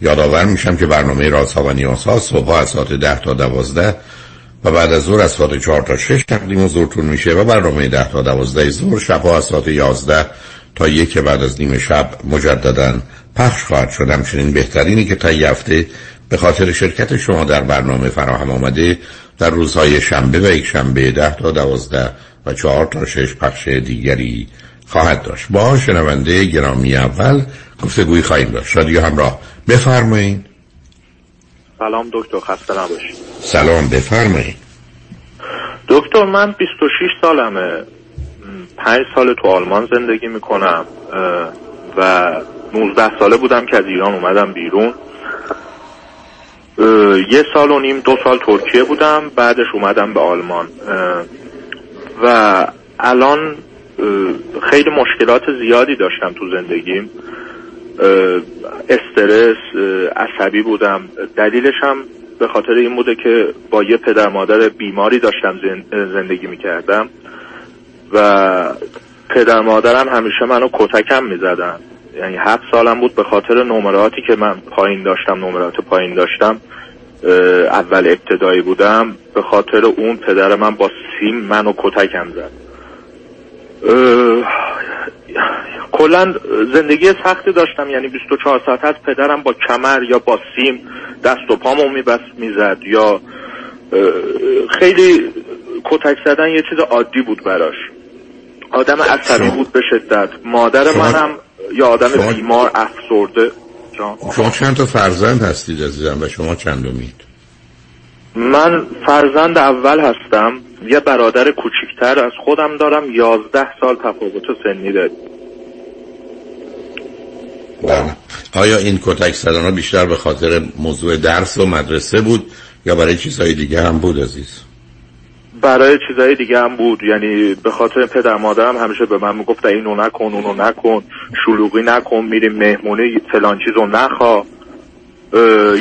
یادآور میشم که برنامه رازها و نیازها صبح از ساعت ده تا دوازده و بعد از ظهر از ساعت چهار تا شش تقدیم حضورتون میشه و برنامه ده تا دوازده ظهر شبها از ساعت یازده تا یک بعد از نیم شب مجددا پخش خواهد شد. همچنین بهترینی که تا هفته به خاطر شرکت شما در برنامه فراهم آمده در روزهای شنبه و یک شنبه ده تا دوازده و چهار تا شش پخش دیگری خواهد داشت. با شنونده گرامی اول گفتگوی خواهیم داشت. رادیو همراه بفرمایید سلام دکتر خسته نباشید سلام بفرمایید دکتر من 26 سالمه. پنج سال تو آلمان زندگی می‌کنم و 19 ساله بودم که از ایران اومدم بیرون. یه سال و نیم دو سال ترکیه بودم بعدش اومدم به آلمان. و الان خیلی مشکلات زیادی داشتم تو زندگیم. استرس عصبی بودم. دلیلش هم به خاطر این بوده که با یه پدر مادر بیماری داشتم زندگی می‌کردم و پدر مادرم همیشه منو کتکم می‌زدن. یعنی هفت سالم بود به خاطر نمراتی که من پایین داشتم نمرات پایین داشتم. اول ابتدایی بودم. به خاطر اون پدر من با سیم منو کتکم زد. کلا زندگی سختی داشتم. یعنی 24 ساعت از پدرم با کمر یا با سیم دست و پامو میبست می‌زد. یا خیلی کتک زدن یه چیز عادی بود براش. آدم عصبی بود به شدت. مادر منم یا آدم شما... بیمار افسرده. شما چند تا فرزند هستید عزیزم و شما چندمید من فرزند اول هستم. یه برادر کوچیکتر از خودم دارم یازده سال تفاوت سنی داریم. بله. آیا این کتک زدن بیشتر به خاطر موضوع درس و مدرسه بود یا برای چیزهای دیگه هم بود عزیز؟ برای چیزهای دیگه هم بود. یعنی به خاطر پدر مادرم همیشه به من می‌گفت اینو نکن اونو نکن. شلوغی نکن میریم مهمونی فلان چیزو نخوا.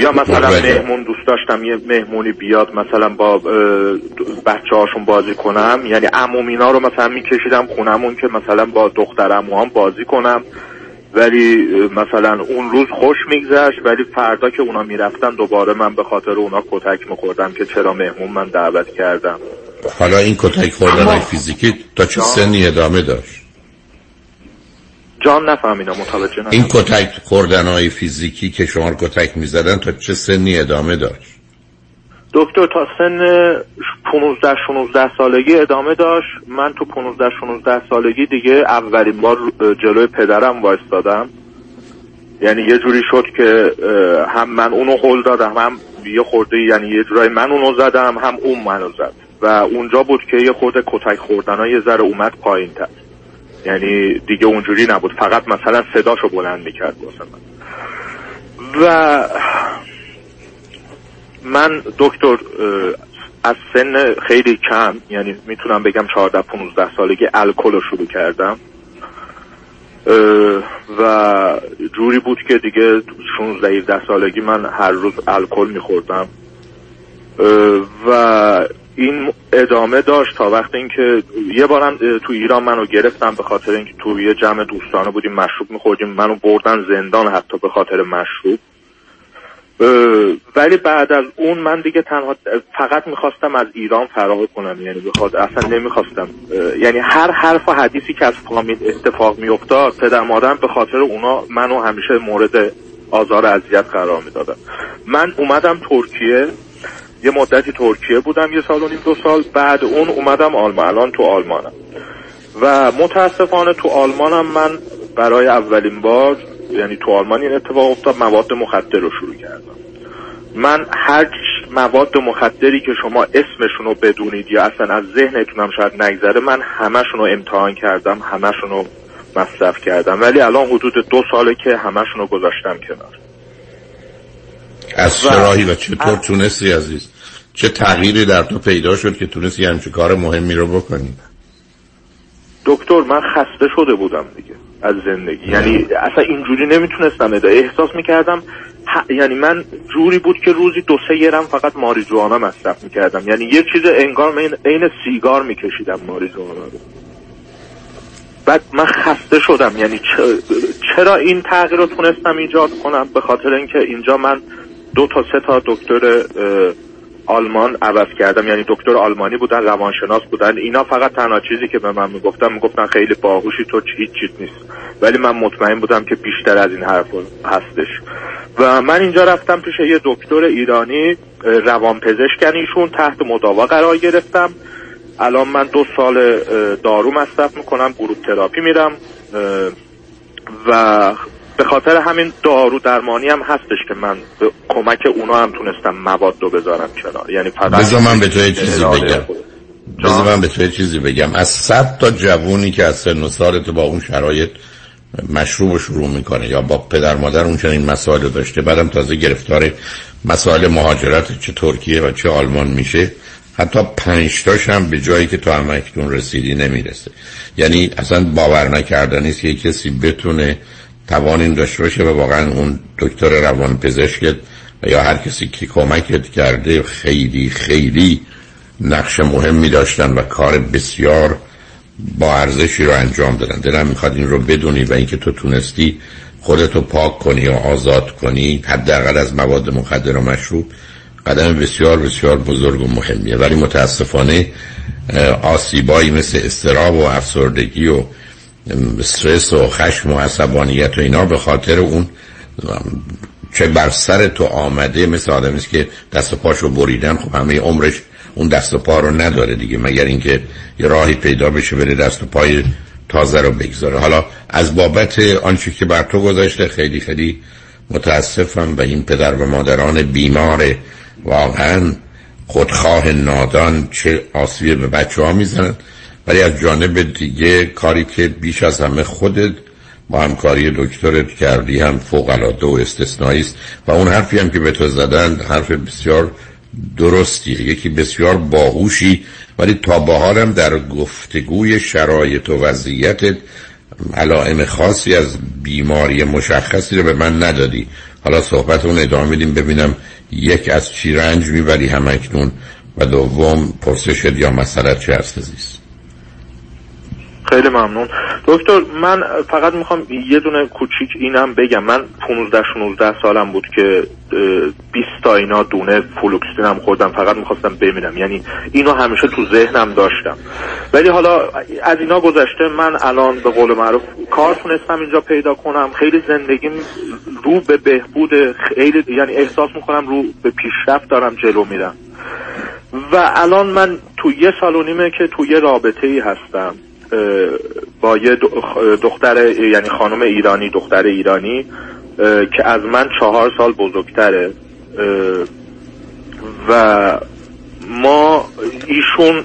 یا مثلا مهمون دوست داشتم یه مهمونی بیاد مثلا با بچه هاشون بازی کنم. یعنی امومینا رو مثلا میکشیدم خونمون که مثلا با دختر هم بازی کنم. ولی مثلا اون روز خوش میگذشت ولی فردا که اونا می‌رفتن دوباره من به خاطر اونا کتک میخوردم که چرا مهمون من دعوت کردم. حالا این کتک خوردن فیزیکی تا چه سنی ادامه داشت؟ جان نفهمیدم متوجه این کتک خوردن های فیزیکی که شما کتک می‌زدن تا چه سنی ادامه داشت؟ دکتر تا سن 15 16 سالگی ادامه داشت. من تو 15 16 سالگی دیگه اولین بار جلوی پدرم وایستادم. یعنی یه جوری شد که هم من اونو هل دادم هم یه خورده یعنی یه جورایی من اونو زدم هم اون منو زد. و اونجا بود که یه خورده کتک خوردن ها یه ذره اومد پایین تر یعنی دیگه اونجوری نبود. فقط مثلا صداشو بلند می‌کرد واسه من. و من دکتر از سن خیلی کم یعنی می‌تونم بگم 14 15 سالگی الکل رو شروع کردم. و جوری بود که دیگه 16 17 سالگی من هر روز الکل میخوردم. و این ادامه داشت تا وقتی اینکه یه بارم تو ایران منو گرفتم به خاطر اینکه تو یه جمع دوستانه بودیم مشروب میخوردیم منو بردن زندان حتی به خاطر مشروب. ولی بعد از اون من دیگه تنها فقط می‌خواستم از ایران فرار کنم یعنی بخواد اصلا نمی‌خواستم. یعنی هر حرف و حدیثی که از فامیل اتفاق میافتاد پدر مادرم به خاطر اونا منو همیشه مورد آزار اذیت قرار می‌دادن. من اومدم ترکیه. یه مدتی ترکیه بودم یه سال و نیم دو سال بعد اون اومدم آلمان. الان تو آلمانم. و متاسفانه تو آلمانم من برای اولین بار یعنی تو آلمان این اتفاق افتاد مواد مخدر رو شروع کردم. من هر مواد مخدری که شما اسمشون رو بدونید یا اصلا از ذهنتونم شاید نگذره من همشون رو امتحان کردم همشون رو مصرف کردم. ولی الان حدود دو ساله که همشون رو گذاشتم کنار. از چه راهی و چطور تونستی عزیز؟ چه تغییری در تو پیدا شد که تونستی همچه کار مهمی رو بکنی؟ دکتر من خسته شده بودم دیگه از زندگی. یعنی اصلا اینجوری نمی‌تونستم ادا احساس می‌کردم یعنی من جوری بود که روزی دو سه گرم فقط ماریجوانا مصرف می‌کردم. یعنی یه چیز انگار من عین سیگار میکشیدم ماریجوانا رو. بعد من خسته شدم. یعنی چرا این تغییر رو تونستم ایجاد کنم؟ به خاطر اینکه اینجا من دو تا سه تا دکتر آلمان عوض کردم. یعنی دکتر آلمانی بودن روانشناس بودن. اینا فقط تنها چیزی که به من می‌گفتن می‌گفتن خیلی باهوشی تو هیچ چیز نیست. ولی من مطمئن بودم که بیشتر از این حرف هستش. و من اینجا رفتم پیش یه دکتر ایرانی روانپزشکن ایشون تحت مداوا قرار گرفتم. الان من دو سال دارو مصرف می‌کنم گروپ تراپی میرم و به خاطر همین دارو درمانی هم هستش که من به کمک اونا هم تونستم مواد رو بذارم کنار. یعنی فقط من به تو چیزی بگم. بذار من به تو چیزی بگم. از صد تا جوونی که از سن و سالت با اون شرایط مشروب شروع می‌کنه یا با پدر مادر اون چنین مسائل داشته بعدم تازه گرفتار مسائل مهاجرت چه ترکیه و چه آلمان میشه. حتی پنجتاش هم به جایی که تو همکنون رسیدی نمی‌رسه. یعنی اصلا باور نکردنی است که کسی بتونه توان این داشته باشه و واقعا اون دکتر روان پزشکت و یا هر کسی که کمکت کرده خیلی خیلی نقش مهمی داشتن و کار بسیار با ارزشی رو انجام دادن. دلم می‌خواد این رو بدونی و اینکه تو تونستی خودتو پاک کنی و آزاد کنی حداقل از مواد مخدر و مشروب قدم بسیار بسیار بزرگ و مهمیه. ولی متاسفانه آسیبایی مثل استراب و افسردگی و استرس و خشم و عصبانیت و اینا به خاطر اون چه بر سر تو آمده مثل آدمی که دست و پاشو بریدن خب همه عمرش اون دست و پا رو نداره دیگه مگر اینکه یه راهی پیدا بشه بره دست و پای تازه رو بگذاره. حالا از بابت آنچه که بر تو گذاشته خیلی خیلی متاسفم و این پدر و مادران بیمار واقعا خودخواه نادان چه آسیبی به بچه ها می‌زنن. ولی از جانب دیگه کاری که بیش از همه خودت با همکاری دکترت کردی هم فوق العاده و استثنایی است. و اون حرفی هم که به تو زدن حرف بسیار درستیه یکی بسیار باهوشی ولی تا بهارم در گفتگوی شرایط و وضعیتت علائم خاصی از بیماری مشخصی رو به من ندادی. حالا صحبت اون ادامه میدیم ببینم یک از چی رنج می‌بری همکنون. و دوم پرسشت یا مسئلت چه هست عزیز؟ خیلی ممنون. دکتر من فقط می‌خوام یه دونه کوچیک اینم بگم. من 15 16 سالم بود که 20 تا اینا دونه فلوکسین هم خوردم. فقط می‌خواستم بمیرم یعنی اینو همیشه تو ذهنم داشتم. ولی حالا از اینا گذشته من الان به قول معروف کار تونستم اینجا پیدا کنم. خیلی زندگیم رو به بهبود خیلی یعنی احساس می‌کنم رو به پیشرفت دارم جلو میرم. و الان من تو یه سال که تو یه رابطه ای هستم. با یه دختر یعنی خانم ایرانی دختر ایرانی که از من چهار سال بزرگتره. و ما ایشون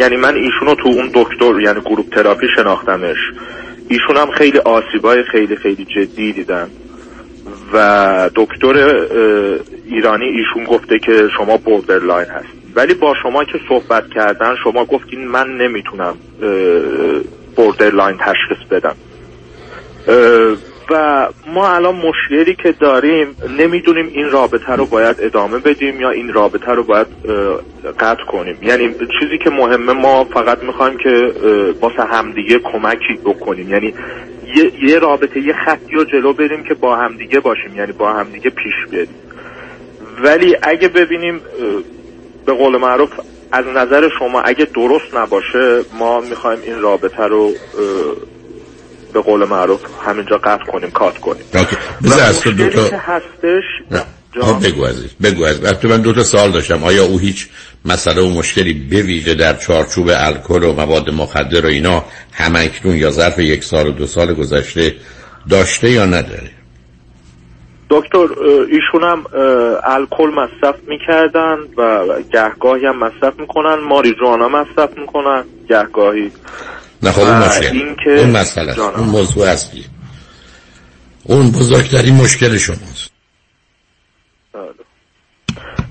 یعنی من ایشونو تو اون دکتر یعنی group therapy شناختمش. ایشون هم خیلی آسیبای خیلی خیلی جدی دیدن. و دکتر ایرانی ایشون گفته که شما borderline هست ولی با شما که صحبت کردن شما گفتین من نمی‌تونم borderline تشخیص بدم. و ما الان مشکلی که داریم نمی‌دونیم این رابطه رو باید ادامه بدیم یا این رابطه رو باید قطع کنیم. یعنی چیزی که مهمه ما فقط می‌خوایم که واسه همدیگه کمکی بکنیم. یعنی یه, یه رابطه یه خطی رو جلو بریم که با همدیگه باشیم یعنی با همدیگه پیش بریم ولی اگه ببینیم به قول معروف از نظر شما اگه درست نباشه ما می‌خوایم این رابطه رو به قول معروف همینجا قطع کنیم کات کنیم. بذار از تو دو تا هستش بگو عزیز بگو عزیز. من دو تا سال داشتم. آیا او هیچ مسئله و مشکلی بویژه در چارچوب الکل و مواد مخدر و اینا همکنون یا ظرف یک سال و دو سال گذشته داشته یا نداره؟ دکتر ایشون هم الکل مصرف می‌کردن و گهگاهی هم مصرف می‌کنن ماریجوانا مصرف می‌کنن گهگاهی. نه خب اون مشکل این که اون مسئله است. اون موضوع اصلی اون بزرگترین مشکل شماست.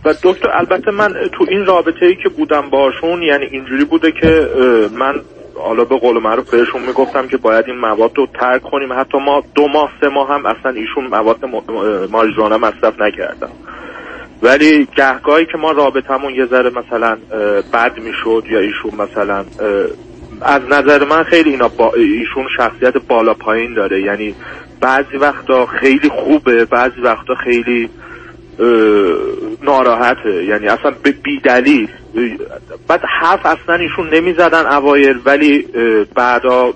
و دکتر البته من تو این رابطه ای که بودم باشون یعنی اینجوری بوده که من حالا به قول معروف بهشون می‌گفتم که باید این مواد رو ترک کنیم. حتی ما دو ماه سه ماه هم اصلا ایشون مواد ماریجوانا مصرف نکردم ولی گهگاهی که ما رابطمون یه ذره مثلا بد می‌شد یا ایشون مثلا از نظر من خیلی اینا با ایشون شخصیت بالا پایین داره. یعنی بعضی وقتا خیلی خوبه بعضی وقتا خیلی ناراحته. یعنی اصلا به بیدلیل. بعد حرف اصلا ایشون نمی‌زدن اوایل ولی بعدا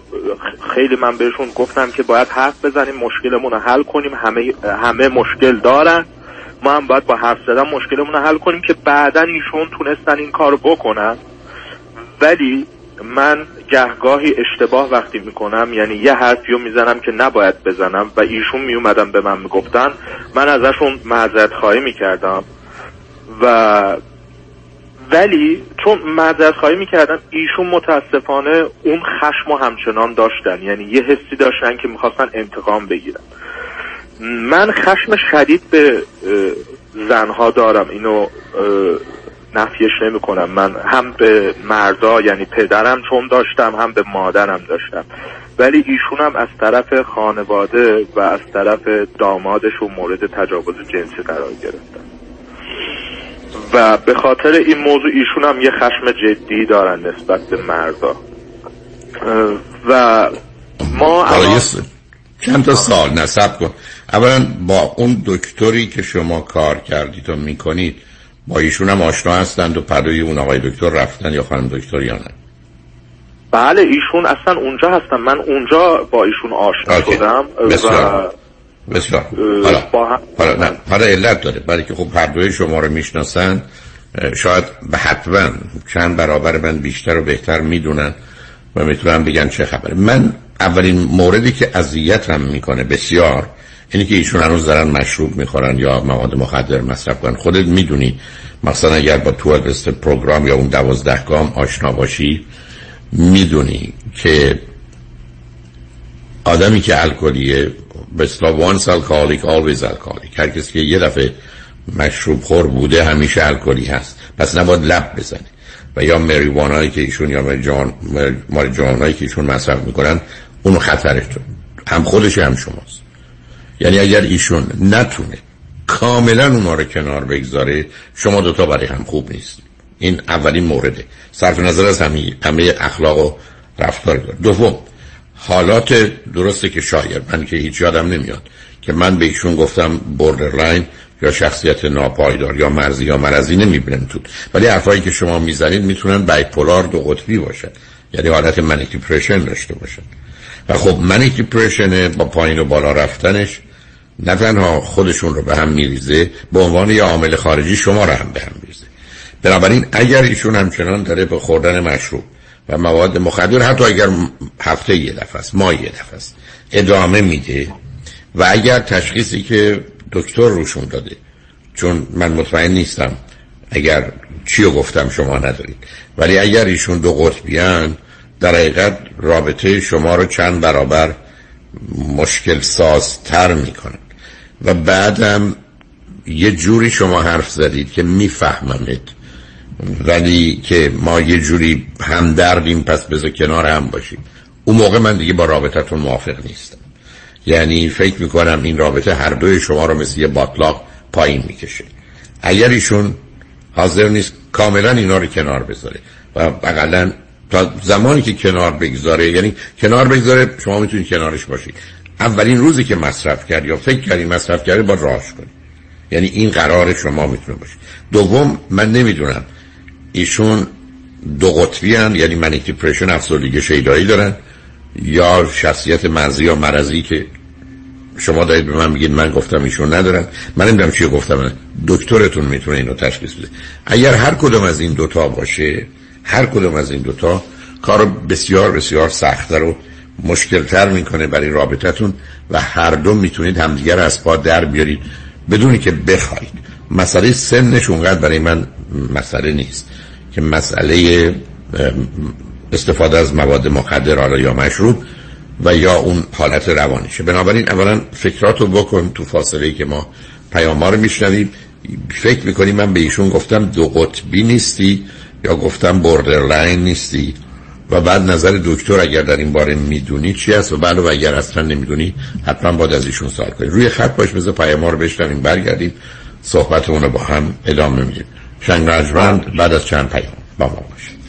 خیلی من بهشون گفتم که باید حرف بزنیم مشکلمون رو حل کنیم. همه همه مشکل دارن. ما هم باید با حرف زدن مشکلمون رو حل کنیم که بعدا ایشون تونستن این کار بکنن. ولی من گهگاهی اشتباه وقتی می‌کنم یعنی یه حرفیو می‌زنم که نباید بزنم و ایشون میومدن به من می‌گفتن من ازشون معذرت خواهی می‌کردم. و ولی چون معذرت خواهی می‌کردم ایشون متاسفانه اون خشم و همچنان داشتن. یعنی یه حسی داشتن که می‌خواستن انتقام بگیرن. من خشم شدید به زنها دارم. اینو نفیش نمی کنم من هم به مردا یعنی پدرم چون داشتم هم به مادرم داشتم. ولی ایشونم از طرف خانواده و از طرف دامادش و مورد تجاوز جنسی قرار گرفتن. و به خاطر این موضوع ایشون هم یه خشم جدی دارن نسبت به مردا. و ما چند تا سال نصب کن. اولا با اون دکتری که شما کار کردید و می‌کنید با ایشون هم آشنا هستند و پدوی اون آقای دکتر رفتن یا خانم دکتر یا نه. بله ایشون اصلا اونجا هستم من اونجا با ایشون آشنا شدم بسیار بسیار حالا حالا نه حالا علت داره. برای که خب هر شما رو می‌شناسن شاید به حتما چند برابر من بیشتر و بهتر می‌دونن و می‌تونن بگن چه خبره. من اولین موردی که اذیتم می‌کنه بسیار اینی که ایشون هنوز دارن مشروب می‌خورن یا مواد مخدر مصرف کنن. خودت می‌دونی. مثلا اگر با تو program یا اون دوازده گام آشنا باشی می‌دونی که آدمی که الکلیه به اصطلاح once alcoholic always alcoholic هر کسی که یه دفعه مشروب خور بوده همیشه الکلی هست. پس نباید لب بزنه و یا مریوانایی که ایشون یا مریجوانایی که ایشون مصرف می‌کنن اون خطرش هم خودش هم شماست. یعنی اگر ایشون نتونه کاملا اونا رو کنار بگذاره شما دوتا برای هم خوب نیست. این اولین مورده. صرف نظر از همه, اخلاق و رفتار دوم حالات درسته که شاید من که هیچ یادم نمیاد که من به ایشون گفتم borderline یا شخصیت ناپایدار یا مرزی یا مرزی نمی‌بینم تو. ولی حرفایی که شما می‌زنید می‌تونن bipolar دو قطبی باشن. یعنی حالت manic depression داشته باشن. و خب manic depression با پایین و بالا رفتنش نه تنها خودشون رو به هم میریزه به عنوان یه عامل خارجی شما رو هم به هم میریزه. بنابراین اگر ایشون همچنان داره به خوردن مشروب و مواد مخدر حتی اگر هفته یه دفعه است ماه یه دفعه است ادامه میده و اگر تشخیصی که دکتر روشون داده چون من مطمئن نیستم اگر چی گفتم شما ندارید ولی اگر ایشون دو قطبیان در حقیقت رابطه شما رو چند برابر مشکل سازتر می‌کنن و بعدم یه جوری شما حرف زدید که میفهممت. ولی که ما یه جوری هم دردیم پس بذار کنار هم باشیم. اون موقع من دیگه با رابطتون موافق نیستم. یعنی فکر می‌کنم این رابطه هر دوی شما رو مثل یه باطلاق پایین می‌کشه. اگر ایشون حاضر نیست کاملا اینا رو کنار بذاره. و بقلا تا زمانی که کنار بگذاره یعنی کنار بگذاره شما می‌تونید کنارش باشید. اولین روزی که مصرف کرد یا فکر کردی مصرف کرده با راش کنید. یعنی این قرار شما می‌تونه باشه. دوم من نمی‌دونم. ایشون دو قطبی هن یعنی منیک دیپریشن افسردگی شیدایی دارن. یا شخصیت مرزی یا مرضی که شما دارید به من میگید من گفتم ایشون ندارن. من نمی‌دونم چی گفتم. دکترتون می‌تونه اینو تشخیص بده. اگر هر کدوم از این دوتا باشه هر کدوم از این دوتا کار بسیار بسیار سختتر رو مشکلتر می‌کنه برای رابطتون و هر دو می‌تونید همدیگر از پا در بیارید بدونی که بخواید. مسئله سنش اونقدر برای من مسئله نیست که مسئله استفاده از مواد مخدر یا مشروب و یا اون حالت روانیشه. بنابراین اولا فکراتو بکن تو فاصله که ما پیام رو میشنویم. فکر می‌کنی من به ایشون گفتم دو قطبی نیستی؟ یا گفتم borderline نیستی؟ و بعد نظر دکتر اگر در این باره می‌دونی چی است و بعد و اگر اصلا نمی‌دونی حتما باید از ایشون سوال کنید روی خط باش بذار پیام رو بشنویم برگردیم صحبتمون رو با هم ادامه میدیم. شنگ بعد از چند پیام. با ما باشید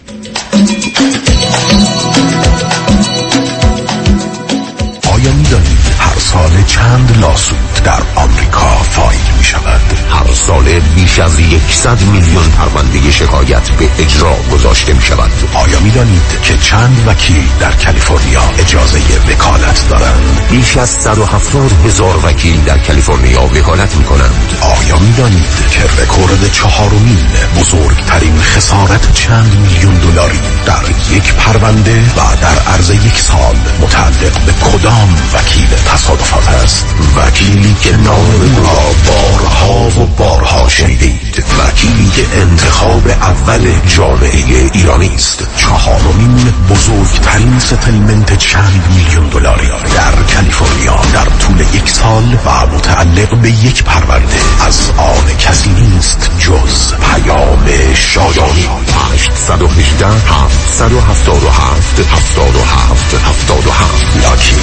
آیا می‌دانید هر سال چند لاسود در آمریکا فایل می شود هر سال بیش از یکصد میلیون پرونده شکایت به اجرا گذاشته می شود آیا می دانید که چند وکیل در کالیفرنیا اجازه وکالت دارند؟ بیش از 170 هزار وکیل در کالیفرنیا وکالت می کنند آیا می دانید که رکورد چهارمین بزرگترین خسارت چند میلیون دلاری در یک پرونده و در عرض یک سال متعلق به کدام وکیل تصادفات است؟ وکیلی که نام را بارها و بارها شنیدید. وکیلی که انتخاب اول جامعه ایرانی است. چهارمین بزرگترین ستلمنت چند میلیون دلاری در کالیفرنیا در طول یک سال و متعلق به یک پرونده. از آن کسی نیست جز پیام شایانی 818 777 77 77 لاکی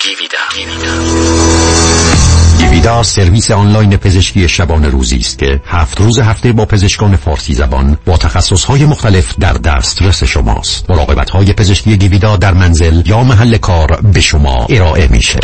7 گیویدا سرویس آنلاین پزشکی شبانه روزی است که هفت روز هفته با پزشکان فارسی زبان با تخصصهای مختلف در دسترس شماست. مراقبت های پزشکی گیویدا در منزل یا محل کار به شما ارائه میشه.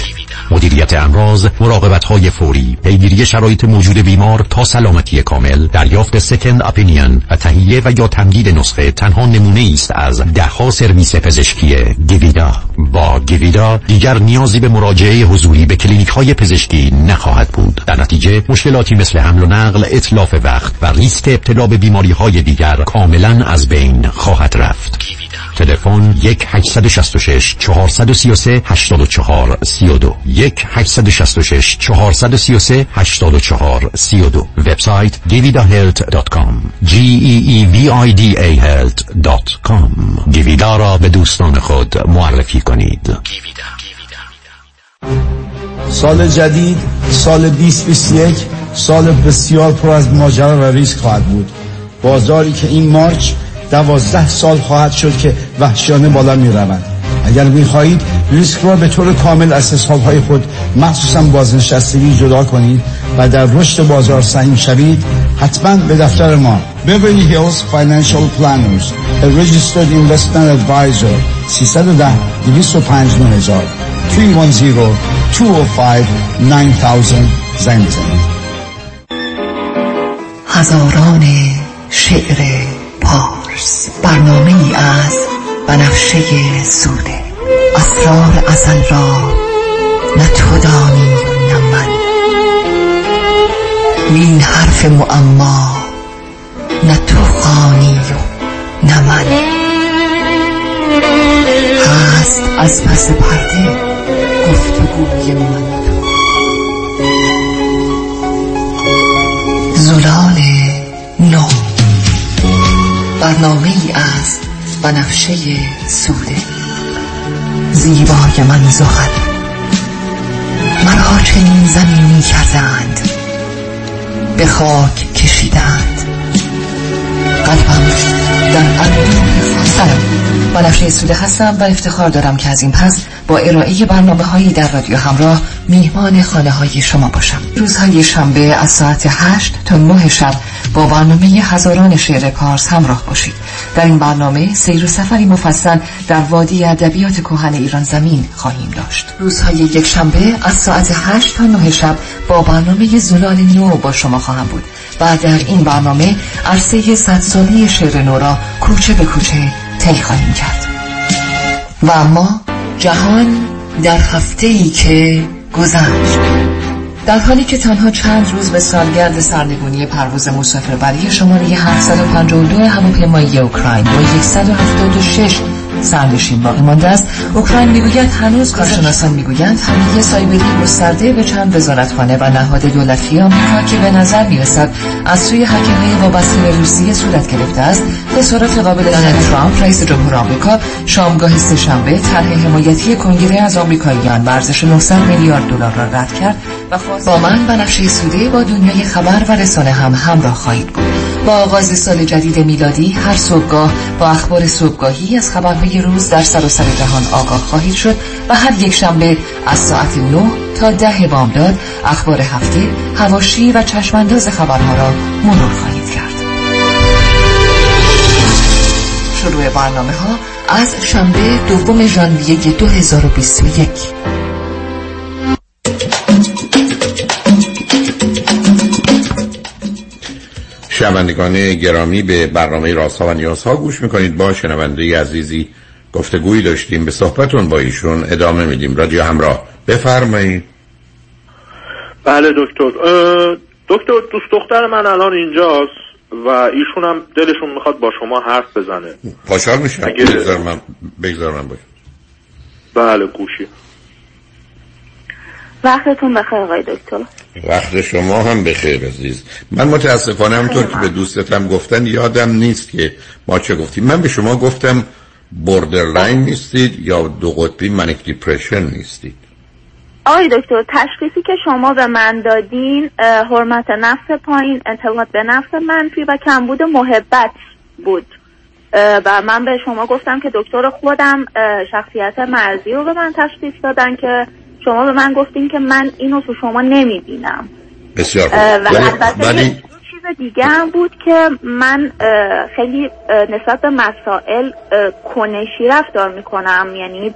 مدیریت امراض مراقبت های فوری پیگیری شرایط موجود بیمار تا سلامتی کامل دریافت سکند اپینین و تهیه و یا تمدید نسخه تنها نمونه است از دهها سرویس پزشکی گیویدا با گیویدا دیگر نیازی به مراجعه حضوری به کلینیک های پزشکی نخواهد بود. در نتیجه مشکلاتی مثل حمل و نقل اطلاف وقت و ریسک ابتلا به بیماری های دیگر کاملا از بین خواهد رفت. تلفن 1 866 433 84 32 1 866 433 84 32 وبسایت gividahealth.com g e e v i d a health.com گیویدا را به دوستان خود معرفی کنید. سال جدید سال 2021 سال بسیار پر از ماجرا و ریسک خواهد بود. بازاری که این مارچ دوازده سال خواهد شد که وحشیانه بالا می روند اگر می خواهید ریسک را به طور کامل از های خود مخصوصا بازنشستگی جدا کنید و در رشد بازار سعیم شوید حتما به دفتر ما Beverly Hills Financial Planners A Registered Investment Advisor 310 205 9000 310 205 9000 زنگ هزاران شعر پارس. برنامه ای از بنفشه سوده اسرار ازل را نه تو دانی نه من. این حرف معما نه تو خانی و نه من. هست از پس پرده گفتگوی من. زلال نو. برنامه ای از بنفشه سوده زیبای من زخل مرا چنین زمینی کردند به خاک کشیدند. قلبم در سلام. بنفشه سوده هستم و افتخار دارم که از این پس با ارائه برنامه هایی در رادیو همراه میهمان خانه های شما باشم. روزهای شنبه از ساعت 8 تا 9 شب با برنامه هزاران شعر پارس همراه باشید. در این برنامه سیر و سفری مفصل در وادی ادبیات کهن ایران زمین خواهیم داشت. روزهای یک شنبه از ساعت 8 تا 9 شب با برنامه زلال نو با شما خواهم بود. و در این برنامه عرصه صد سالی شعر نو را کوچه به کوچه طی خواهیم کرد. و اما جهان در هفته ای که گذشت. در حالی که تنها چند روز به سالگرد سرنگونی پرواز مسافربری شماره 752 هواپیمایی اوکراین با 176 سرنشین باقی مانده است. اوکراین می‌گوید هنوز کارشناسان می‌گویند حمله سایبری گسترده به چند وزارتخانه و نهاد دولتی آمریکا که به نظر می‌رسد از سوی هکرهای وابسته به روسیه صورت گرفته است. به صورت قابل دانالد ترامپ رئیس جمهور آمریکا شامگاه سهشنبه طرح حمایتی کنگره از آمریکاییان ورزش 900 میلیارد دلار را رد کرد و با من بنفشه سوده با دنیای خبر و رسانه هم همراه خواهید بود. با آغاز سال جدید میلادی هر صبحگاه با اخبار صبحگاهی از خبرهای روز در سراسر جهان آگاه خواهید شد و هر یک شنبه از ساعت 9 تا ده بامداد اخبار هفته هواشی و چشمانداز خبرها را مرور خواهید کرد. شروع برنامه ها از شنبه دوم ژانویه 2021 شنوندگان گرامی به برنامه راست ها و نیاز ها گوش می‌کنید. با شنونده عزیزی گفتگویی داشتیم. به صحبتون با ایشون ادامه میدیم. رادیو همراه. بفرمایید. بله دکتر. دکتر دوست دختر من الان اینجاست و ایشون هم دلشون می‌خواد با شما حرف بزنه. خوشحال میشم. اگه- بگذار من بگذار من باش بله گوشی. وقتتون بخیر آقای دکتر. وقت شما هم بخیر عزیز. من متاسفانه همونطور که به دوستتم گفتن یادم نیست که ما چه گفتیم. من به شما گفتم borderline نیستید یا دو قطبی manic depression نیستید. آقای دکتر تشخیصی که شما به من دادین حرمت نفس پایین اعتماد به نفس منفی و کمبود محبت بود. و من به شما گفتم که دکتر خودم شخصیت مرزی رو به من تشخیص دادن که شما به من گفتین که من اینو تو شما نمی‌بینم. بسیار خوب. و البته چیز دیگه هم بود که من خیلی نسبت به مسائل کنشی رفتار می‌کنم. یعنی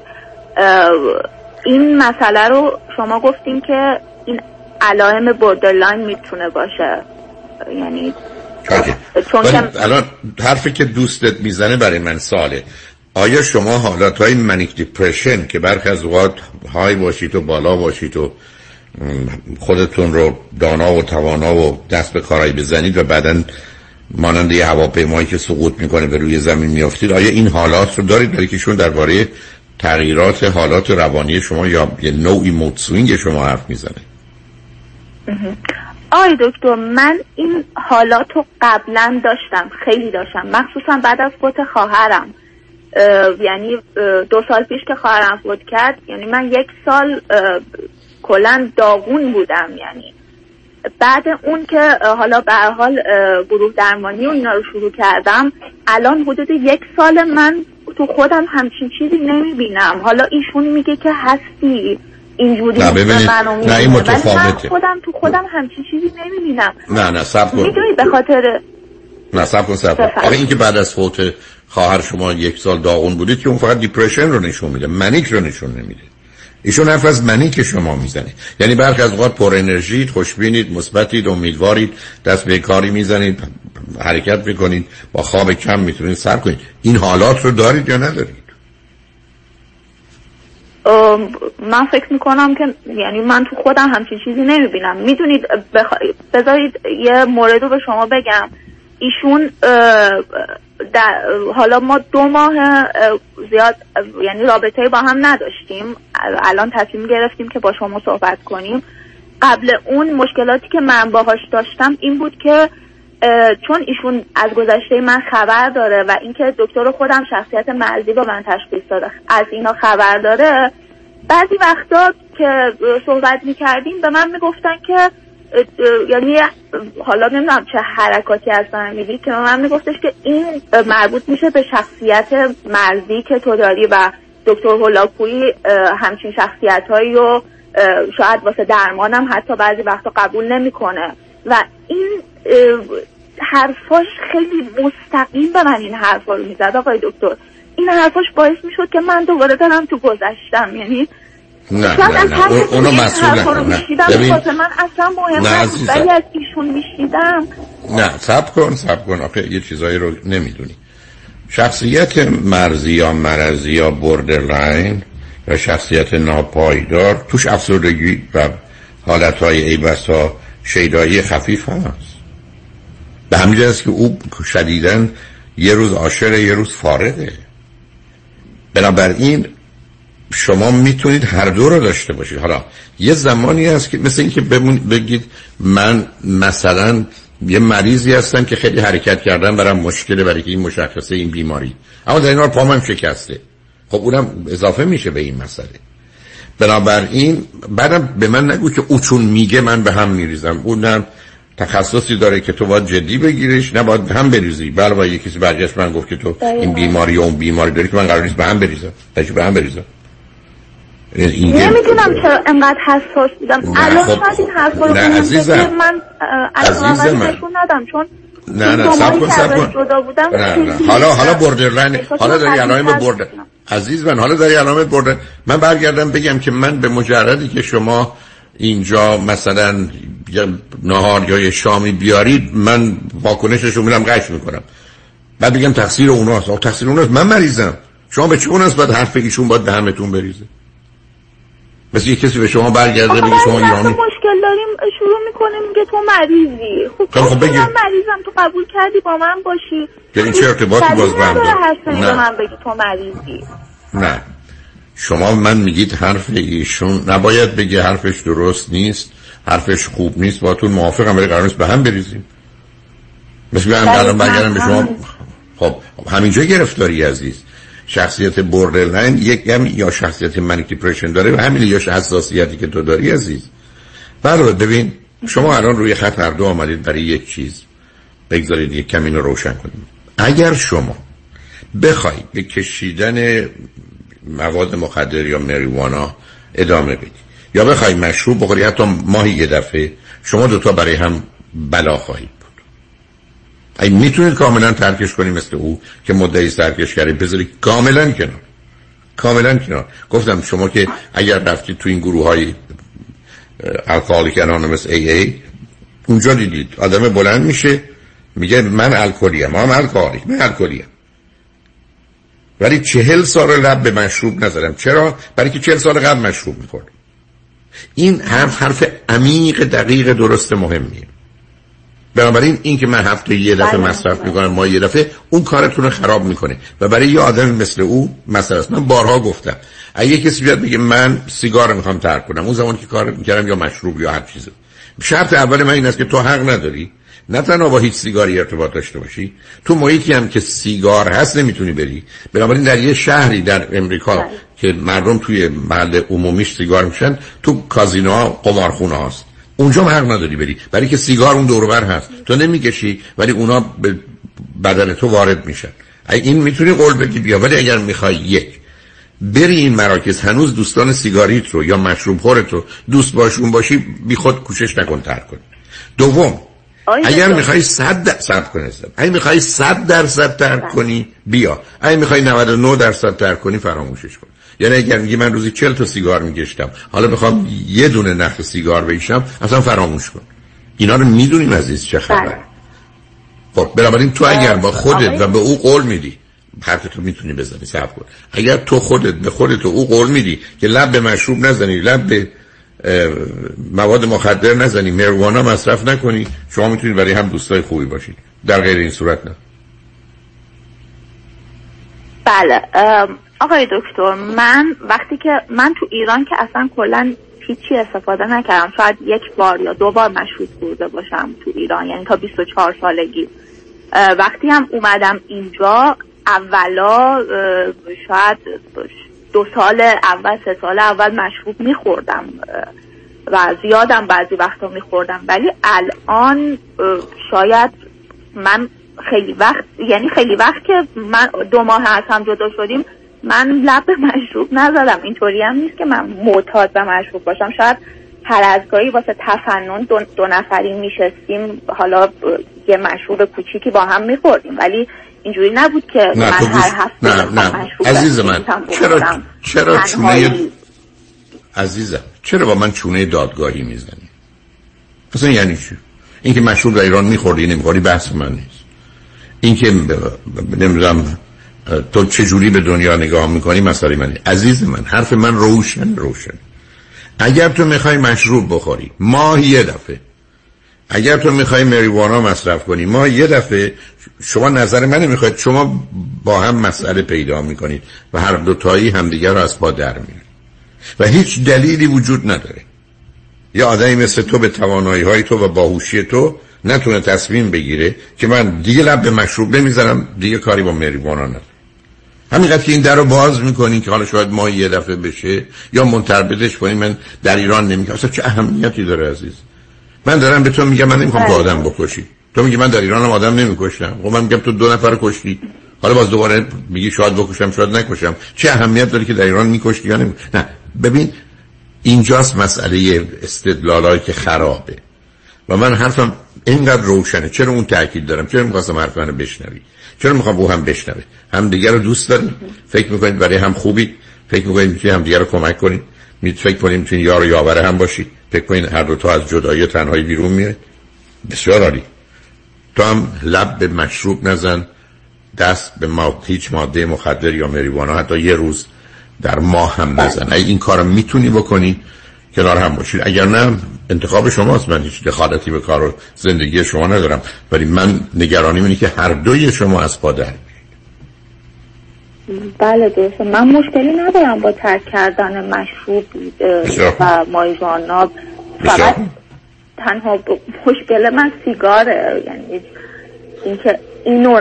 این مسئله رو شما گفتین که این علائم بوردرلاین می‌تونه باشه. یعنی. چون که- الان حرفی که دوستت می‌زنه برای من ساله آیا شما حالت های manic depression که برخی از اوقات high باشید و بالا باشید و خودتون رو دانا و توانا و دست به کارایی بزنید و بعدا مانند یه هواپیمایی که سقوط می‌کنه به روی زمین میافتید آیا این حالات رو دارید؟ برای که شون درباره تغییرات حالات روانی شما یا یه نوعی mood swing شما حرف می‌زنه آی دکتر من این حالات رو قبلا داشتم خیلی داشتم. مخصوصا بعد از فوت خواهرم. اه، یعنی دو سال پیش که خواهرم فوت کرد یعنی من یک سال کلا داغون بودم یعنی. بعد اون که حالا به هر حال گروه درمانی و اینا رو شروع کردم الان حدود یک سال من تو خودم همچین چیزی نمی‌بینم. حالا ایشون میگه که هستی اینجوری نه، ببینید، نه، این متفاوته. خودم تو خودم همچین چیزی نمی‌بینم. نه نه سب کن. می‌دونی به خاطر نه سب کن سب کن. آخه این که بعد از فوت خواهر شما یک سال داغون بودید که اون فقط دیپرشن رو نشون میده منیک رو نشون نمیده. ایشون حرف از منیک شما می‌زنه. یعنی برخی از اوقات پر انرژیت خوشبینید مثبتید امیدوارید دست به کاری می‌زنید حرکت می‌کنید با خواب کم می‌تونید سر کنید. این حالات رو دارید یا ندارید؟ من فکر می‌کنم که یعنی من تو خودم همچین چیزی نمی‌بینم. می‌دونید بخ... بذارید یه مورد رو به شما بگم. ایشون در... حالا ما دو ماه اه، زیاد یعنی رابطه با هم نداشتیم. الان تصمیم گرفتیم که با شما صحبت کنیم. قبل اون مشکلاتی که من باهاش داشتم این بود که چون ایشون از گذشته من خبر داره و اینکه دکتر خودم شخصیت مرزی با من تشخیص داده از اینا خبر داره بعضی وقتا که صحبت می‌کردیم به من می‌گفتن که یعنی حالا نمی‌دونم چه حرکاتی از من میدی که من میگفتش که این مربوط میشه به شخصیت مرزی که تو داری و دکتر هولاکویی اه، همچین شخصیت هایی رو شاید واسه درمانم حتی بعضی وقتا قبول نمی‌کنه. و این حرفاش خیلی مستقیم به من این حرفا رو می‌زد آقای دکتر. این حرفاش باعث می‌شد که من دوباره برم تو گذشتم. یعنی نه نه نه اونو مسئول نکن نه. ببین واسه من اصلا مهم نه،. ولی از ایشون میشیدم نه سب کن سب کن. آخه یه چیزایی رو نمی‌دونی. شخصیت مرزی یا مرزی یا borderline و شخصیت ناپایدار توش افسردگی و حالتهای ای بسا شیدایی خفیف هست. به همین که او شدیدن یه روز عاشق یه روز فارغه. بنابراین شما می‌تونید هر دو رو داشته باشید. حالا یه زمانی هست که مثل اینکه بمون بگید من مثلا یه مریضی هستم که خیلی حرکت کردن برام مشکله برای که این مشخصه این بیماری. اما در این حال پامم شکسته. خب اونم اضافه میشه به این مسئله. بنابراین بعدم به من نگو که او چون میگه من به هم میریزم. اونم تخصصی داره که تو باید جدی بگیریش نه باید به هم بریزی. بله یه کسی برگشت من گفت که تو این بیماری و اون بیماری داری که من قرار نیست به هم بریزم. به هم بریزم. این نمی‌دونم چرا انقدر حساس بودم. الان خب، شاید این حرفا رو عزیزم. من اه، عزیز علاقه من. نشون ندم چون نه نه سب کن سب کن. نه حالا حالا احساس حالا داری علائم برد داشتم. عزیز من حالا داری علامت برده من برگردم بگم که من به مجردی که شما اینجا مثلا یه نهار یا یه شامی بیارید من واکنشش رو میرم قش می‌کنم. بعد بگم تقصیر اوناست. تقصیر اوناست. من مریضم. شما به چه اوناست؟ باید حرف ایشون باید دهمتون بریزه. مثل یه کسی به شما برگرده بگه شما وقتا ایرانی؟ مشکل داریم. شروع می‌کنیم میگه تو مریضی. خب خب، خب خب بگیر. من مریضم. تو قبول کردی با من باشی. که این چه ارتباطی باز به هم داره؟ من بگی تو مریضی. نه. شما من میگید حرف ایشون نباید بگه حرفش درست نیست حرفش خوب نیست. باتون موافقم ولی قرار نیست به هم بریزیم. مثل هم بله، الان برگردم به شما. همین. خب همینجا گرفتاری عزیز. شخصیت borderline یک هم یا شخصیت manic depression داره و همین یا حساسیتی که تو داری عزیز. برای ببین شما الان روی خط هر دو آمدید برای یک چیز. بگذارید یک کمی رو روشن کنیم. اگر شما بخواید به کشیدن مواد مخدر یا مریوانا ادامه بدی یا بخوای مشروب بخوری حتی ماهی یه دفعه شما دوتا برای هم بلا خواهید. بود ای می‌تونید کاملا ترکش کنی مثل او که مدعی ترکش کرده بذاری کاملا کنار. کاملا کنار. گفتم شما که اگر رفتید تو این گروه های الکالیک انانومس ای ای اونجا دیدید. آدم بلند میشه میگه من الکلیم من الکالیک من الکلیم ولی چهل سال لب به مشروب نزدم چرا؟ برای که چهل سال قبل مشروب می‌خورد این حرف حرف عمیق دقیق درست مهمیه. بنابراین این که من هفته یه دفعه بله. مصرف می‌کنم ما یه دفعه اون کارتون رو خراب می‌کنه. و برای یه آدم مثل او مثلا است. من بارها گفتم. اگه کسی بیاد بگه من سیگار می‌خوام ترک کنم اون زمان که کار می‌کردم یا مشروب یا هر چیزی شرط اول من این است که تو حق نداری. نه تنها با هیچ سیگاری ارتباط داشته باشی تو محیطی هم که سیگار هست نمی‌تونی بری. بنابراین در یه شهری در امریکا که مردم توی محل عمومیش سیگار میشن تو کازینوها قمارخونه هاست اونجا هم حق نداری بری. برای که سیگار اون دوربر هست. تو نمی‌کشی ولی اونا به بدن تو وارد میشن. ای- این می‌تونی قول بگی بیا ولی اگر می‌خوای یک بری این مراکز هنوز دوستان سیگاریت رو یا مشروب خورت رو دوست باشون باشی بی خود کوشش نکن ترک کن دوم اگر. می‌خوای صد درصد کن هستم اگر می‌خوای صد درصد ترک کنی بیا. اگر می‌خوای 99 درصد ترک کنی فراموشش کن. یعنی اگر میگی من روزی 40 تا سیگار میکشتم حالا بخوام یه دونه نخ سیگار بکشم اصلا فراموش کن. اینا رو می‌دونیم عزیز چه خبر؟ بله. خب بنابراین تو اگر با خودت و به او قول میدی حرفتو می‌تونی بزنی صبر کن. اگر تو خودت به خودت و او قول میدی که لب به مشروب نزنی لب به مواد مخدر نزنی مروانا مصرف نکنی شما می‌تونید برای هم دوستای خوبی باشید در غیر این صورت نه. بله آقای دکتر من وقتی که من تو ایران که اصلا کلا هیچی استفاده نکردم شاید یک بار یا دو بار مشروب خورده باشم تو ایران یعنی تا 24 سالگی. وقتی هم اومدم اینجا اولا شاید دو سال اول سه سال اول مشروب میخوردم و زیادم بعضی وقتا میخوردم. ولی الان شاید من خیلی وقت یعنی خیلی وقت که من دو ماه از هم جدا شدیم من لب مشروب نزدم. اینطوری هم نیست که من معتاد و مشروب باشم. شاید هر از گاهی واسه تفنن دو, دو نفری میشستیم حالا یه مشروب کوچیکی با هم میخوردیم. ولی اینجوری نبود که من هر هفته نه نه. عزیز من چرا چرا چونه عزیزم چرا با من چونه دادگاهی می‌زنی؟ اصلا یعنی چی؟ اینکه مشروب در ایران میخوردی نمی‌خوری بحث من نیست. اینکه نمی‌دونم تو چجوری به دنیا نگاه می‌کنی؟ مسئله منی عزیز من حرف من روشن روشن. اگر تو می‌خوای مشروب بخوری ماه یه دفعه. اگر تو می‌خوای مریوانا مصرف کنی ما یه دفعه. شما نظر من می‌خواید شما با هم مسئله پیدا می‌کنید و هر دو تایی همدیگر رو از پا در میارید و هیچ دلیلی وجود نداره. یه آدمی مثل تو به توانایی های تو و باهوشی تو نتونه تصمیم بگیره که من دیگه لب به مشروب نمی‌زنم دیگه کاری با مریوانا ندارم. همینقدر که این در رو باز می‌کنین که حالا شاید ما یه دفعه بشه یا منتربدش کنیم من در ایران نمی‌کنم اصلا چه اهمیتی داره عزیز؟ من دارم به تو میگم من نمی‌خوام تو آدم بکشی. تو میگی من در ایران هم آدم نمی‌کشم. خب من میگم تو دو نفر کشتی. حالا باز دوباره میگی شاید بکشم شاید نکشم. چه اهمیت داره که در ایران میکشتی یا نمی... نه. ببین اینجاست مسئله استدلالایی که خرابه. و من حرفم اینقدر روشنه. چرا اون تاکید دارم؟ چرا می‌خواستم حرف منو بشنوی؟ چرا می‌خوام او هم بشنوه هم دیگر رو دوست داریم. فکر می‌کنید برای هم خوبی. فکر می‌کنید می‌تونید هم دیگر رو کمک کنید. می فکر کنید می‌تونید یار و یاوره هم باشید. فکر کنید هر دو تا از جدایی تنهایی بیرون میاد. بسیار عالی. تو هم لب به مشروب نزن. دست به ما هیچ ماده مخدر یا مریوانا حتی یه روز در ماه هم نزن. اگه این کارو می‌تونی بکنی کنار هم باشید. اگر نه انتخاب شماست. من هیچ دخالتی به کار و زندگی شما ندارم. ولی من نگرانی اینه که هر دوی شما از پا در بله درسته. من مشکلی ندارم با ترک کردن مشروب و مایزانا فقط تنها مشکل من سیگاره. یعنی اینکه اینو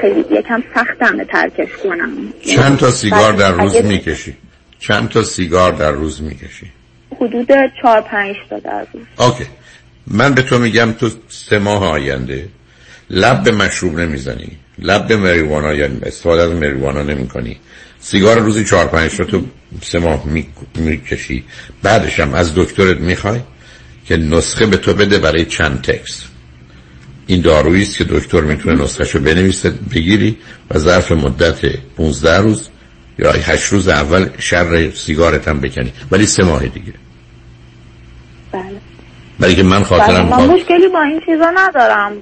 خیلی یکم سختم ترکش کنم. چند تا سیگار در روز می‌کشی؟ چند تا سیگار در روز می‌کشی؟ حدود چهار پنج تا در روز. اوکی. من به تو میگم تو سه ماه آینده لب به مشروب نمی‌زنی لب به مریوانا یا استفاده از مریوانا نمی کنی سیگار روزی چهار پنج تا تو سه ماه می‌کشی. بعدش هم از دکترت می‌خوای که نسخه به تو بده برای چند تکس این دارویی است که دکتر می‌تونه نسخه بنویسه بگیری و ظرف مدت 15 روز یا 8 روز اول شر سیگارت هم بکنی. ولی سه ماه دیگه. بله. برای که من خاطرم من مشکلی با این چیزا ندارم.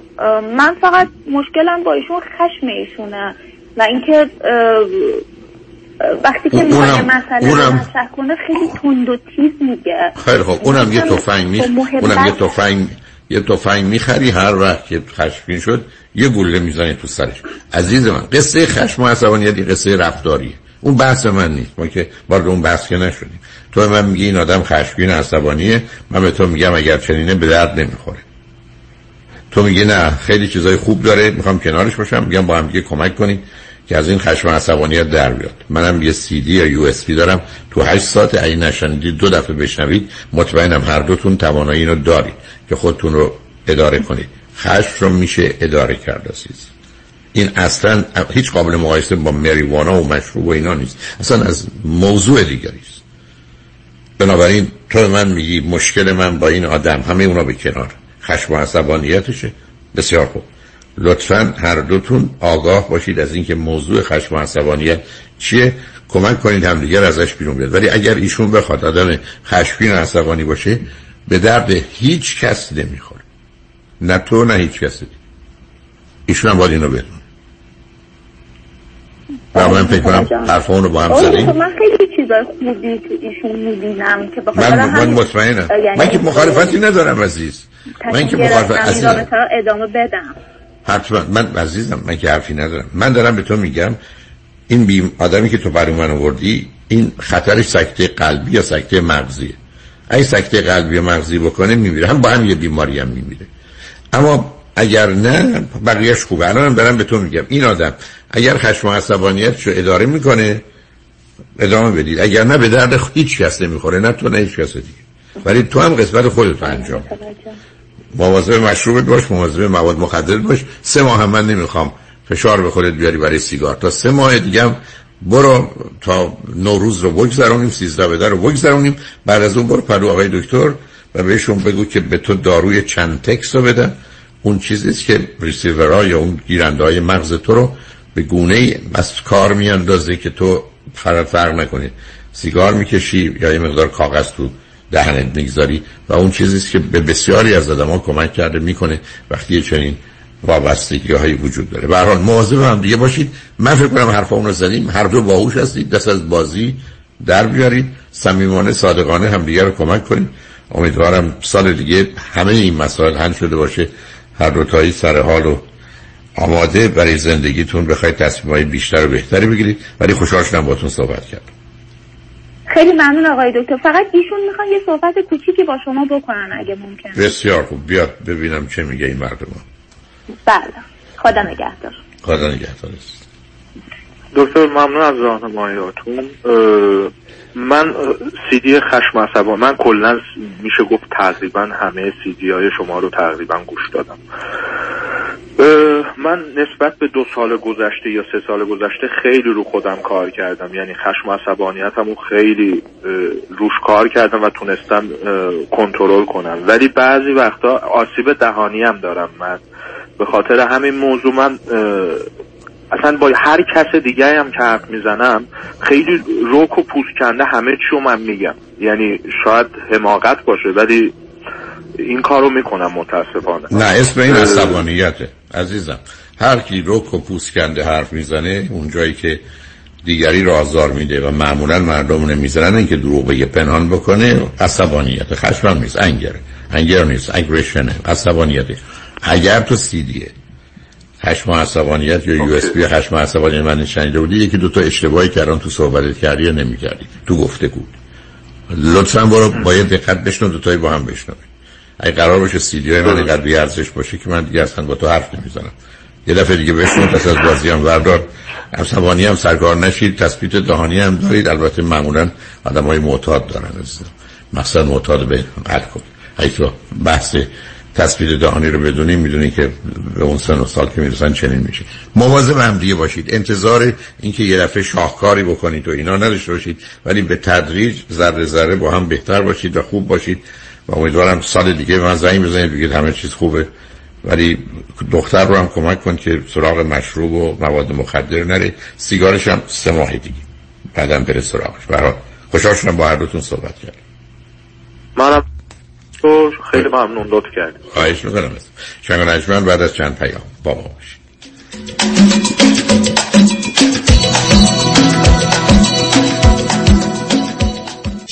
من فقط مشکلم با ایشون خشم ایشونه. و اینکه وقتی که می‌خواد مسئله اونم... کنه خیلی تند و تیز میگه. خیلی خب اونم یه تفنگ می اونم یه تفنگ یه تفنگ می‌خری هر وقت که خشمگین شد یه گوله می‌زنی تو سرش. عزیز من قصه خشم و عصبانیت قصه رفتاریه. اون بحث من نیست. ما که وارد اون بحث که نشدیم. تو من میگی این آدم خشمگین عصبانیه من به تو میگم اگر چنینه به درد نمی‌خوره. تو میگی نه خیلی چیزای خوب داره می‌خوام کنارش باشم میگم با هم دیگه کمک کنید که از این خشم عصبانیت در بیاد. منم یه سی دی یا USB دارم تو 8 ساعت اگه نشنیدید دو دفعه بشنوید مطمئنم هر دوتون توانایی اینو دارید که خودتون رو اداره کنید. خشم رو میشه اداره کرد عزیز. این اصلا هیچ قابل مقایسه با ماریوانا و مشروب و اینا نیست. اصلا از موضوع دیگری است بنابراین تو من میگی مشکل من با این آدم همه اونا به کنار. خشم و عصبانیتشه. بسیار خوب. لطفا هر دوتون آگاه باشید از اینکه موضوع خشم و عصبانیت چیه. کمک کنید همدیگر ازش بیرون بیاد. ولی اگر ایشون بخواد آدم خشمگین و عصبانی باشه به درد هیچ کس نمی‌خوره. نه تو نه هیچ کسی. ایشون هم باید اینو بدون و من فکر کنم حرف رو با هم زدیم. من خیلی چیزای خوبی تو ایشون می‌بینم که من, من مطمئنم. یعنی من که مخالفتی ندارم عزیز. من که مخالفت ادامه بدم. حتما. من عزیزم من که حرفی ندارم. من دارم به تو میگم این بیم آدمی که تو برای من آوردی این خطرش سکته قلبی یا سکته مغزیه؟ اگه سکته قلبی یا مغزی بکنه میمیره. هم با هم یه بیماری هم میمیره. اما اگر نه بقیهش خوبه. الان دارم به تو میگم. این آدم اگر خشم و عصبانیت رو اداره می‌کنه ادامه بدید. اگر نه به درد هیچ کس نمی‌خوره نه تو نه هیچ کس دیگه. ولی تو هم قسمت خودت انجام مواظب مشروبت باش مواظب مواد مخدر باش. سه ماه هم من نمی‌خوام فشار به خودت بیاری برای سیگار. تا سه ماه دیگه هم برو تا نوروز رو بگذرونیم سیزده بدر رو بگذرونیم. بعد از اون برو پرو آقای دکتر و بهشون بگو که به تو داروی Chantix رو بدن اون چیزیست که ریسیورها یا اون گیرنده های مغز تو رو به گونه از کار میاندازه که تو فرق فرق نکنید سیگار می‌کشی یا یه مقدار کاغذ تو دهنت می‌گذاری و اون چیزیست که به بسیاری از آدما کمک کرده می‌کنه وقتی چنین وابستگی هایی وجود داره. به حال مواظب هم دیگه باشید. من فکر کنم حرفامون رو زدیم. هر دو باهوش هستید. دست از بازی در بیارید. صمیمانه صادقانه هم دیگه رو کمک کنید. امیدوارم سال دیگه همه این مسائل حل شده باشه. هر دو تایی سر حال و آماده برای زندگیتون بخواید تصمیم های بیشتر و بهتری بگیرید ولی خوشحال شدم باتون صحبت کرد خیلی ممنون آقای دکتر. فقط ایشون می‌خوان یه صحبت کوچیکی با شما بکنن اگه ممکن. بسیار خوب. بیاد ببینم چه میگه این مردم. بله. خدا نگهدار. خدا نگهدار. دکتر ممنون از راهنماییاتون. من سیدی خشم عصبان من کلا میشه گفت تقریبا همه سیدی های شما رو تقریبا گوش دادم. من نسبت به دو سال گذشته یا سه سال گذشته خیلی رو خودم کار کردم. یعنی خشم و خیلی روش کار کردم و تونستم کنترل کنم. ولی بعضی وقتا آسیب دهانی هم دارم. من به خاطر همین موضوع من اصلا با هر کس دیگه هم که حرف می‌زنم خیلی روک و پوست کنده همه چیو من میگم. یعنی شاید حماقت باشه ولی این کارو می‌کنم متاسفانه. نه اسم این عصبانیته عزیزم. هر کی روک و پوست کنده حرف می‌زنه اون جایی که دیگری رو آزار میده و معمولا مردم نمی‌زنن اینکه دروغ بگه پنهان بکنه عصبانیت. خشم نیست انگر انگر نیست اگریشنه عصبانیت اگر تو سیدیه خشم عصبانیت یا یو اس بی خشم عصبانیت من شنیده بودی یکی دو تا اشتباهی کردن تو صحبتت کردی یا نمی‌کردی. تو گفته بود. لطفا برو باید دقت بشنو دو تایی با هم بشنو اگه قرار باشه سیدی های من اینقدر بی ارزش باشه که من دیگه اصلا با تو حرف نمی‌زنم. یه دفعه دیگه بشنو پس از بازی هم وردار عصبانی هم سرکار نشید تثبیت دهانی هم دارید. البته معمولا آدم های معتاد دارن مثلا معتاد به اگه تو بحث تصویر دهانی رو بدونیم می‌دونی که به اون سن و سال که می‌رسن چنین میشه. مواظب هم دیگه باشید. انتظار اینکه یه دفعه شاهکاری بکنید و اینا نداشته باشید ولی به تدریج ذره ذره با هم بهتر باشید و خوب باشید. و امیدوارم سال دیگه من زنگ بزنید بگید همه چیز خوبه. ولی دختر رو هم کمک کن که سراغ مشروب و مواد مخدر نره. سیگارش هم سه ماه دیگه. بعدم بره سراغش. برای خوشحال شدم با هر دوتون صحبت کرد منم خیلی ممنون لطف کردید خواهش می‌کنم. شنگ بعد از چند پیام. با ما باشید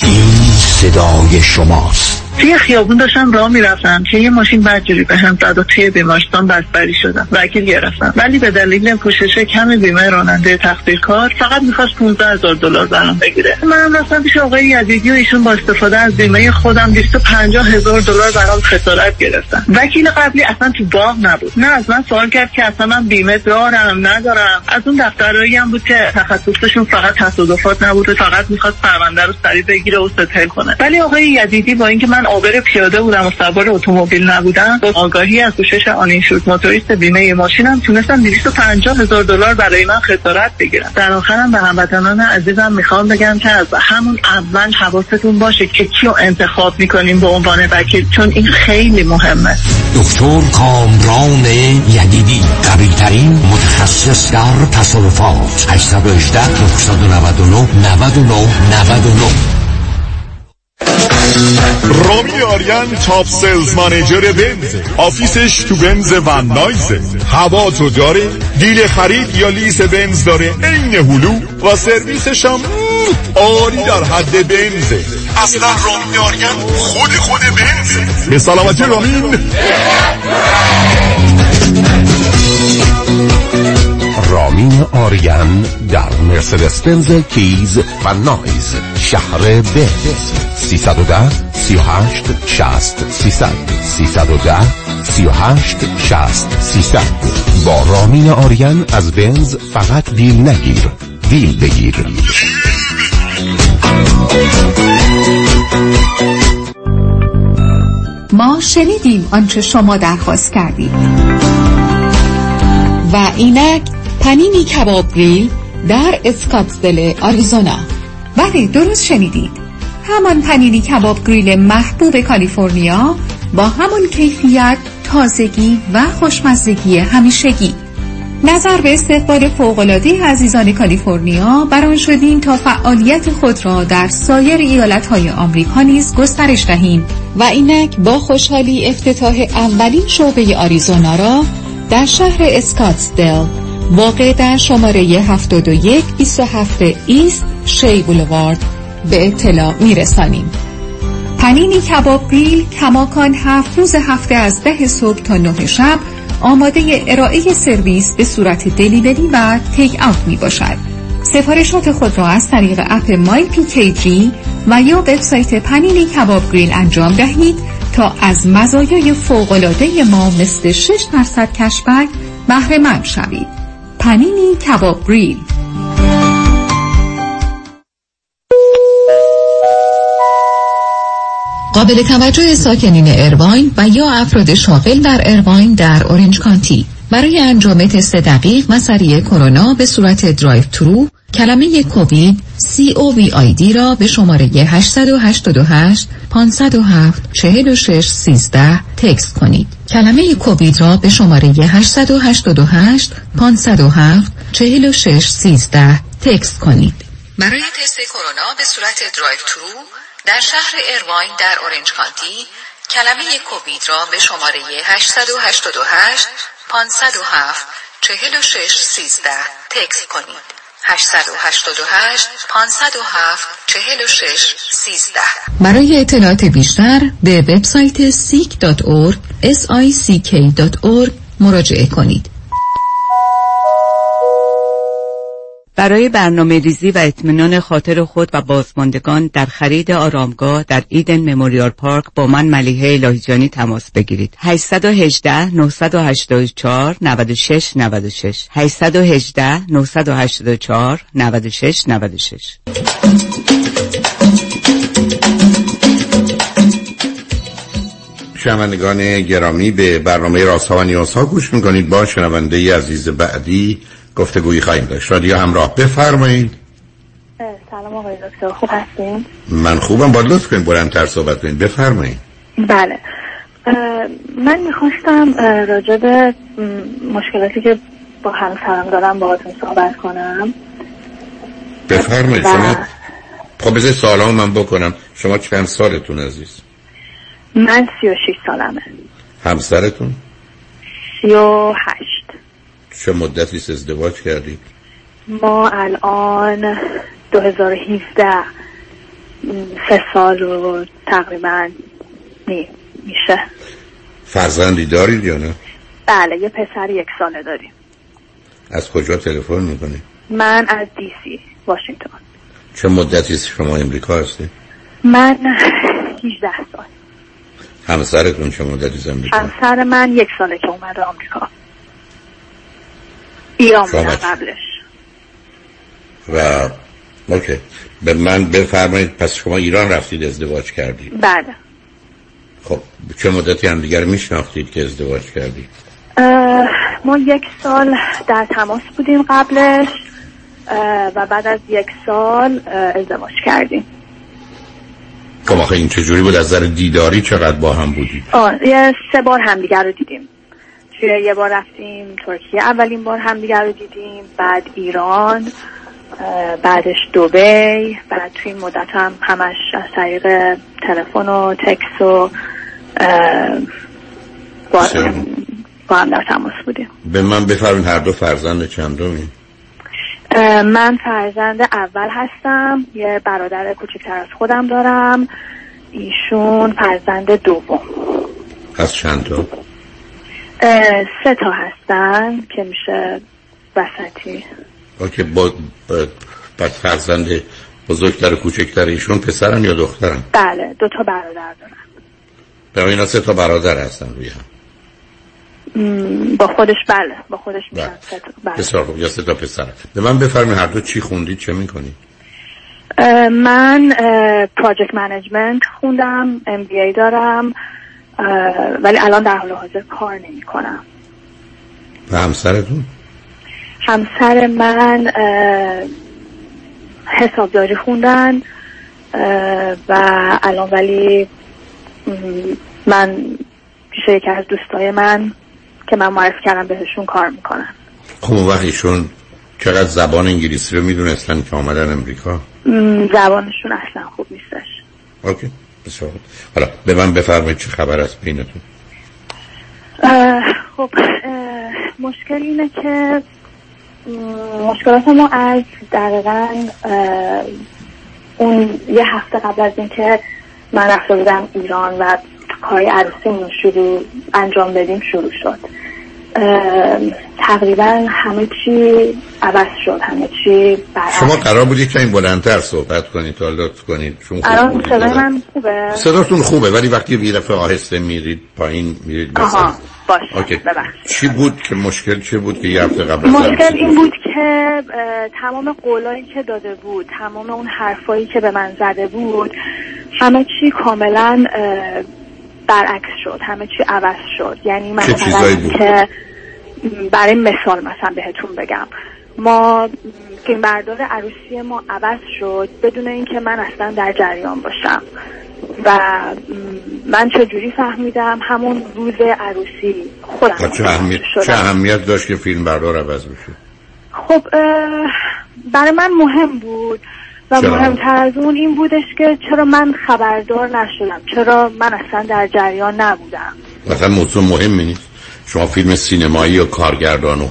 این صدای شماست. توی خیابون داشتم راه می‌رفتم که یه ماشین بدجوری به هم زد و توی بیمارستان بستری شدم. وکیل گرفتم. ولی به دلیل پوشش کم بیمه راننده تقدیر کار فقط می‌خواست 15 هزار دلار برام بگیره. منم رفتم پیش آقای یزیدی و ایشون با استفاده از بیمه خودم 250 هزار دلار برام خسارت گرفتم وکیل قبلی اصلا تو باغ نبود. نه از من سوال کرد که اصلا من بیمه دارم ندارم. از اون دفترایی هم بود که تخصصشون فقط تصادفات نبود فقط می‌خواست پرونده رو سریع بگیره و ستل کنه. ولی آقای یزیدی با اینکه من من آبر پیاده بودم و سوار اتومبیل نبودم. با آگاهی از پوشش آنینشورت موتوریست بیمه ماشینم تونستم 250 هزار دلار برای من خسارت بگیرم. در آخرم به هموطنان عزیزم می‌خوام بگم که از همون اول حواستون باشه که کیو انتخاب می‌کنیم به عنوان وکیل چون این خیلی مهمه. دکتر کامران یدیدی قوی ترین متخصص در تصادفات. 818 999 99 99 رامی آریان top sales manager بنز. office ش تو بنز Van Nuys ه هواتو داره deal خرید یا lease بنز داره عین هلو. و سرویسش هم آری در حد بنزه اصلا رامی آریان خود خود بنزه. به سلامتی رامین. رامین آریان در مرسدس بنز کیز و نایز شهر بنز 310 38 60 300 310 38 60 300 با رامین آریان از بنز فقط دیل نگیر. دیل بگیر. ما شنیدیم آنچه شما درخواست کردید. و اینک پنینی کباب گریل در اسکاتسدل آریزونا. بله درست شنیدید. همان پنینی کباب گریل محبوب کالیفرنیا با همان کیفیت تازگی و خوشمزگی همیشگی. نظر به استقبال فوقلاده عزیزان کالیفرنیا بران شدیم تا فعالیت خود را در سایر ایالتهای آمریکا نیز گسترش دهیم. و اینک با خوشحالی افتتاح اولین شعبه آریزونا را در شهر اسکاتسدل واقع در شماره 71 27 ایست شی بولوارد به اطلاع میرسانیم پنینی کباب گریل کماکان هفت روز هفته از ده صبح تا نه شب آماده ارائه سرویس به صورت delivery و take out می باشد. سفارشات خود را از طریق app My PKG و یا وبسایت Panini Kabob Grill انجام دهید تا از مزایای فوق‌العاده ما مثل 6 درصد cash back بهره مند شوید. Panini Kabob Grill. قابل توجه ساکنین ارواین و یا افراد شاغل در ارواین در اورنج کانتی. برای انجام تست دقیق و سریع کرونا به صورت drive-thru کلمه کووید دی را به شماره 888 507 46 13 text کنید. کلمه کووید را به شماره 888 507 46 13 text کنید. برای تست کرونا به صورت drive-through در شهر ارواین در اورنج کانتی کلمه کووید را به شماره 888 507 46 13 text کنید. 888 507 46 13 برای اطلاعات بیشتر به وبسایت seek.org sick.org مراجعه کنید. برای برنامه ریزی و اطمینان خاطر خود و بازماندگان در خرید آرامگاه در ایدن مموریال پارک با من ملیحه الهیجانی تماس بگیرید. 818 984 96 96 818 984 96 96 شنوندگان گرامی به برنامه راست ها و نیاز ها گوش می‌کنید. با شنونده عزیز بعدی گفتگویی خواهیم داشت. رادیو همراه. بفرمایید. سلام آقای دکتر. خوب هستین؟ من خوبم. با لطف کنید بلندتر صحبت کنید. بفرمایید. بله. من می‌خواستم راجع به مشکلاتی که با همسرم دارم باهاتون صحبت کنم. بفرمایید. شما خب بذار سوالامو من بکنم. شما چند سالتون عزیز؟ من سی و شیش سالمه. همسرتون؟ سی و هشت. چه مدتی ازدواج کردید ما الان 2017 سه سال رو تقریبا می میشه. فرزندی دارید یا نه؟ بله یه پسر یک ساله داریم. از کجا تلفن می‌کنید؟ من از دی سی واشنگتن. چه مدتی شما امریکا هستید؟ من 18 سال. همسرتون چه مدتی زندگی همسر من یک ساله که اومده آمریکا. ایران بودم قبلش. و اوکی. به من بفرمایید پس شما ایران رفتید ازدواج کردید؟ بله. خب چه مدتی هم دیگر میشناختید که ازدواج کردید؟ ما یک سال در تماس بودیم قبلش و بعد از یک سال ازدواج کردیم. خب آخه این چجوری بود؟ از نظر دیداری چقدر با هم بودید؟ آه یه سه بار همدیگر رو دیدیم. توی یه بار رفتیم ترکیه. اولین بار همدیگر رو دیدیم بعد ایران بعدش دوبی بعد توی این مدت هم همش از طریق تلفن و تکس و با, با هم در تماس بودیم. به من بفرمین هر دو فرزند چند دومی من فرزند اول هستم یه برادر کوچکتر از خودم دارم. ایشون فرزند دوم. از چند تا؟ سه تا هستن که میشه وسطی. اوکی با پس فرزند بزرگتر و کوچکتر ایشون پسرن یا دخترن؟ بله دو تا برادر دارن. به اینا سه تا برادر هستن روی هم. با خودش بله با خودش میشن سه تا بله. خوب یا سه تا پسر به من بفرمایید هر دو چی خوندید چه می‌کنید من project management خوندم MBA دارم. ولی الان در حال حاضر کار نمی کنم و همسرتون؟ همسر من حسابداری خوندن و الان ولی من پیش یکی از دوستای من که من معرف کردم بهشون کار می‌کنن. خب وقت ایشون چقدر زبان انگلیسی رو می‌دونستن که آمدن امریکا؟ زبانشون اصلا خوب نیستش. اوکی. بسیار. حالا به من بفرمایید چه خبر است بینتون. خب مشکل اینه که مشکلات ما از دقیقا اون یه هفته قبل از اینکه من رفته بودم ایران و کاری عروسیمون شروع انجام بدیم شروع شد. تقریبا همه چی عوض شد همه چی شما قرار بودید که این بلندتر صحبت کنید تا لطف کنید چون الان صدای من خوبه؟ صداتون خوبه ولی وقتی یه دفعه آهسته میرید پایین میرید آها باشه. ببخشید. چی بود که مشکل چی بود که یه هفته قبل مشکل این بود؟ که تمام قولایی که داده بود تمام اون حرفایی که به من زده بود همه چی کاملا برعکس شد همه چی عوض شد. یعنی مثلا؟ که برای مثال مثلا بهتون بگم. ما فیلم بردار عروسی ما عوض شد بدون اینکه من اصلا در جریان باشم. و من چجوری فهمیدم؟ همون روز عروسی خودم چه اهمیت. چه اهمیت داشت که فیلم بردار عوض بشه؟ خب برای من مهم بود. و؟ مهمتر از اون این بودش که چرا من خبردار نشدم؟ چرا من اصلا در جریان نبودم؟ مثلا موضوع مهمی نیست. شما فیلم سینمایی یا کارگردان و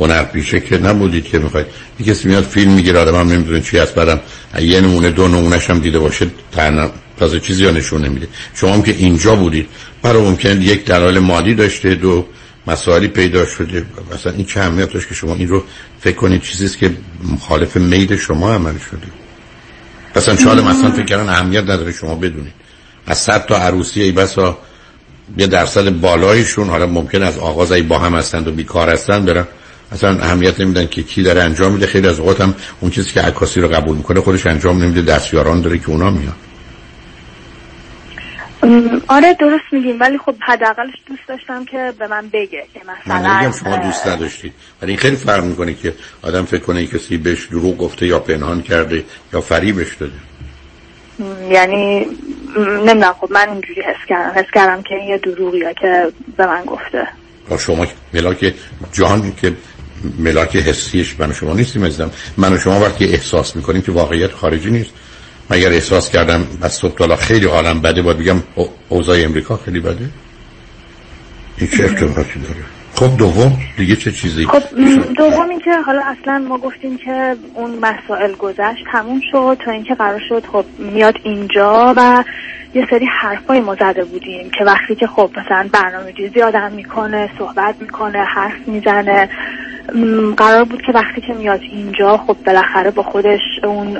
هنرپیشه که نبودید که می‌خواید یه کسی میاد فیلم می‌گیره آدم هم نمی‌دونه چی هست بعدم یه نمونه دو نمونهش هم دیده باشه تنها تازه چیزی ها نشون نمیده. شما هم که اینجا بودید برای ممکن یک دلایل مالی داشته دو مسائلی پیدا شده. مثلا این چه اهمیت داشت که شما این رو فکر کنید چیزی است که مخالف میل شما عمل شده. مثلا شاید مثلا فکر کردن اهمیت نداره شما بدونید. از صد تا عروسی ای بسا یه درصد بالایشون حالا ممکن از آغاز ای با هم هستند و بیکار هستند برن. اصلا اهمیت نمیدن که کی داره انجام میده. خیلی از اوقات هم اون چیزی که عکاسی رو قبول می‌کنه خودش انجام نمیده. دستیاران داره که اونا میاد م، آره درست میگیم ولی خب حداقلش دوست داشتم که به من بگه که من مثلا نمیگم شما دوست نداشتید ولی این خیلی فرق می‌کنه که آدم فکر کنه کسی بهش دروغ گفته یا پنهان کرده یا فریبش داده. یعنی نمی‌دونم خب من اینجوری حس کردم حس کردم که یه دروغیه که به من گفته. شما ملاک جان که ملاک حسیش من و شما نیستیم عزیزم. من و شما وقتی احساس می‌کنیم که واقعیت خارجی نیست. من اگر احساس کردم از صبح تا خیلی حالم بده باید بگم او- اوضاع امریکا خیلی بده. این چه ارتباطی داره؟ خب دوم دیگه چه چیزی؟ خب دوم اینکه حالا اصلا ما گفتیم که اون مسائل گذشت تموم شد تا اینکه قرار شد خب میاد اینجا و یه سری حرفای ما زده بودیم که وقتی که خب مثلا برنامه ریزی آدم می‌کنه صحبت می‌کنه حرف می‌زنه قرار بود که وقتی که میاد اینجا خب بالاخره با خودش اون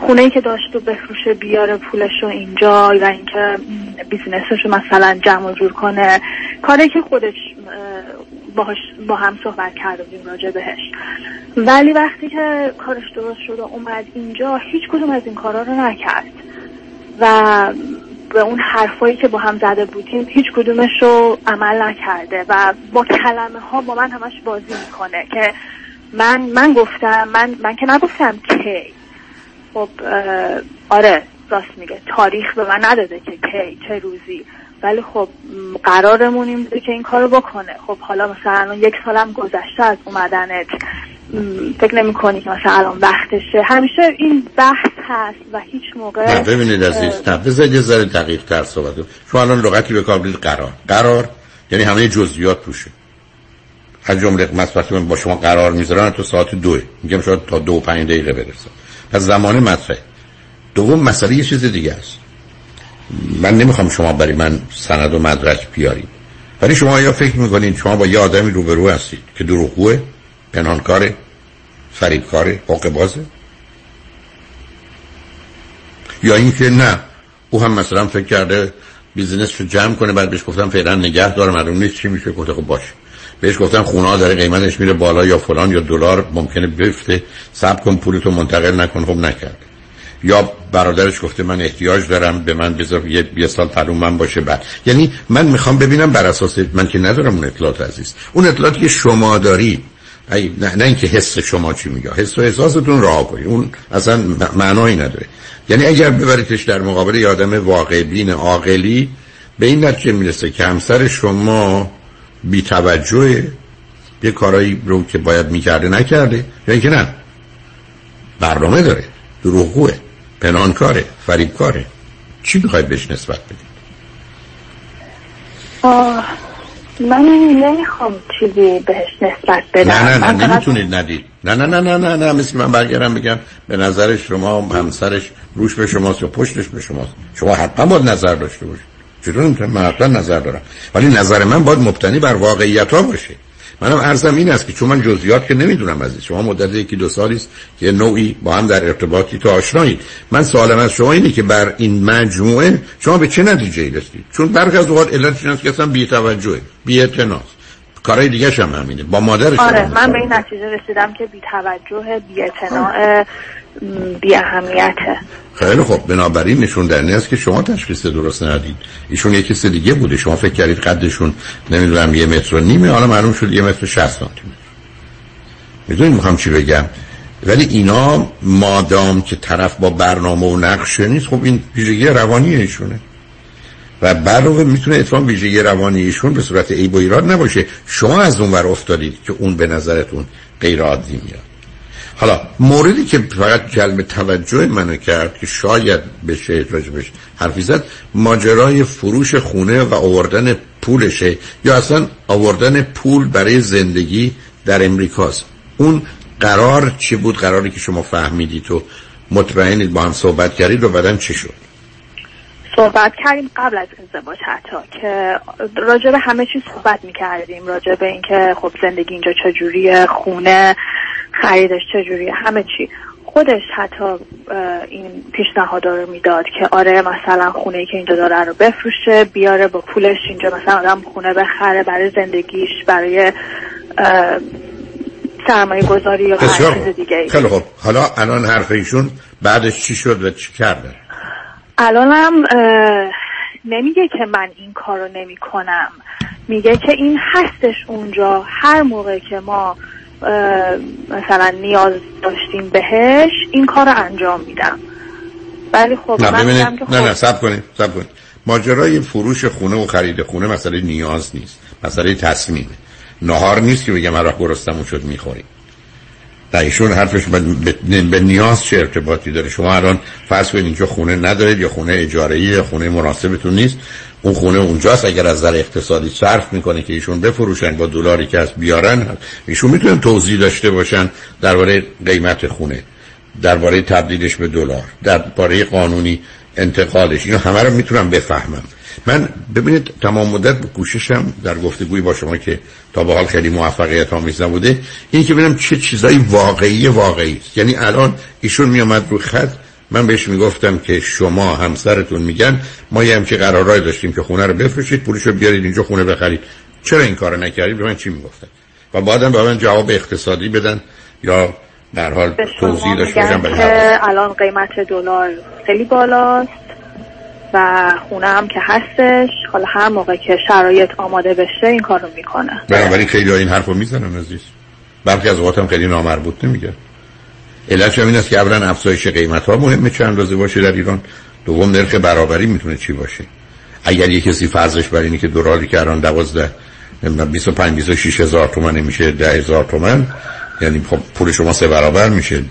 خونه ای که داشت و بفروشه بیاره پولش رو اینجا و اینکه م، business ش رو مثلا جمع و جور کنه کاری که خودش اه، باهاش با هم صحبت کرده بودیم راجع بهش. ولی وقتی که کارش درست شد و اومد اینجا هیچ کدوم از این کارا رو نکرد. و به اون حرفایی که با هم زده بودیم هیچ کدومش رو عمل نکرده و با کلمه ها با من همش بازی می‌کنه که من من گفتم من من که نگفتم کی. خب آره راست میگه. تاریخ به من نداده که کی چه روزی. ولی خب قرارمون این که این کارو بکنه. خب حالا مثلا الان یک سالم گذشته از اومدنت. فکر نمی کنی که مثلا الان وقتشه. همیشه این بحث هست و هیچ موقع ببینید عزیز بذارید یه ذره دقیق تر صحبت. شما الان لغتی به کار قرار. قرار یعنی همه جزئیات توشه. از جمله من با شما قرار می‌ذارن تو ساعت دوه. میگم شاید تا دو و پنج دقیقه برسه. پس زمان مطرحه دوم مسئله یه چیز دیگه است. من نمی‌خوام شما برای من سند و مدرک بیارید. ولی شما یا فکر می‌کنید شما با یه آدمی روبرو هستید که دروغگوه پنهانکاره فریبکاره حقوق بازه یا اینکه نه او هم مثلا فکر کرده business رو جمع کنه بعد بهش گفتم فعلا نگه دار معلوم نیست چی میشه گفته خب باشه. بهش گفتم خونه ها داره قیمتش میره بالا یا فلان یا دلار ممکنه بفته صبر کن پولتو منتقل نکن. خب نکرد. یا برادرش گفته من احتیاج دارم به من بذار یه, یه سال پلو من باشه. بعد. یعنی من می‌خوام ببینم بر اساس من که ندارم اون اطلاعات عزیز. اون اطلاعاتی که شما دارید ای نه, نه اینکه حس شما چی میگه. حس و احساستون رها کنید. اون اصلا معنایی نداره. یعنی اگر ببریدش در مقابل یه آدم واقع بین عاقلی به این نتیجه می‌رسه که همسر شما بی توجه یه کارایی رو که باید می‌کرده نکرده. یا اینکه نه. برنامه داره. دروغگوه. پنهانکاره فریبکاره چی می‌خواید بهش نسبت بدید من نمی‌خوام چیزی بهش نسبت بدم. نه نه نه نمی‌تونید ندید. نه نه نه نه نه نه مثل من برگردم بگم به نظر شما همسرش روش به شماست یا پشتش به شماست؟ شما حتما باید نظر داشته باشید. چطور نمی‌تونم من حتما نظر دارم. ولی نظر من باید مبتنی بر واقعیت ها باشه. منم ارزم این است که چون من جزئیات که نمی‌دونم عزیز شما مدت یکی دو سالی است که نوعی با هم در ارتباطی تو آشنایید. من سوالم از شما اینه که بر این مجموعه شما به چه نتیجه ای رسید چون برخی از اوقات علتش این است که اصلا بی توجه بی اعتناس کارهای دیگه هم همینه با مادرش آره من به این نتیجه رسیدم که بی توجه بی اهمیته. خیلی خوب. بنابراین نشون دهنده است که شما تشخیص درست ندید. ایشون یه کس دیگه بوده. شما فکر کردید قدشون نمی‌دونم یه متر و نیمه. حالا معلوم شد یه متر شست سانتی متر. می‌دونید می‌خوام چی بگم؟ ولی اینا مادام که طرف با برنامه و نقشه نیست. خب این ویژگی روانی ایشونه. و برای می‌تونه اتفاق ویژگی روانی ایشون به صورت ای و ایراد نباشه. شما از اون ور افتادید که اون به نظرتون غیر عادی میاد. حالا موردی که فقط جلب توجه منو کرد که شاید بشه راجبش حرفی زد ماجرای فروش خونه و آوردن پولشه یا اصلا آوردن پول برای زندگی در امریکاست. اون قرار چی بود؟ قراری که شما فهمیدید و مطمئنید با هم صحبت کردید و بعدم چی شد؟ صحبت کردیم قبل از ازدواج حتی که راجع به همه چیز صحبت می‌کردیم راجع به اینکه خب زندگی اینجا چجوریه خونه خریدش چجوریه؟ همه چی. خودش حتی این پیشنهاد رو می‌داد که آره مثلا خونه ای که اینجا داره رو بفروشه بیاره با پولش اینجا مثلا آدم خونه بخره برای زندگیش برای سرمایه گذاری یا هر چیز دیگه خیلی خوب. حالا الان حرف ایشون بعدش چی شد و چی کرده الانم نمیگه که من این کارو نمی کنم میگه که این هستش اونجا. هر موقع که ما مثلا نیاز داشتیم بهش این کار رو انجام میدم. ولی خب نه من که نه خب نه سب کنید سب کنید. ماجرای فروش خونه و خرید خونه مسئله نیاز نیست مسئله تصمیمه نهار نیست که بگم راه گرستمون شد می‌خوریم. نه ایشون حرفش به نیاز چه ارتباطی داره؟ شما الان فرض کنید اینجا خونه ندارید یا خونه اجاره یا خونه مناسبتون نیست. اون خونه اونجاست اگر از نظر اقتصادی صرف می‌کنه که ایشون بفروشن با دلاری که از بیارن ایشون می‌تونن توضیح داشته باشن درباره قیمت خونه درباره تبدیلش به دلار درباره قانونی انتقالش. اینو همه رو می‌تونم بفهمم. من ببینید تمام مدت به کوششم در گفتگوی با شما که تا به حال خیلی موفقیت آمیز نبوده این که ببینم چه چیزایی واقعی واقعی است. یعنی الان ایشون میامد رو خط من بهش می‌گفتم که شما همسرتون میگن ما یه همچی قرارای داشتیم که خونه رو بفروشید پولشو بیارید اینجا خونه بخرید. چرا این کارو نکردید؟ به من چی می‌گفتن؟ و بعدم به من جواب اقتصادی بدن یا در حال توضیح داشته باشم که الان قیمت دلار خیلی بالاست و خونه هم که هستش حالا هر موقع که شرایط آماده بشه این کار رو می‌کنه. بنابراین خیلی این حرف رو می‌زنن عزیز. برخی از اوقات هم خیلی نامربوط نمیگن. علتش این است که اولا افزایش قیمت ها مهمه چند اندازه باشه در ایران. دوم نرخ برابری می‌تونه چی باشه؟ اگر یه کسی فرضش بر اینه که دلاری که الان 12 نمی‌دونم 25 26 هزار تومن میشه 10 هزار تومن یعنی خب پول شما سه برابر میشه.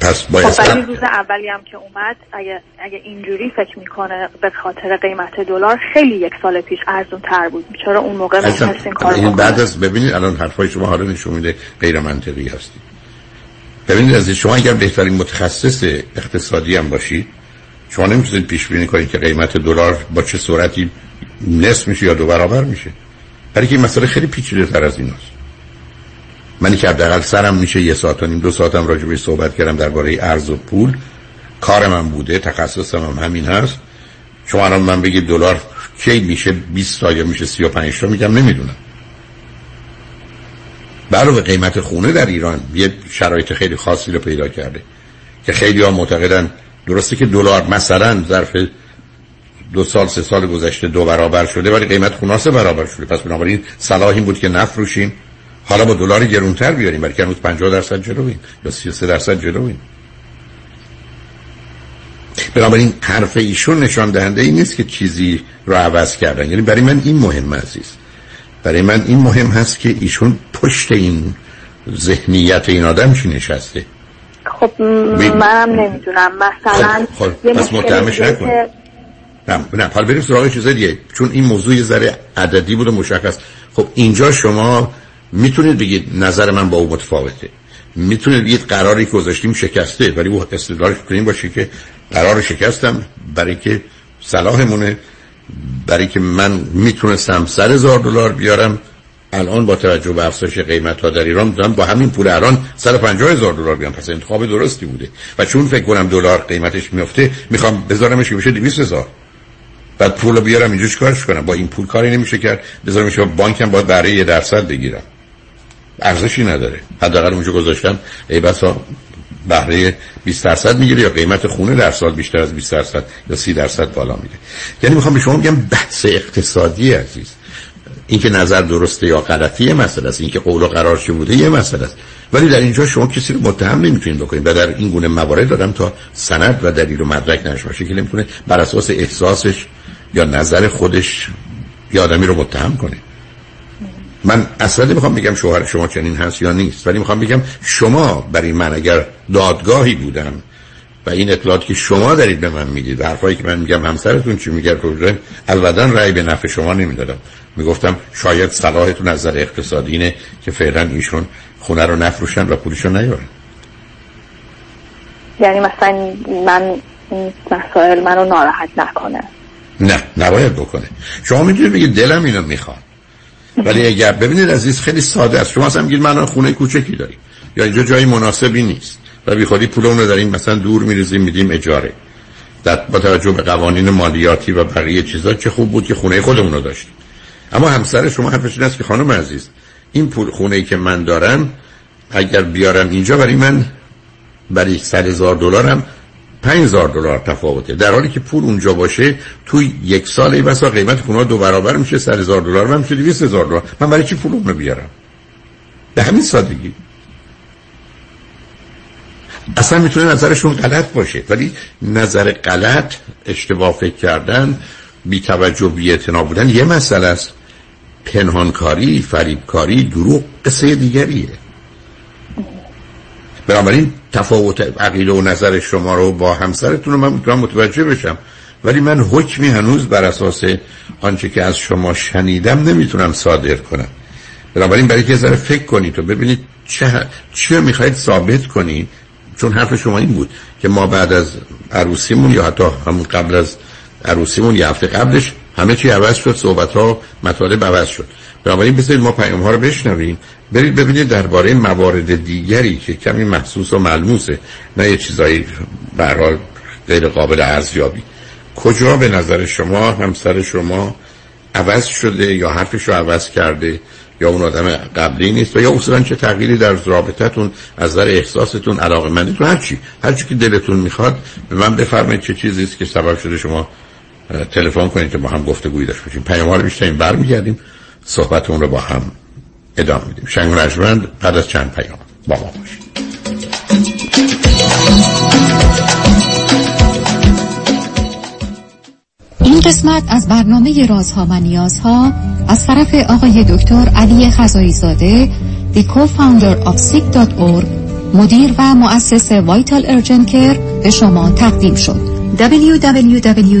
پس باید خب ولی روز اولی هم که اومد اگه, اگه اینجوری فکر می‌کنه به خاطر قیمت دلار خیلی یک سال پیش ارزون تر بود. چرا اون موقع این کار بعد از ببینید الان حرفای شما حالا نشون میده غیر منطقی هستید ببینید از شما اگر بهترین متخصص اقتصادی هم باشید شما نمی‌تونید پیش بینی کنید که قیمت دلار با چه سرعتی نصف میشه یا دو برابر میشه. برای که این مسئله خیلی پیچیده تر از ایناست منی که حداقل سرم میشه یه ساعت و نیم دو ساعتم راجع بهش صحبت کردم درباره ارز و پول. کار من بوده تخصصم هم همین هست. شما الان من بگید دلار کی میشه 20 تا یا میشه 35 تا میگم نمی‌دونم. علاوه قیمت خونه در ایران یه شرایط خیلی خاصی رو پیدا کرده که خیلی ها معتقدن درسته که دلار مثلا ظرف دو سال سه سال گذشته دو برابر شده ولی قیمت خونه سه برابر شده. پس بنابراین صلاح این بود که نفروشیم. حالا با دلار گرونتر بیاریم برای که هنوز 50 درصد جلویم یا 33 درصد جلویم بنابراین حرف ایشون نشان دهنده ای نیست که چیزی رو عوض کردن. یعنی برای من این مهم عزیز. برای من این مهم هست که ایشون پشت این ذهنیت این آدم چی نشسته؟ خب منم نمی‌دونم. مثلا خب, خب. پس متهمش نکن. نه نه حالا بریم سراغ چیز دیگه. چون این موضوع یه ذره عددی بود و مشخص. خب اینجا شما می‌تونید بگید نظر من با او متفاوته. می‌تونید بگید قراری که گذاشتیم شکسته ولی او استدلالش کنیم باشه که قرار شکستم برای که صلاحمونه. برای که من می‌تونستم سر هزار دلار بیارم الان با توجه به افزایش قیمت ها در ایران دارم با همین پول الان 150 هزار دلار بیام پس انتخاب درستی بوده. و چون فکر کنم دلار قیمتش میفته می‌خوام بذارمش که بشه 200 هزار. بعد پول رو بیارم اینجا چیکارش کنم؟ با این پول کاری نمیشه کرد. بذارمش بانکم باید برای یه درصد بگیرم. ارزشی نداره. حداقل اونجا گذاشتم. ای بسا بهره 20 درصد می‌گیره یا قیمت خونه در سال بیشتر از 20 درصد یا 30 درصد بالا میره. یعنی می‌خوام به شما بگم بحث اقتصادی عزیز. اینکه نظر درسته یا غلطی یه مسئله است. اینکه قول و قرار چه بوده یه مسئله است. ولی در اینجا شما کسی رو متهم نمی‌تونید بکنید و در این گونه موارد دادم تا سند و دلیل و مدرک نشه باشه که نمی‌تونه بر اساس احساسش یا نظر خودش یا آدمی رو متهم کنه. من اصلا نمی‌خوام بگم شوهر شما چنین هست یا نیست ولی می‌خوام بگم شما برای من اگر دادگاهی بودم و این اطلاعاتی که شما دارید به من می‌دید حرفایی که من میگم همسرتون چی میگه رو البته رأی به نفع شما نمی‌دادم. می‌گفتم شاید صلاحتون از نظر اقتصادی اینه که فعلا ایشون خونه رو نفروشن و پولشو نیارن. یعنی مثلا من مسائل منو ناراحت نکنه. نه نباید بکنه. شما می‌دونید بگید دلم اینو می‌خواد. ولی اگر ببینید عزیز خیلی ساده است. شما اصلا میگید من خونه کوچکی داریم یا اینجا جای مناسبی نیست. و بی خودی پولمون رو داریم مثلا دور میریزیم میدیم اجاره. در با توجه به قوانین مالیاتی و بقیه چیزا چه خوب بود که خونه خودمون رو داشتیم. اما همسر شما حرفش این است که خانم عزیز این پول خونه ای که من دارم اگر بیارم اینجا برای من برای 100 هزار دلارم 5000 دلار تفاوته. در حالی که پول اونجا باشه توی یک سال ای بسا قیمت خونه دو برابر میشه 100 هزار دلار من میشه 200 هزار دلار. من برای چی پول اونو بیارم؟ به همین سادگی. اصلا می‌تونه نظرشون غلط باشه ولی نظر غلط اشتباه فکر کردن بی توجه بی بودن یه مسئله است. پنهانکاری فریبکاری دروغ قصه دیگریه. بنابراین تفاوت عقیده و نظر شما رو با همسرتون رو من می‌تونم متوجه بشم. ولی من حکمی هنوز بر اساس آنچه که از شما شنیدم نمی‌تونم صادر کنم. بنابراین برای که ذره فکر کنید و ببینید چه چه می‌خواید ثابت کنید. چون حرف شما این بود که ما بعد از عروسیمون یا حتی همون قبل از عروسیمون یه هفته قبلش همه چی عوض شد صحبت ها مطالب عوض شد. بنابراین بذارید ما پیام ها رو بشنویم. برید ببینید درباره موارد دیگری که کمی محسوس و ملموسه. نه یه چیزایی برحال غیر قابل ارزیابی. کجا به نظر شما همسر شما عوض شده یا حرفش رو عوض کرده یا اون آدم قبلی نیست و یا اصلا چه تغییری در رابطتون از نظر احساستون علاقه مندیتون هرچی هرچی که دلتون می‌خواد به من بفرمایید چه چیزی است که سبب شده شما تلفن کنید که با هم گفتگویی داشته باشیم. پیام ها رو بیشتر برمیگردیم صحبتون رو با هم ادامه میدیم. شنگ رجمند بعد از چند پیام. با ما باشید. این قسمت از برنامه رازها و نیازها از طرف آقای دکتر علی خزایی زاده The Co-Founder of Sick.org مدیر و مؤسس وایتال ارجن کر به شما تقدیم شد. www.seek.org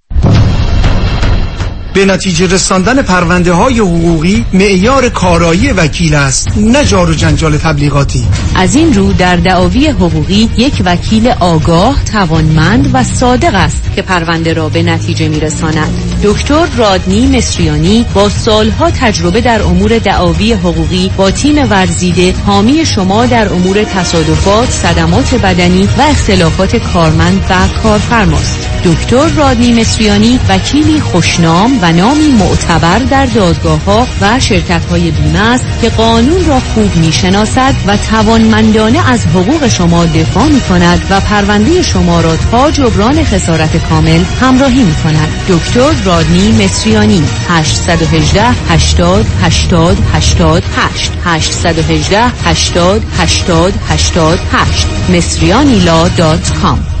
به natice رساندن پرونده های حقوقی معیار کارایی وکیل است نه جار و جنجال تبلیغاتی. از این رو در دعاوی حقوقی یک وکیل آگاه توانمند و صادق است که پرونده را به نتیجه میرساند. دکتر رادنی مصریانی با سالها تجربه در امور دعاوی حقوقی با تیم ورزیده حامی شما در امور تصادفات صدمات بدنی و اختلافات کارمند و کارفرماست. دکتر رادنی مصریانی وکیلی خوشنام و نامی معتبر در دادگاه ها و شرکت های بیمه است که قانون را خوب می‌شناسد و توانمندانه از حقوق شما دفاع می کند و پرونده شما را تا جبران خسارت کامل همراهی می کند دکتر رادنی مصریانی 818 80 80 88 818 80 80 88 مصریانیلا.com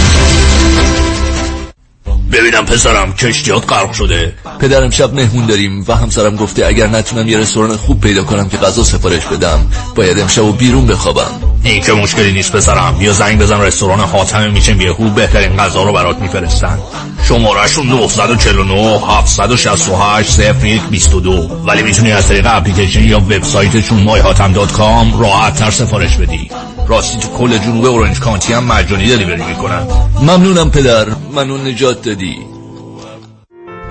ببینم پسرم کشتیات غرق شده. پدرم شب مهمون داریم و همسرم گفته اگر نتونم یه رستوران خوب پیدا کنم که غذا سفارش بدم باید امشب و بیرون بخوابم. این که مشکلی نیست پسرم یا زنگ بزن رستوران حاتم میچن بیهو بهترین غذا رو برات میفرستن. شمارهشون 949 768 0122 ولی می‌تونی از طریق اپلیکیشن یا وبسایتشون myhatam.com راحت تر سفارش بدی. راستی تو کل جنوب اورنج کانتی هم مجانی دلیوری می‌کنن. ممنونم پدر. منو نجات دادی.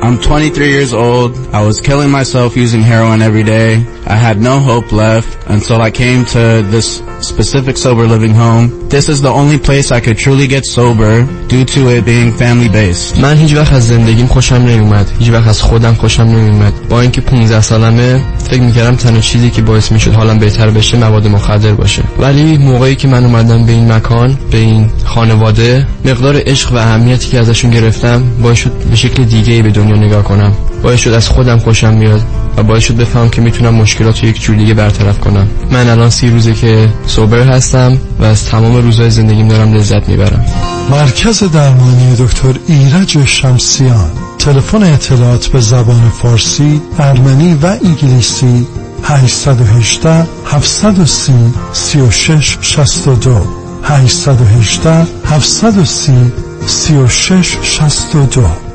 I'm 23 years old. I was killing myself using heroin every day. I had no hope left until I came to this specific sober living home. This is the only place I could truly get sober due to it being family based. من هیچ وقت از زندگیم خوشم نمیومد. هیچ وقت از خودم خوشم نمیومد. با اینکه 15 سالمه فکر می‌کردم تنها چیزی که باعث می‌شد حالم بهتر بشه مواد مخدر باشه. ولی موقعی که من اومدم به این مکان، به این خانواده، مقدار عشق و اهمیتی که ازشون گرفتم باعث شد به شکل دیگه به دنیا نگاه کنم. باعث شد از خودم خوشم میاد و باعث شد بفهم که می‌تونم مشکلات رو یک جور دیگه برطرف کنم. من الان سی روزه که سوبر هستم و از تمام روزهای زندگیم دارم لذت می‌برم. مرکز درمانی دکتر ایرج شمسیان. تلفن اطلاعات به زبان فارسی، ارمنی و انگلیسی 818 730 36 62 818 730 36 62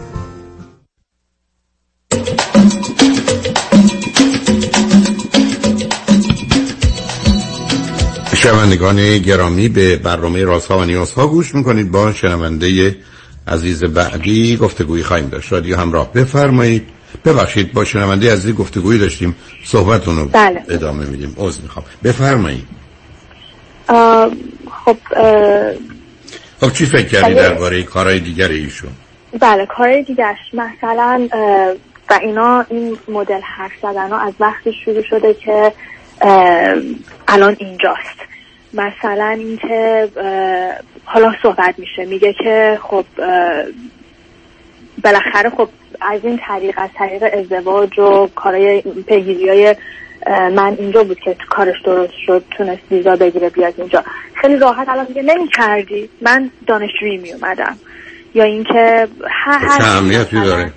شنوندگان گرامی به برنامه رازها و نیازها گوش می‌کنید. با شنونده عزیز بعدی گفتگویی خواهیم داشت. رادیو همراه بفرمایید. ببخشید با شنونده عزیز گفتگویی داشتیم. صحبتون رو بله. ادامه میدیم. عذر می‌خوام. بفرمایید. خب خب چی فکر کردی بله. درباره کارهای دیگر ایشون؟ بله کار دیگرش. مثلا و اینا این مدل حرف زدن ها از وقتی شروع شده که الان اینجاست. مثلا اینکه حالا صحبت میشه. میگه که خب بالاخره خب از این طریق از طریق ازدواج و کارهای پیگیری های من اینجا بود که تو کارش درست شد تونست ویزا بگیره بیاد اینجا. خیلی راحت الان میگه نمی کردی من دانشجویی می اومدم یا اینکه هر هر چه اهمیتی داره؟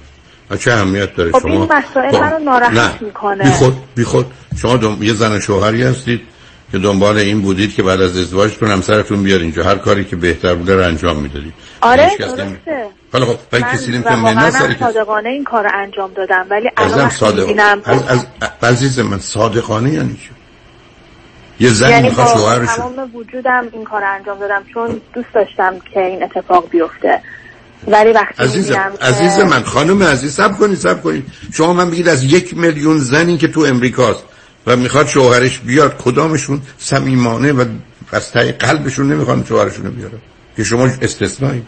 چه اهمیت داره خب شما؟ این مسائل با- منو ناراحت نه. می‌کنه. بی خود بی خود شما دم... یه زن شوهری هستید. که دنبال این بودید که بعد از ازدواجتون همسرتون بیاد اینجا. هر کاری که بهتر بوده رو انجام می‌دادید. آره درسته. حالا خب ولی من کسی هم کسی صادقانه این کار انجام دادم ولی الان ازم وقتی صادق می‌بینم از, از, عزیز من صادقانه یعنی چی؟ یه زن یعنی می‌خواد شوهرش تمام وجودم این کار انجام دادم چون دوست داشتم که این اتفاق بیفته. ولی وقتی عزیز که عزیز من خانم عزیز سب کنید سب کنید. شما من بگید از یک میلیون زنی که تو امریکاست و می‌خواد شوهرش بیاد کدامشون صمیمانه و از ته قلبشون نمی‌خوان شوهرشون رو بیارن که شما استثنایی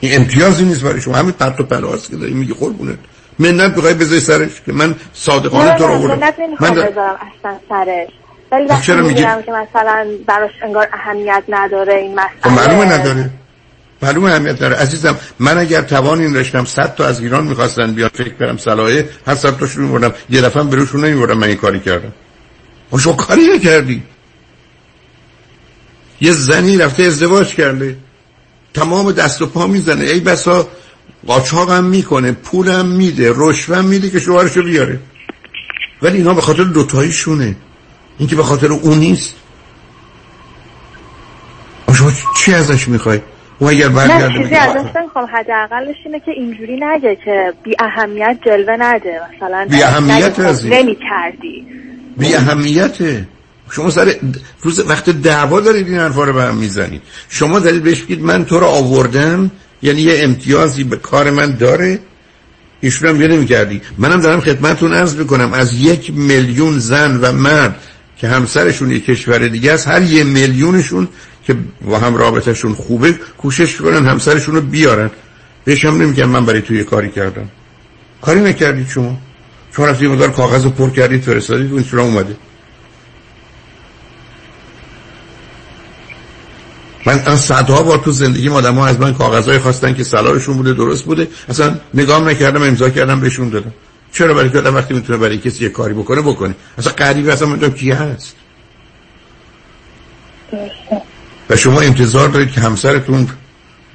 این امتیازی نیست برای شما همین پرت و پلاست که داری میگی قربونت منت بخوای بذاری سرش که من صادقانه نه تو رو آوردم من در- بذارم اصلا سرش ولی خب وقتی چرا می‌گیرم که مثلا براش انگار اهمیت نداره این خب مسئله معلومه نداره معلومه اهمیت داره. عزیزم من اگر توان این داشتم صد تا از ایران می‌خواستن بیان فکر برم صلاحه هر صد تاشون میبردم یه دفعه هم بروشون نمیبردم من این کاری کردم. و شما کاری نکردی. یه زنی رفته ازدواج کرده. تمام دست و پا می‌زنه. ای بسا قاچاق هم می‌کنه هم میده رشوه هم میده که شوهرشو بیاره. ولی اینا به خاطر دوتاییشونه این که به خاطر اون نیست. آخه شما چی ازش می‌خوای؟ اون اگر نه چیزی ازش نمی‌خوام. حداقلش اینه که اینجوری نگه که بی اهمیت جلوه نده. مثلا بی اهمیت. نمی کردی بی اهمیته شما سر روز وقت دعوا دارید این حرفا رو به هم می‌زنید شما دارید بهش بگید من تو رو آوردم یعنی یه امتیازی به کار من داره. ایشون هم یه نمی‌کردی. منم دارم خدمتتون عرض می‌کنم. از یک میلیون زن و مرد که همسرشون یک کشور دیگه است هر یه میلیونشون که با هم رابطهشون خوبه کوشش کنن همسرشون رو بیارن. بهش هم نمیگم من برای تو یه کاری کردم. کاری نکردید شما. شما رفتی یه مقدار کاغذ رو پر کردید فرستادید اون چرا اومده؟ من صدها بار تو زندگی آدم ها از من کاغذهای خواستن که صلاحشون بوده درست بوده. اصلا نگام نکردم امضا کردم بهشون دادم. چرا برای که آدم وقتی می‌تونه برای کسی یه کاری بکنه بکنه؟ اصلا غریبه اصلا می‌دونم کی هست؟ و شما انتظار دارید که همسرتون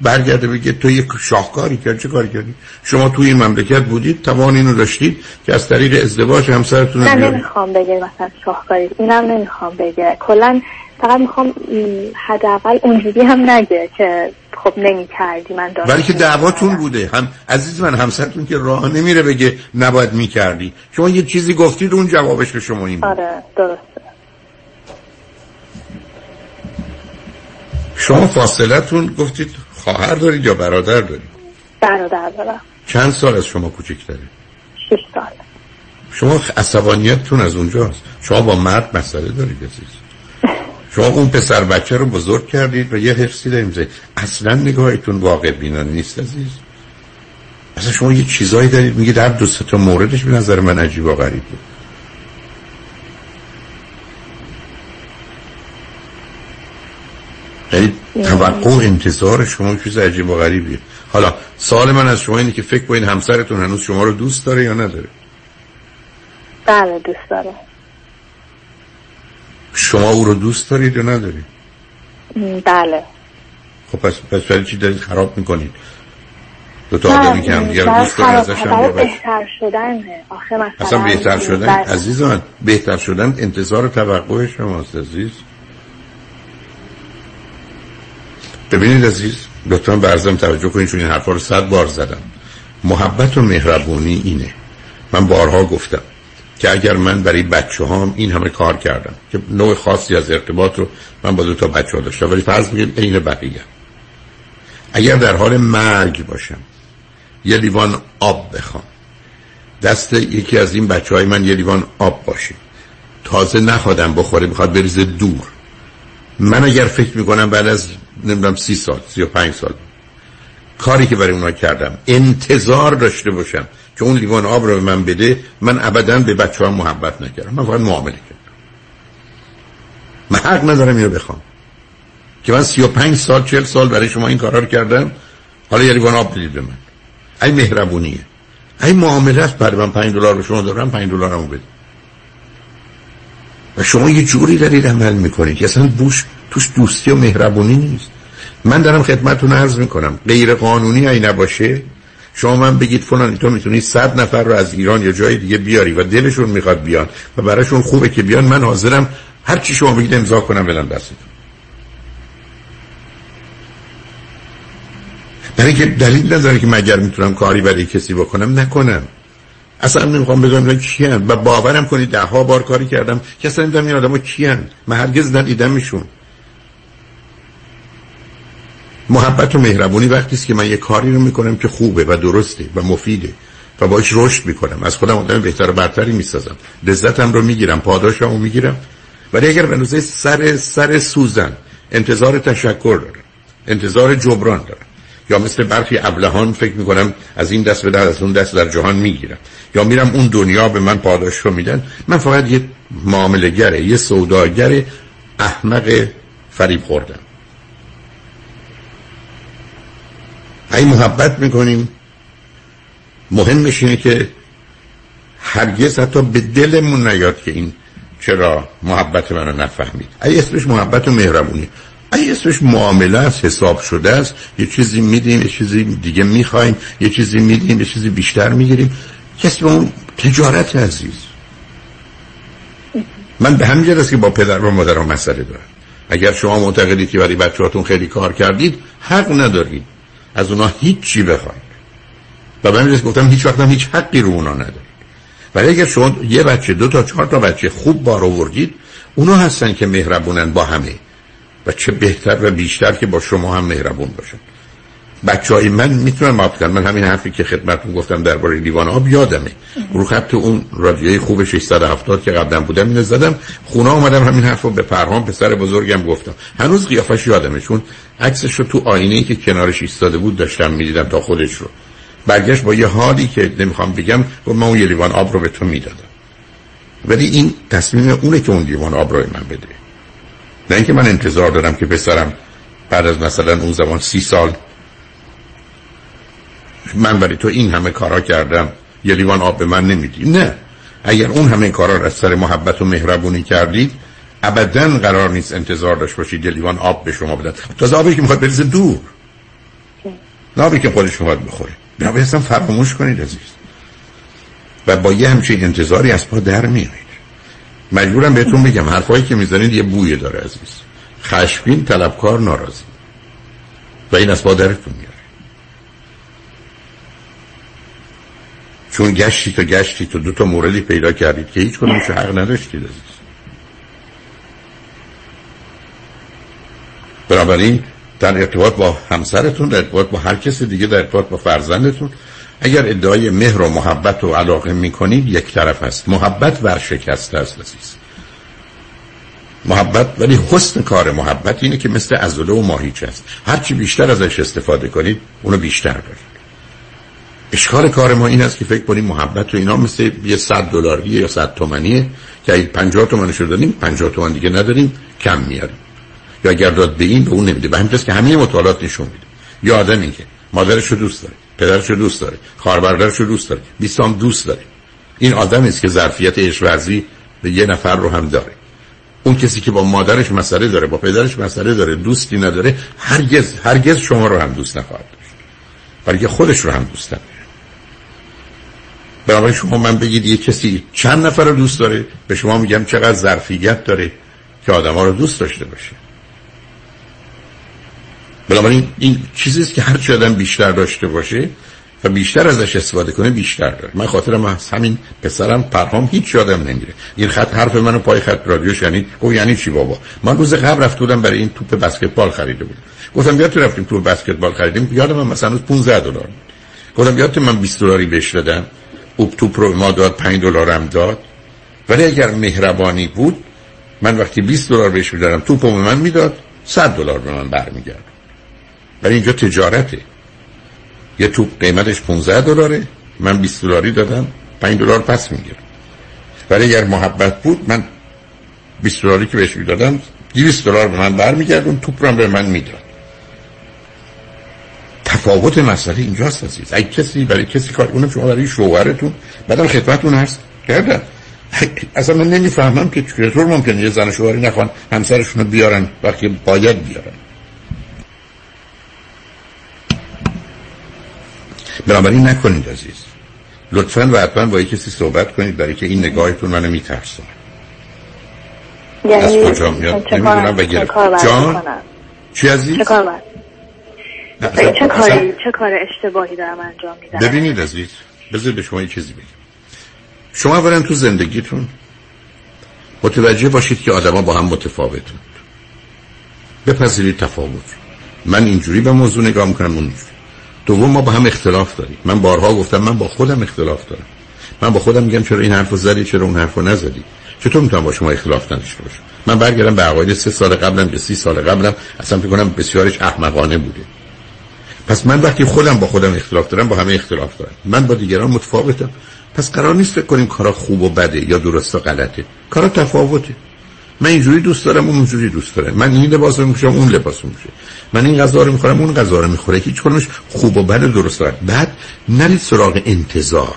برگرده بگه تو یک شاهکاری کرد چه کاری کردی؟ شما توی این مملکت بودید توان اینو داشتید که از طریق ازدواج همسرتون نه. نمی‌خوام بگه مثلا شاهکاری اینم نمی‌خوام بگه. کلا فقط می‌خوام حداقل اونجوری هم نگه که خب نمی کردی من داشتم. ولی که دعواتون بوده. هم عزیز من همسرتون که راه نمیره بگه نباید می‌کردی. شما یه چیزی گفتید اون جوابش به شما این بود. آره درسته. شما فاصلتون گفتید. خواهر دارید یا برادر دارید؟ برادر دارم. چند سال از شما کوچکتره شش سال. شما عصبانیتتون از اونجاست. شما با مرد مسئله دارید عزیز. شما اون پسر بچه رو بزرگ کردید و یه حفظی داریم. اصلا نگاهتون واقع بینانه نیست عزیز. اصلا شما یه چیزایی دارید. میگه در دو تا موردش به نظر من عجیب و غریب بود یعنی توقع انتظار شما چیز عجیب و غریبیه. حالا سوال من از شما اینه که فکر کنید همسرتون هنوز شما رو دوست داره یا نداره؟ بله دوست داره. شما او رو دوست دارید یا ندارید؟ بله. خب پس پس برای چی دارید خراب می‌کنید؟ دو تا آدمی که هم برای دوست دارن ازش هم بهتر شدنه. آخه مثلا اصلا بهتر شدن بله. عزیز من بهتر شدن انتظار توقع شماست عزیز. ببینید عزیز لطفا برزم توجه کنید چون این حرفا رو صد بار زدم. محبت و مهربونی اینه. من بارها گفتم که اگر من برای بچه هام این همه کار کردم که نوع خاصی از ارتباط رو من با دو تا بچه ها داشتم ولی فرض بگید عین بقیه. اگر در حال مرگ باشم یه لیوان آب بخوام دست یکی از این بچه های من یه لیوان آب باشه تازه نخوادم بخوره می‌خواد بریزه دور. من اگر فکر می‌کنم بعد از نمی‌دونم سی سال سی و پنج سال کاری که برای اونا کردم انتظار داشته باشم که اون لیوان آب رو به من بده من ابدا به بچه ها محبت نکردم. من فقط معامله کردم. من حق ندارم اینو بخوام. که من سی و پنج سال چل سال برای شما این کارا رو کردم حالا یه لیوان آب بدید به من. ای مهربونیه. ای معامله است برای من پنج دلار به شما دارم پنج دلارمو بدید. و شما یه جوری دارید عمل می‌کنید که اصلا بوش توش دوستی و مهربونی نیست. من دارم خدمتتون عرض می‌کنم. غیر قانونی ای نباشه شما من بگید فلان تو می‌تونی صد نفر رو از ایران یا جای دیگه بیاری و دلشون می‌خواد بیان و براشون خوبه که بیان. من حاضرم هر چی شما بگید امضا کنم بدم دستتون. برای که دلیل نداره که مگر می‌تونم کاری برای کسی بکنم نکنم. اصلا نمی‌خوام بدونم اینا کیان. و باورم کنید ده ها بار کاری کردم. که اصلا نمی‌دونم این آدم کیان. من هرگز ندیدم ایشون محبت و مهربونی وقتی است که من یه کاری رو می‌کنم که خوبه و درسته و مفیده و باش رشد می‌کنم. از خودم آدم بهتر و برتری می‌سازم. لذتم رو می‌گیرم پاداشم رو می‌گیرم. ولی اگر به سر سر سوزن انتظار تشکر دارم انتظار جبران دارم یا مثل برخی ابلهان فکر می‌کنم از این دست به دست از اون دست در جهان می‌گیرم یا میرم اون دنیا به من پاداش رو میدن من فقط یه معاملگره یه سوداگر احمق فریب خوردم این محبت می‌کنیم مهمش اینه که هرگز حتی به دلمون نیاد که این چرا محبت منو نفهمید. ای اسمش محبت و مهربونی. ای اسمش معامله است حساب شده است. یه چیزی میدیم یه چیزی دیگه می‌خوایم. یه چیزی میدیم یه چیزی بیشتر می‌گیریم. کسی اون تجارت عزیز. من به همین است که با پدر و مادرم مسئله دارم. اگر شما معتقدید که برای بچهاتون خیلی کار کردید حق ندارید. از اونا هیچی بخواید. و به همین گفتم هیچ وقت هم هیچ حقی رو اونا ندارید. ولی اگر شما یه بچه دو تا چهار تا بچه خوب بار آوردید اونا هستن که مهربونن با همه. و چه بهتر و بیشتر که با شما هم مهربون باشن. بچه های من می‌تونن مابت کنن. من همین حرفی که خدمتون گفتم درباره لیوان آب یادمه. رو خط اون رادیوی خوب 670 که قبلا بودم اینو زدم. خونه اومدم همین حرفو به پرهام پسر بزرگم گفتم. هنوز قیافش یادمه چون عکسش رو تو آینه ای که کنارش ایستاده بود داشتم می‌دیدم تا خودش رو. برگشت با یه حالی که نمی‌خوام بگم گفت من اون یه لیوان آب رو به تو می‌دادم. ولی این تصمیم اونه که اون لیوان آب رو من بده. نه اینکه من انتظار دارم که پسرم بعد از مثلا اون زمان سی سال من برای تو این همه کارا کردم. یه لیوان آب به من نمیدی. نه. اگر اون همه کارا را از سر محبت و مهربونی کردید ابدا قرار نیست انتظار داشت باشید یه لیوان آب به شما بدن. تازه آبی که می‌خواد بریزه دور. نه آبی که خودش می‌خواد بخوره. بنابراین اصلا فراموش کنید عزیز. و با یه همچین انتظاری از پا در میایید مجبورم بهتون بگم حرفایی که می‌زنید یه بوی داره عزیز. خشمگین طلبکار ناراضی. و این از پا درتون میاره چون گشتی تو گشتی تو دو تا موردی پیدا کردید که هیچ کنمش حق نداشتید عزیز. بنابراین در ارتباط با همسرتون در ارتباط با هر کس دیگه در ارتباط با فرزندتون اگر ادعای مهر و محبت و علاقه می‌کنید یک طرف است محبت ورشکسته است عزیز. محبت ولی حسن کار محبت اینه که مثل ازوله و ماهیچ است. هرچی بیشتر ازش استفاده کنید اونو بیشتر دارید اشکال کار ما این است که فکر کنیم محبت و اینا مثل یه صد دلاری یا صد تومنیه که اگه پنجاه تومنش رو دادیم پنجاه تومن دیگه نداریم کم میاریم. یا اگر داد به این به اون نمیده. به همین که همه مطالعات نشون میده. یا آدمی که مادرش رو دوست داره پدرش رو دوست داره خواهر رو دوست داره بیستام دوست داره. این آدم است که ظرفیت ورزی به یه نفر رو هم داره. اون کسی که با مادرش مسئله داره با پدرش مسئله داره دوستی نداره هرگز هرگز شما رو هم دوست نخواهد داشت. بلکه خودش رو هم دوست نداره برای شما من بگید یه کسی چند نفر رو دوست داره؟ به شما میگم چقدر ظرفیت داره که آدم ها رو دوست داشته باشه. بنابراین این چیزیست که هر آدم بیشتر داشته باشه و بیشتر ازش استفاده کنه بیشتر داره. من خاطرم از همین پسرم پرهام هیچ یادم نمیره این خط حرف منو پای خط رادیوش یعنی گفت یعنی چی بابا؟ من روز قبل رفت بودم برای این توپ بسکتبال خریده بودم. گفتم یادت رفتیم توپ بسکتبال خریدیم؟ یادم من مثلا 15 دلار گفتم یادت من 20 دلاری بهش دادم؟ اوب توپ رو ما داد 5 دلارم داد. ولی اگر مهربانی بود من وقتی 20 دلار بهش می‌دادم توپو به من می‌داد 100 دلار به من برمیگرد. ولی اینجا تجارته. یه توپ قیمتش 15 دلاره من 20 دلاری دادم 5 دلار پس می‌گیرم. ولی اگر محبت بود من 20 دلاری که بهش می‌دادم 200 دلار به من برمیگرد اون توپ رو به من می‌داد. تفاوت مسئله اینجاست عزیز. اگه کسی برای کسی کار اونم شما برای شوهرتون بعدم خدمتتون هست. کردن اصلا من نمی‌فهمم که چطور ممکنه یه زن شوهری نخوان همسرشون رو بیارن وقتی باید بیارن. بنابراین نکنید عزیز. لطفا و حتما با کسی صحبت کنید برای که این نگاهتون منو میترسونه. یعنی از کجا میاد؟ نمی‌دونم بگیرم جان؟ چی عزیز؟ چه کار چه کاری چه کار اشتباهی دارم انجام میدم؟ ببینید عزیز بذار به شما یه چیزی بگم. شما اولا تو زندگیتون متوجه باشید که آدما با هم متفاوتند. بپذیرید تفاوت. من اینجوری به موضوع نگاه می‌کنم اونجوری دوم ما با هم اختلاف داریم. من بارها گفتم من با خودم اختلاف دارم. من با خودم میگم چرا این حرفو زدی چرا اون حرفو نزدی؟ چطور می‌تونم با شما اختلاف نداشته باشم؟ من برگردم به عقاید سه سال قبلم به سی سال قبلم اصلا فکر کنم بسیارش احمقانه بوده. پس من وقتی خودم با خودم اختلاف دارم با همه اختلاف دارم. من با دیگران متفاوتم. پس قرار نیست فکر کنیم کارا خوب و بده یا درست و غلطه. کارا تفاوته. من اینجوری دوست دارم اون اونجوری دوست دارم من این لباس رو میپوشم اون لباس رو میشه من این غذا رو می‌خورم اون غذا رو می‌خوره. هیچ کنمش خوب و بد و درست دارم بعد نرید سراغ انتظار.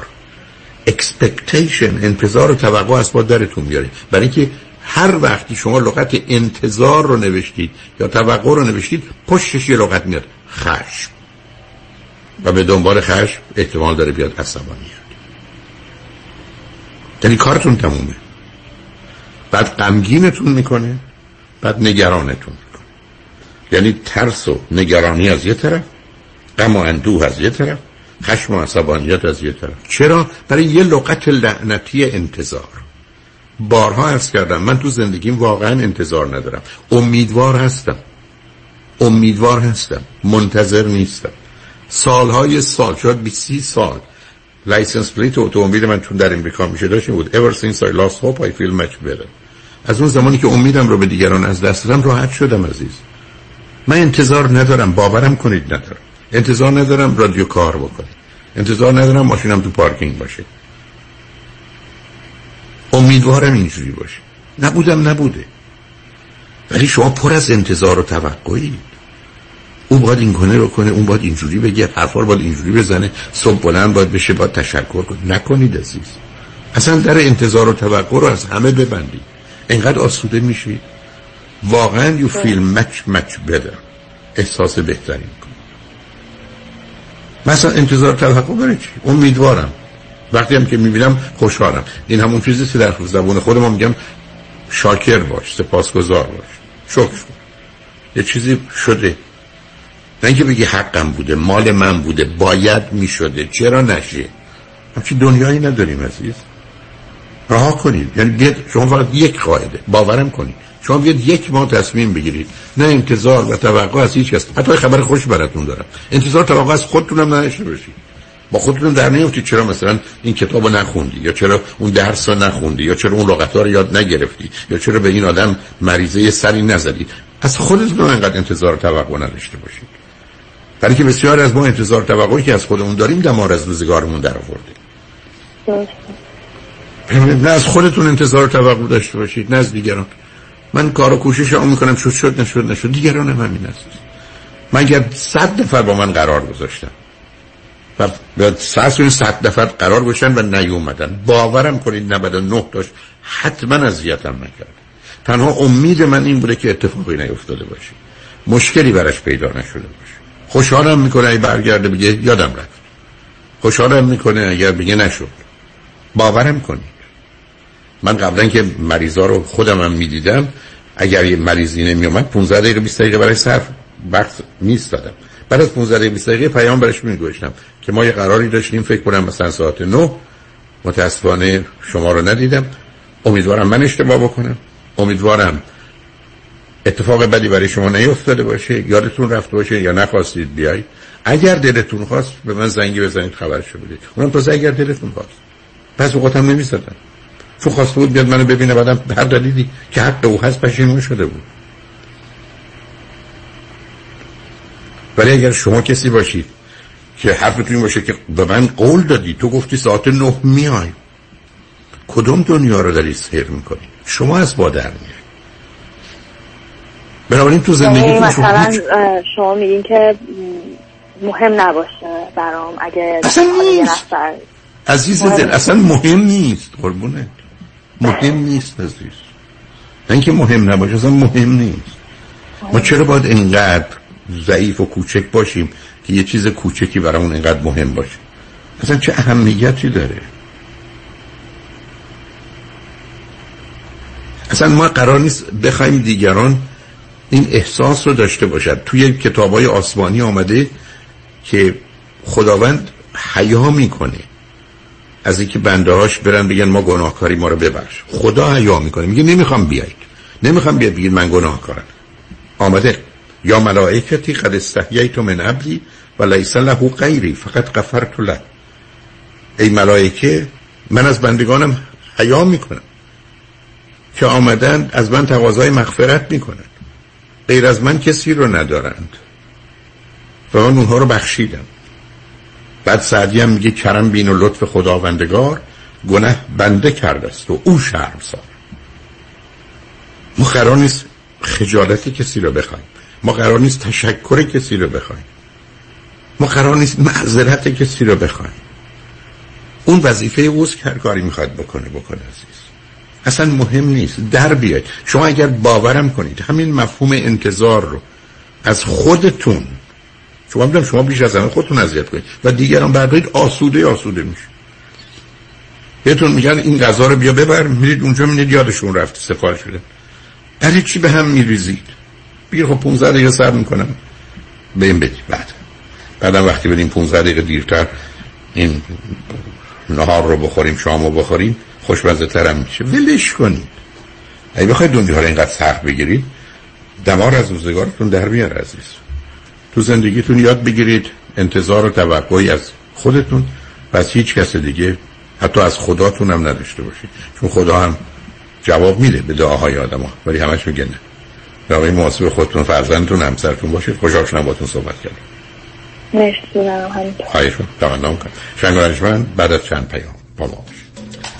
Expectation انتظار و توقع از با درتون میارید برای اینکه هر وقتی شما لغت انتظار رو نوشتید یا توقع رو نوشتید پشتش یه لغت میاد. خشم. و به دنبال خشم احتمال داره بیاد عصبانیت یعنی کارتون تمومه. بعد غمگینتون می‌کنه بعد نگرانتون می‌کنه. یعنی ترس و نگرانی از یه طرف غم و اندوه از یه طرف خشم و عصبانیت از یه طرف. چرا؟ برای یه لغت لعنتی انتظار. بارها ارز کردم من تو زندگیم واقعا انتظار ندارم. امیدوار هستم. امیدوار هستم. منتظر نیستم. سالهای سال شاید 20 سال. license plate اتومبیل من چون در امریکا میشه داشت بود. Ever since I lost hope I feel much better. از اون زمانی که امیدم رو به دیگران از دست دادم راحت شدم عزیز. من انتظار ندارم باورم کنید ندارم. انتظار ندارم رادیو کار بکنه. انتظار ندارم ماشینم تو پارکینگ باشه. امیدوارم اینجوری باشه. نبودم نبوده. ولی شما پر از انتظار و توقعید. او باید این کنه رو کنه اون باید اینجوری بگه حرفا باید اینجوری بزنه صبح بلند باید بشه باید تشکر کنه. نکنید عزیز. اصلا در انتظار و توقع رو از همه ببندید. انقدر آسوده میشید. واقعا you feel much much better احساس بهتری می‌کنه مثلا انتظار توقع برای چی؟ امیدوارم. وقتی هم که می‌بینم خوشحالم. این همون چیزی که در زبون خودم میگم شاکر باش سپاسگزار باش. شکر یه چیزی شده. نه اینکه بگی حقم بوده مال من بوده باید می‌شده چرا نشه؟ همچی دنیایی نداریم عزیز. رها کنید. یعنی بیاد شما فقط یک قاعده باورم کنید. شما بیاد یک ماه تصمیم بگیرید. نه انتظار و توقع از هیچ کس. حتی خبر خوش براتون دارم. انتظار توقع از خودتونم نداشته باشید. با خودتون در نیفتید. چرا مثلا این کتاب رو نخوندی یا چرا اون درس رو نخوندی یا چرا اون لغت رو یاد نگرفتی یا چرا به این آدم مریضه سری نزدی از خودتون انقدر انتظار توقع نداشته باشید. برای که بسیار از ما انتظار توقعی که از خودمون داریم دمار از روزگارمون در آورده. نه از خودتون انتظار توقع داشته باشید نه از دیگران. من کار و کوشش هم می‌کنم شد شد نشد نشد دیگران هم همین است. من اگر صد نفر با من قرار گذاشتم و سرس صد نفر قرار گذاشتن و نیومدن باورم کنید 99 داشت حتما اذیتم نکرد. تنها امید من این بوده که اتفاقی نیفتاده باشه. مشکلی براش پیدا نشده باشه. خوشحالم می‌کنه اگه برگرده بگه یادم رفت. خوشحالم می‌کنه اگر بگه نشد. باورم کنید. من قبلا که مریضا رو خودم هم می‌دیدم اگر یه مریضی نمیومد 15 دقیقه 20 دقیقه برای صرف وقت نیست دادم بعد از 15 دقیقه 20 دقیقه پیام برش میگوشتم که ما یه قراری داشتیم فکر کنم مثلا ساعت 9 متاسفانه شما رو ندیدم. امیدوارم من اشتباه بکنم. امیدوارم اتفاق بدی برای شما نیفتاده باشه یادتون رفته باشه یا نخواستید بیای اگر دلتون خواست به من زنگی بزنید خبرشو بدید اونم تازه اگر دلتون خواست. پس اوقاتم نمی‌زدن. چون خواسته بود بیاد منو ببینه بعدم هر دلیلی که حق او هست پشیمون شده بود. ولی اگر شما کسی باشید که حرفتون باشه که به من قول دادی تو گفتی ساعت نه میای. کدوم دنیا رو داری سیر می‌کنی؟ شما از با در میای. بنابراین تو زندگی یعنی مثلا شما میگین که مهم نباشه برام اگه اصلا نیست. عزیز دل اصلا مهم نیست. قربونه. مهم نیست عزیز. نه اینکه مهم نباشه اصلا مهم نیست. ما چرا باید اینقدر ضعیف و کوچک باشیم که یه چیز کوچکی برامون اینقدر مهم باشه؟ اصلا چه اهمیتی داره؟ اصلا ما قرار نیست بخوایم دیگران این احساس رو داشته باشد. توی کتاب های آسمانی آمده که خداوند حیا می‌کنه. از اینکه بنده هاش برن بگن ما گناهکاری ما رو ببخش. خدا حیا می‌کنه. میگه نمی‌خوام بیاید. نمی‌خوام بیاید. بگید من گناهکارم. آمده. یا ملائکتی قد استحییت من عبدی و لیس له غیری فقط غفرت له. ای ملائکه من از بندگانم حیا می‌کنم. که آمدن از من تقاضای مغفرت می‌کنن. غیر از من کسی رو ندارند. و من اونها رو بخشیدم. بعد سعدی هم میگه کرم بین و لطف خداوندگار گناه بنده کرده است و او شرم سار ما قرار نیست خجالت کسی رو بخوایم. ما قرار نیست تشکر کسی رو بخوایم. ما قرار نیست معذرت کسی رو بخوایم. اون وظیفه اوز کاری می‌خواد بکنه بکنه عزیز. اصلا مهم نیست در بیاید. شما اگر باورم کنید همین مفهوم انتظار رو از خودتون شما می‌دونم شما بیش از همه خودتون اذیت کنید و دیگران بردارید آسوده آسوده میشه بهتون میگن این غذا رو بیا ببر میرید اونجا میرید یادشون رفت سفارش شده. برای چی به هم میریزید؟ بگیر خب 15 دقیقه صبر می‌کنم. به این بدید بعد. بعدم وقتی بدیم 15 دقیقه دیرتر این نهار رو بخوریم شام رو بخوریم خوشمزه ترم میشه. ولش کنید. اگه بخواید دنیا رو اینقدر سخت بگیرید دمار از روزگارتون در میار عزیز. تو زندگیتون یاد بگیرید انتظار و توقعی از خودتون و از هیچ کس دیگه حتی از خداتون هم نداشته باشید. چون خدا هم جواب میده به دعاهای آدم ها ولی همش میگه نه. دعای محاسب خودتون فرزندتون همسرتون باشید. خوشحال شدم باتون صحبت کردم. مرسی همینطور خواهش تمام کنم شنگ بعد از چند پیام. با ما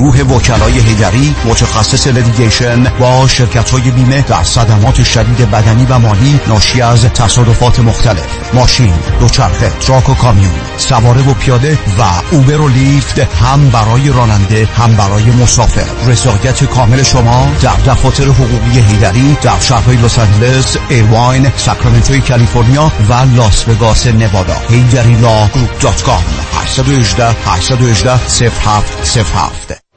گروه وکلای هیدری متخصص litigation با شرکت های بیمه در صدمات شدید بدنی و مالی ناشی از تصادفات مختلف. ماشین، دوچرخه، truck و کامیون سواره و پیاده و اوبر و لیفت هم برای راننده هم برای مسافر. رضایت کامل شما در دفاتر حقوقی هیدری در شهرهای لس آنجلس، ایرواین، ساکرامنتو کالیفرنیا و لاس وگاس نوادا. Heidari Law Group dot com. 818 818 0707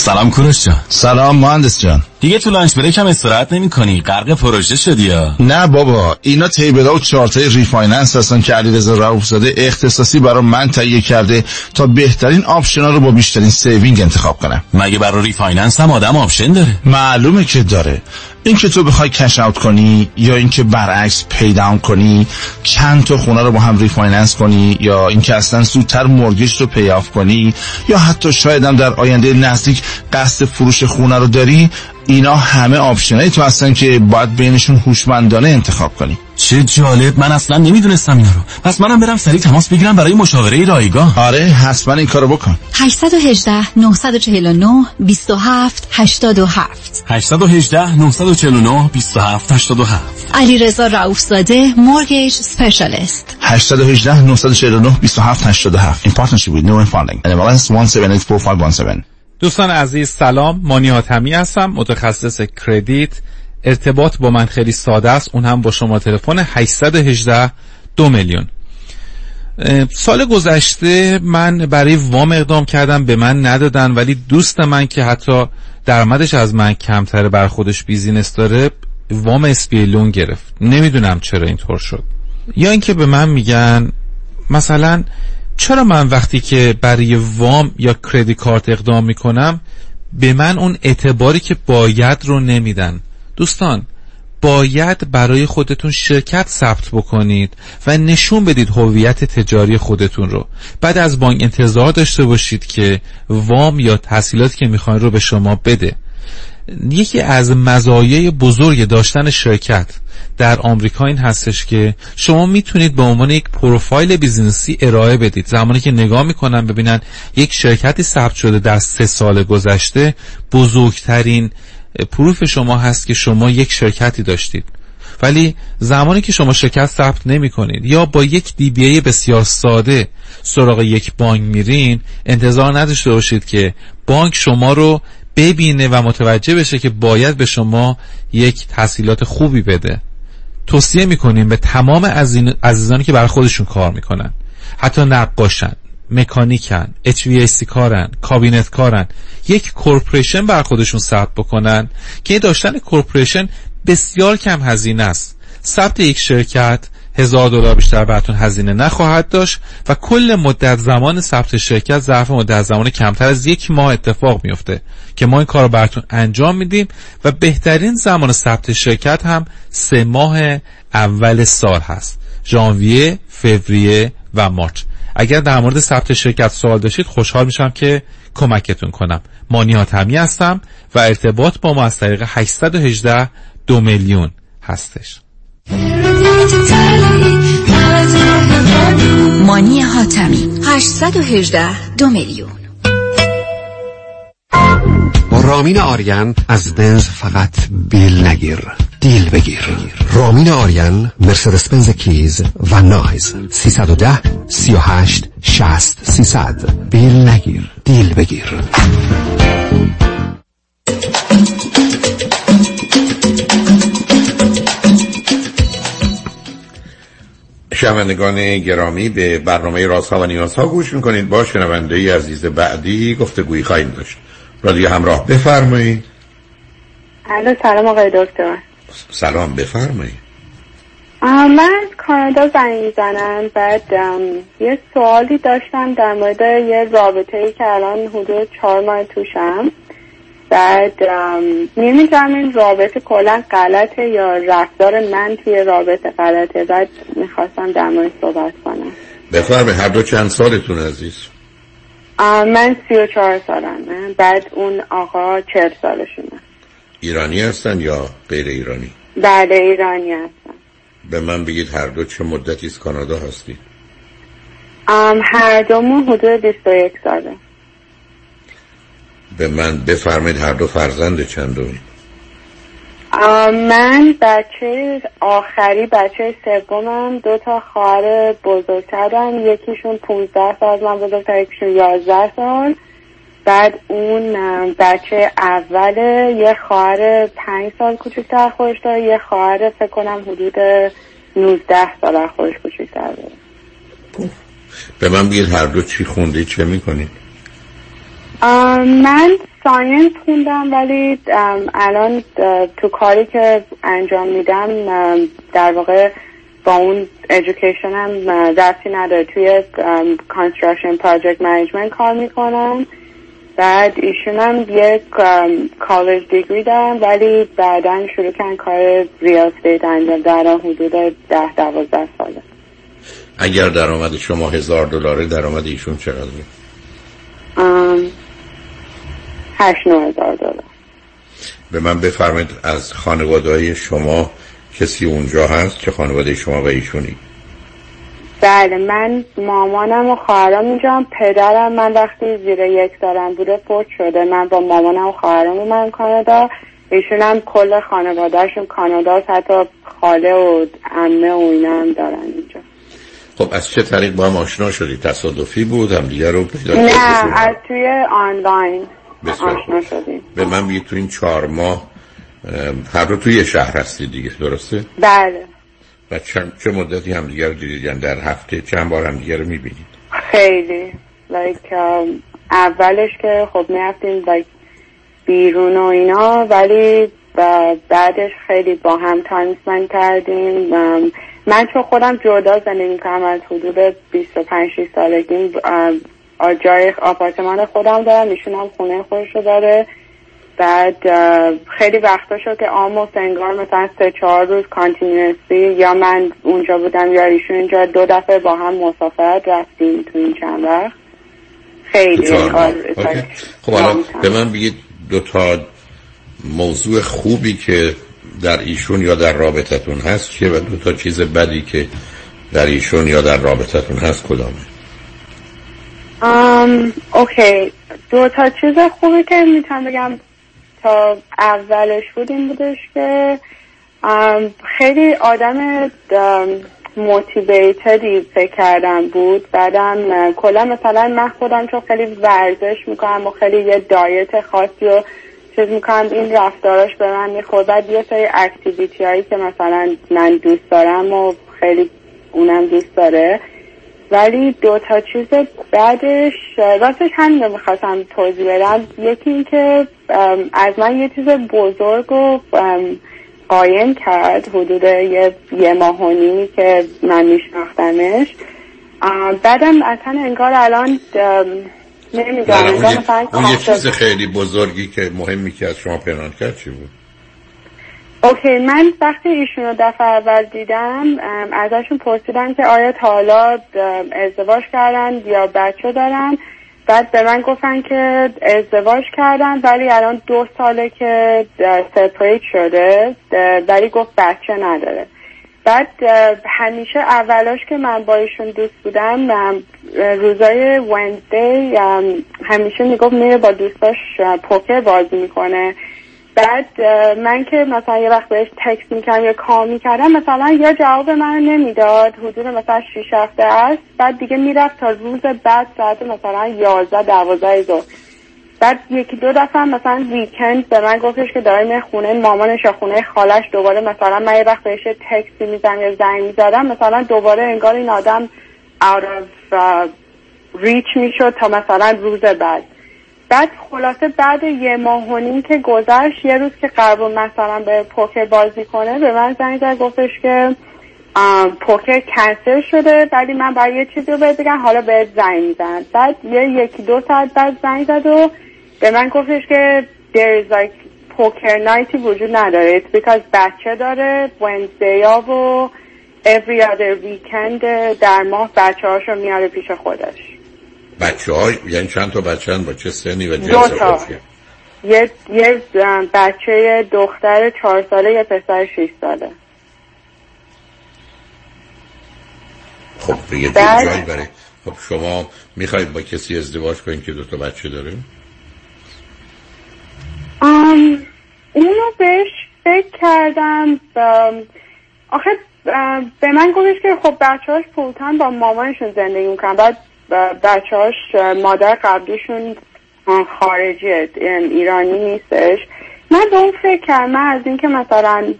سلام کوروش جان. سلام مهندس جان. دیگه تو lunch break هم استراحت نمی کنی غرق پروژه شدی یا؟ نه بابا اینا table ا و chart ای refinance هستن که علیرضا رؤوف زاده اختصاصی برای من تهیه کرده تا بهترین option ا رو با بیشترین saving انتخاب کنم مگه برای refinance هم آدم option داره؟ معلومه که داره. اینکه تو بخوای cash out کنی یا اینکه برعکس pay down کنی چند تا خونه رو با هم refinance کنی یا اینکه اصلا زودتر mortgage رو pay off کنی یا حتی شاید هم در آینده نزدیک قصد فروش خونه رو داری اینا همه option ایی تو هستن که باید بینشون هوشمندانه انتخاب کنی. چه جالب. من اصلا نمی‌دونستم اینا رو. پس منم برم سریع تماس بگیرم برای مشاوره رایگان. آره حتما این کارو بکن. 818 949 27 87 818 949 27 87 علی رضا رؤوفزاده مورگیج سپیشالیست 818 949 27 87 in partnership with New Funding NMLS 1784517 دوستان عزیز سلام. مانی حاتمی هستم متخصص کردیت. ارتباط با من خیلی ساده است. اون هم با شما تلفن 818 دو میلیون. سال گذشته من برای وام اقدام کردم به من ندادن ولی دوست من که حتی درآمدش از من کمتره بر خودش business داره وام SBA loan گرفت. نمی‌دونم چرا اینطور شد. یا اینکه به من میگن مثلا چرا من وقتی که برای وام یا credit card اقدام می‌کنم به من اون اعتباری که باید رو نمیدن؟ دوستان باید برای خودتون شرکت ثبت بکنید و نشون بدید هویت تجاری خودتون رو. بعد از بانک انتظار داشته باشید که وام یا تحصیلاتی که می‌خواین رو به شما بده. یکی از مزایای بزرگ داشتن شرکت در آمریکا این هستش که شما می‌تونید به عنوان یک پروفایل بیزینسی ارائه بدید. زمانی که نگاه می‌کنن ببینن یک شرکتی ثبت شده در سه سال گذشته بزرگترین پروف شما هست که شما یک شرکتی داشتید. ولی زمانی که شما شرکت ثبت نمی کنید یا با یک دی بسیار ساده سراغ یک بانک میرین انتظار نداشته باشید که بانک شما رو ببینه و متوجه بشه که باید به شما یک تسهیلات خوبی بده. توصیه می‌کنیم به تمام عزیزانی که برای خودشون کار می‌کنن. حتی نقاشن مکانیکن HVAC کارن کابینت کارن. یک corporation بر خودشون ثبت بکنن که داشتن corporation بسیار کم هزینه است. ثبت یک شرکت هزار دلار بیشتر براتون هزینه نخواهد داشت و کل مدت زمان ثبت شرکت ظرف مدت زمان کمتر از یک ماه اتفاق میفته که ما این کار رو براتون انجام میدیم و بهترین زمان ثبت شرکت هم سه ماه اول سال هست. ژانویه، فوریه و مارچ. اگر در مورد ثبت شرکت سوال داشتید خوشحال میشم که کمکتون کنم. مانی حاتمی هستم و ارتباط با ما از طریق 818 دو میلیون هستش. مانی حاتمی. 818 دو میلیون. با رامین آریان از بنز فقط بیل نگیر دیل بگیر. رامین آریان مرسدس بنز کیز و نایز. 310 38 60 300 بیل نگیر دیل بگیر. شنوندگان گرامی به برنامه رازها و نیازها گوش می‌کنید. با شنونده ای عزیز بعدی گفتگویی خواهیم داشت. رادیو همراه بفرمایید. الو سلام آقای دکتر. سلام بفرمایید. من کانادا زنگ می‌زنم. بعد یه سوالی داشتم در مورد یه رابطه ای که الان حدود چهار ماه توشم. بعد نمی‌دونم این رابطه کلا غلطه یا رفتار من توی رابطه غلطه؟ بعد می‌خواستم در مورد صحبت کنم. بفرمایید هر دو چند سالتون عزیز؟ من سی و چهار سالمه. بعد اون آقا چهل سالشونه. ایرانی هستن یا غیر ایرانی؟ بله ایرانی هستم به من بگید هر دو چه مدتی از کانادا هستید؟ هر دومون حدود 21 ساله. به من بفرمایید هر دو فرزند چندمی من بچه آخری بچه سومم دو تا خواهر بزرگتر دارم یکیشون 15 سال من بزرگتر یکیشون 11 سال. بعد اون بچه اوله یه خواهر 5 سال کوچکتر خودش داره یه خواهر فکر کنم حدود 19 سال خودش کوچکتر داره. به من بگید هر دو چی خوندید چه می‌کنید؟ من ساینس خوندم ولی الان تو کاری که انجام میدم در واقع با اون education هم ربطی نداره. توی construction project management کار می‌کنم. بعد ایشون هم یک college degree ای دارم ولی بعدا شروع کردن کار real estate انجام دارم حدود ده دوازده ساله. اگر درآمد شما هزار دلاره درآمد ایشون چقدره؟ ام، هشت نه هزار دلار. به من بفرمایید از خانواده های شما کسی اونجا هست که خانواده شما و ایشونی؟ بله من مامانم و خواهرام اینجا پدرم من وقتی زیر یک سالم بوده فوت شده. من با مامانم و خواهرام اومدم کانادا ایشون هم کل خانوادهشون کانادا حتی خاله و عمه و اینا هم دارن اینجا. خب از چه طریق با هم آشنا شدید؟ تصادفی بود؟ هم دیگر رو پیدا نه؟ از توی آنلاین. شدیم به من بگید تو این چهار ماه هر دو توی یه شهر هستید دیگه درسته؟ بله. و چند چه مدتی هم دیگر رو دیدید؟ یعنی در هفته چند بار هم دیگر رو می‌بینید؟ خیلی. Like, um, اولش که خب می‌رفتیم like, بیرون و اینا ولی و بعدش خیلی با هم time spend کردیم. um, من چون خودم جدا زندگی می‌کنم از حدود 25 6 سالگی جای آپارتمان خودم دارم ایشون هم خونه خودش رو داره. بعد خیلی وقتا شد که آموست انگار مثلا سه چهار روز کانتینیوسی یا من اونجا بودم یا ایشون اینجا دو دفعه با هم مسافرت رفتیم تو این چند وقت. خیلی. خب الان به من بگید دو تا موضوع خوبی که در ایشون یا در رابطتون هست چیه و دو تا چیز بدی که در ایشون یا در رابطتون هست کدامه؟ um, okay. دو تا چیز خوبی که می‌تونم بگم تا اولش بود این بودش که خیلی آدم motivated ی فکر کردم بود. بعدم کلا مثلا من خودم چون خیلی ورزش می‌کنم و خیلی یه diet خاصی و چیز می‌کنم این رفتاراش به من می‌خورد. بعد یه سری activity هایی که مثلا من دوست دارم و خیلی اونم دوست داره. ولی دو تا چیز بعدش راستش همین رو می‌خواستم توضیح بدم. یکی این که ام، از من یه چیز بزرگ ام، قایم کرد حدود یه, یه ماه و نیمی که من میشناختمش. بعدم اصلا انگار الان نمی‌دونم اون, یه- اون چیز خیلی بزرگی که مهمی که از شما پنهان کرد چی بود؟ اوکی من وقتی ایشون رو دفعه اول دیدم ازشون پرسیدم که آیا تا حالا ازدواج کردن یا بچه دارن؟ بعد به من گفتن که ازدواج کردن ولی الان دو ساله که سپریت شده ولی گفت بچه نداره. بعد همیشه اولاش که من با ایشون دوست بودم روزای ونزدی همیشه می‌گفت میره با دوستاش پوکر بازی می‌کنه. بعد من که مثلا یه وقت بهش تکس می‌کردم یا کار می‌کردم مثلا یا جواب من نمی‌داد. حدود مثلا 6 هفته است. بعد دیگه می‌رفت تا روز بعد ساعت مثلا 11 12 ظهر. بعد یکی دو دفعه مثلا ویکند به من گفتش که داره میره خونه مامانش یا خونه خالش دوباره مثلا من یه وقت بهش تکسی می‌زنم یا زنگ می‌زدم مثلا دوباره انگار این آدم out of ریچ می‌شد تا مثلا روز بعد. بعد خلاصه بعد یه ماه که گذشت یه روز که قرار مثلا به پوکر بازی کنه به من زنگ زد گفتش که پوکر کنسل شده ولی من باید یه چیزی رو بهت بگم حالا بهت زنگ میزن بعد یه یکی دو ساعت بعد زنگ زد و به من گفتش که there like poker night وجود نداره. It's because بچه داره Wednesday ها و every other weekend در ماه بچه هاشو میاره پیش خودش. بچه های یعنی چند تا بچه با چه سنی و دو تا. یه, یه بچه دختر چهار ساله یه پسر شیش ساله. خب یه جایی برای خب شما می‌خواید با کسی ازدواج کنید که دو تا بچه داره؟ آم اونو بهش فکر کردم آخه به من گفتش که خب بچه هاش پولتن با مامانشون زندگی می‌کنن. بعد بچه هاش مادر قبلیشون خارجیه ایرانی نیستش. من به اون فکر کردم از اینکه مثلا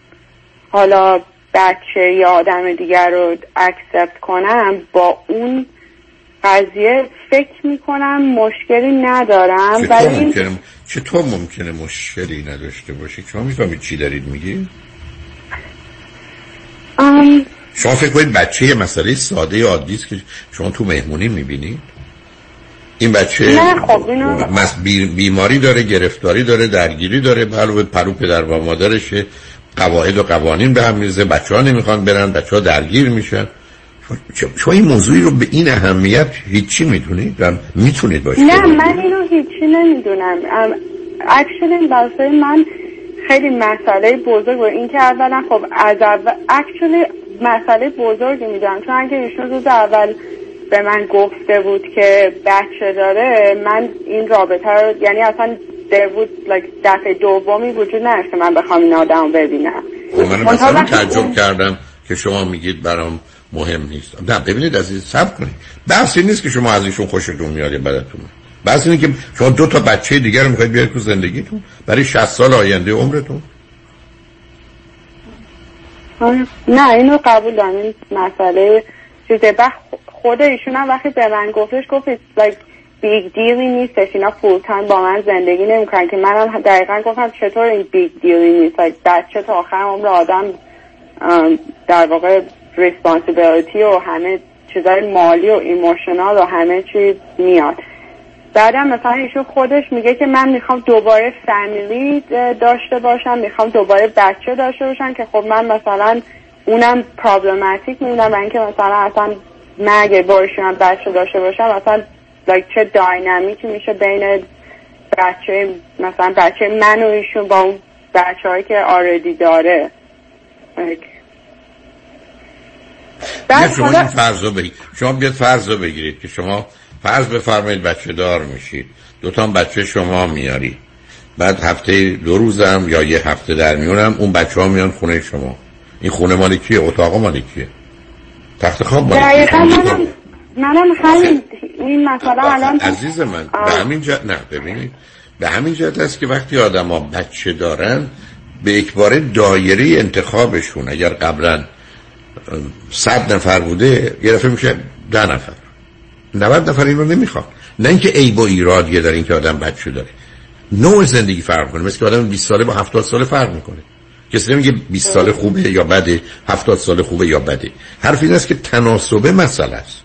حالا بچه یا آدم دیگر رو اکسپت کنم با اون قضیه فکر می‌کنم مشکلی ندارم. ولی ممکنه چطور ممکنه مشکلی نداشته باشی؟ شما می‌فهمید چی دارید میگی ام... شما فکر کنید بچه یه مسئله ساده عادی است که شما تو مهمونی می‌بینید؟ این بچه خب. بیماری داره گرفتاری داره درگیری داره علاوه پرو پدر و مادرشه قواعد و قوانین به هم میرزه بچه ها نمی‌خوان برن بچه ها درگیر میشن. شما این موضوعی رو به این اهمیت هیچی می‌دونید؟ و می‌تونید باشید نه من اینو هیچی نمی‌دونم. اکشن برای من خیلی مسئله بزرگ بود این که اولا خب از اول actually مسئله بزرگی می‌دونم. چون اگه ایشون روز اول به من گفته بود که بچه داره من این رابطه رو یعنی اصلا در بود like دفعه دومی وجود نداشته من بخوام این آدم ببینم. من مثلا تعجب کردم که شما میگید برام مهم نیست. نه ببینید عزیز صبر کنید. بحث نیست که شما از ایشون خوشتون میاد یا بدتون بحث اینه که شما دو تا بچه دیگر رو می‌خواید بیارید تو زندگیتون. برای 60 سال آینده عمرتون. نه اینو قبول دارم این مسئله چیزه. خود ایشون هم وقتی به من گفتش گفت like big deal ی نیستش. اینا full time با من زندگی نمی‌کنن. که منم دقیقا گفتم چطور این big deal ی نیست؟ like بچه تا آخر عمر آدم در واقع responsibility و همه چیزای مالی و emotional و همه چی میاد. بعدم مثلا ایشون خودش میگه که من می‌خوام دوباره family داشته باشم می‌خوام دوباره بچه داشته باشم که خب من مثلا اونم problematic می‌بینم اینکه مثلا اصلا من اگه با ایشون بچه داشته باشم مثلا چه dynamic ی میشه بین بچه مثلا بچه من و ایشون با اون بچه هایی که آردی داره. شما این فرض رو بگیرید شما بیاد فرض رو بگیرید که شما فرض بفرمایید بچه دار میشید. دوتا بچه شما میاری. بعد هفته دو روزم یا یه هفته در میونم اون بچه ها میان خونه شما. این خونه مالی کیه؟ اتاق مالی کیه؟ تخت خواب مالی کیه؟ منم منم همین این مسئله الان عزیز من به همین جهت نه ببینید. به همین جهت است که وقتی آدم ها بچه دارن به اکباره دایره انتخابشون اگر قبلا صد نفر بوده یه دفعه میشه ده نفر. 90 نفر این رو نمی‌خواد نه اینکه عیب و ایراد یه داره اینکه آدم بچه داره. نوع زندگی فرق کنه مثل که آدم 20 ساله با 70 ساله فرق می‌کنه. کسی نمیگه 20 ساله خوبه یا بده 70 ساله خوبه یا بده. حرف این است که تناسبه مسئله است.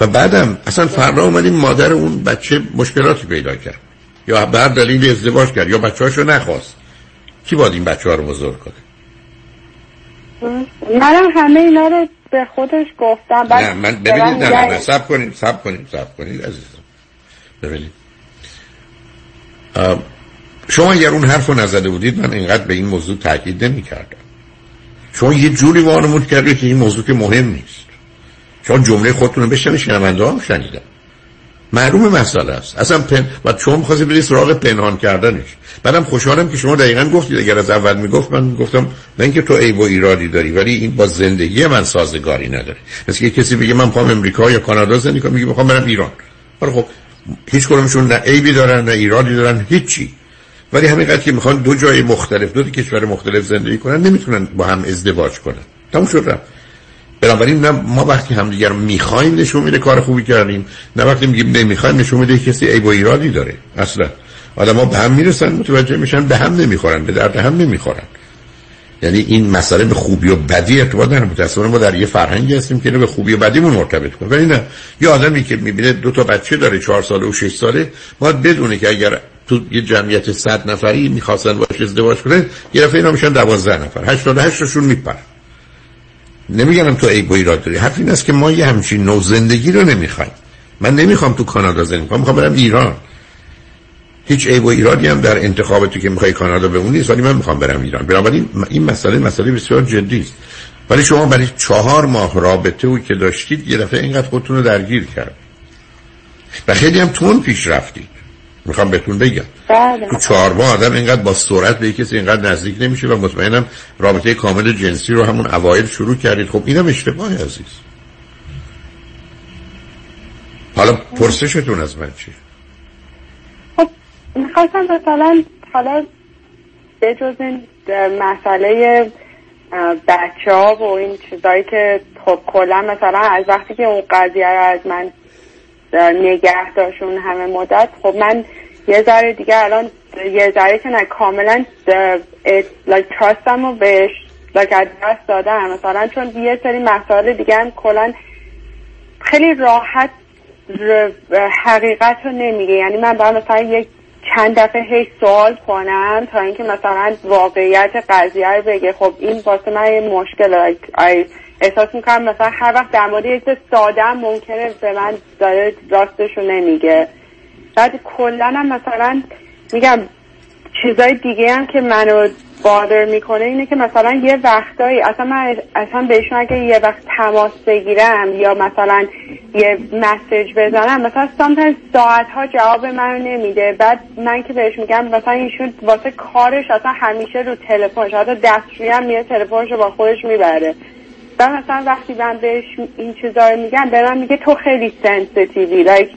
و بعدم اصلا فردا اومدیم مادر اون بچه مشکلاتی پیدا کرد. یا هر دلیل ازدواج کرد یا بچه هاشو نخواست. کی باید این بچه ها رو بزرگ کنه؟ منم همه اینا رو به خودش گفتم. نه من ببینید نه نه سب کنید سب کنید سب کنید عزیزم. ببینید. شما اگر اون حرف رو نزده بودید من اینقدر به این موضوع تاکید نمی کردم شما یه جوری وانمود کردید که این موضوع که مهم نیست. شما جمله خودتون رو بشنوید شنونده هم شنیدن. معلوم مسئله است. اصلا پن... و چون می‌خواستی بری سراغ پنهان کردنش. بعدم خوشحالم که شما دقیقا گفتید اگر از اول می‌گفت من گفتم نه اینکه تو عیب و ایرادی داری ولی این با زندگی من سازگاری نداره. مثل که کسی بگه من می‌خوام امریکا یا کانادا زندگی کنم میگه می‌خوام برم ایران. ولی خب هیچ کدومشون نه عیبی دارن نه ایرادی دارن هیچی. ولی همینقدر که می‌خوان دو جای مختلف دو کشور مختلف زندگی کنن نمی‌تونن با هم ازدواج کنن. تموم شد رفت. بنابراین نه ما وقتی همدیگر می‌خوایم نشون میده کار خوبی کردیم نه وقتی میگیم نمی‌خوایم نشون میده کسی عیب و ایرادی داره. اصلا آدم ها به هم می‌رسن متوجه میشن به هم نمی‌خورن به درد هم نمی‌خورن. یعنی این مسئله به خوبی و بدی ارتباط نداره. متأسفانه ما در یه فرهنگی هستیم که به خوبی و بدیمون مرتبط کنه ولی نه یه آدمی که می‌بینه دو تا بچه داره چهار ساله و شش ساله باید بدونه که اگر تو یه جمعیت صد نفری می‌خواستن باش ازدواج کنه یه دفعه اینا میشن 12 نفر 88 تاشون میپرن. نمیگم تو و ایراد داری. حرف این است که ما یه همچین نوع زندگی رو نمی‌خوایم. من نمی‌خوام تو کانادا زندگی کنم. می‌خوام برم ایران. هیچ عیب ایرادی هم در انتخاب تو که می‌خوای کانادا اون نیست ولی من می‌خوام برم ایران. بنابراین این مسئله مسئله بسیار جدی است. ولی شما برای چهار ماه رابطه او که داشتید یه دفعه اینقدر خودتون رو درگیر کرد. و خیلی هم تون پیش رفتید. می‌خوام بهتون بگم بله. تو چهار ماه آدم اینقدر با سرعت به کسی اینقدر نزدیک نمیشه و مطمئنم رابطه کامل جنسی رو همون اوایل شروع کردید خب اینم اشتباه عزیز حالا پرسشتون از من چی؟ خب می‌خواستم مثلا حالا به جز این مسئله بچه ها و این چیزایی که خب کلا مثلا از وقتی که اون قضیه رو از من نگه داشتون همه مدت. خب من یه ذره دیگه الان یه ذره که نه کاملا لایک تراستم رو بهش لایک از دست دادم. مثلا چون یه سری مسائل دیگه هم کلا خیلی راحت حقیقت رو نمیگه. یعنی من باید مثلا یک چند دفعه هی سوال کنم تا اینکه مثلا واقعیت قضیه رو بگه. خب این واسه من یه مشکل احساس می‌کنم مثلا هر وقت در مورد یک ساده ممکنه به من داره راستش رو نمیگه. بعد کلا هم مثلا میگم چیزای دیگه هم که منو بادر می‌کنه اینه که مثلا یه وقتایی اصلا من اصلا بهشون اگه یه وقت تماس بگیرم یا مثلا یه مسیج بزنم مثلا سامتن ساعت ها جواب منو نمیده. بعد من که بهش میگم مثلا ایشون واسه کارش اصلا همیشه رو تلفنش حتی دستشویی هم میره تلفنش با خودش می‌بره. و مثلا وقتی من بهش این چیزا رو میگم به من میگه تو خیلی sensitive ی like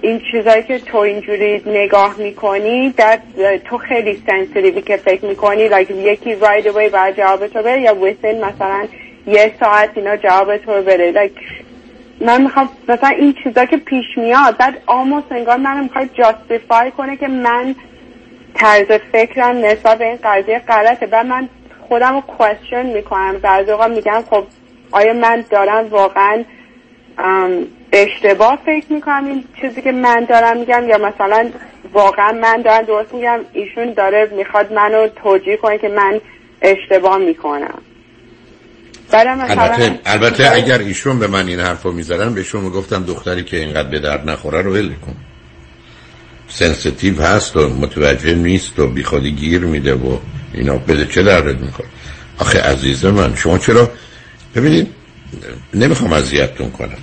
این چیزایی که تو اینجوری نگاه می‌کنی در تو خیلی sensitive ی که فکر می‌کنی. like یکی right away باید جواب تو بده یا within مثلا یه ساعت اینا جواب تو بده. like من می‌خوام مثلا این چیزا که پیش میاد بعد almost انگار من می‌خواد justify کنه که من طرز فکرم نسبت به این قضیه غلطه. بعد من خودم رو question می‌کنم بعضی اوقات میگم خب آیا من دارم واقعا اشتباه فکر می‌کنم این چیزی که من دارم میگم یا مثلا واقعا من دارم درست میگم ایشون داره می‌خواد منو توجیه کنه که من اشتباه می‌کنم. البته, البته اگر ایشون به من این حرف رو می‌زدن بهشون می‌گفتم دختری که اینقدر به درد نخوره رو ول کن. sensitive هست و متوجه نیست و بیخودی گیر میده و اینا. بده چه دردت می‌کنه آخه عزیز من شما چرا؟ ببینید نمی‌خوام اذیتتون کنم.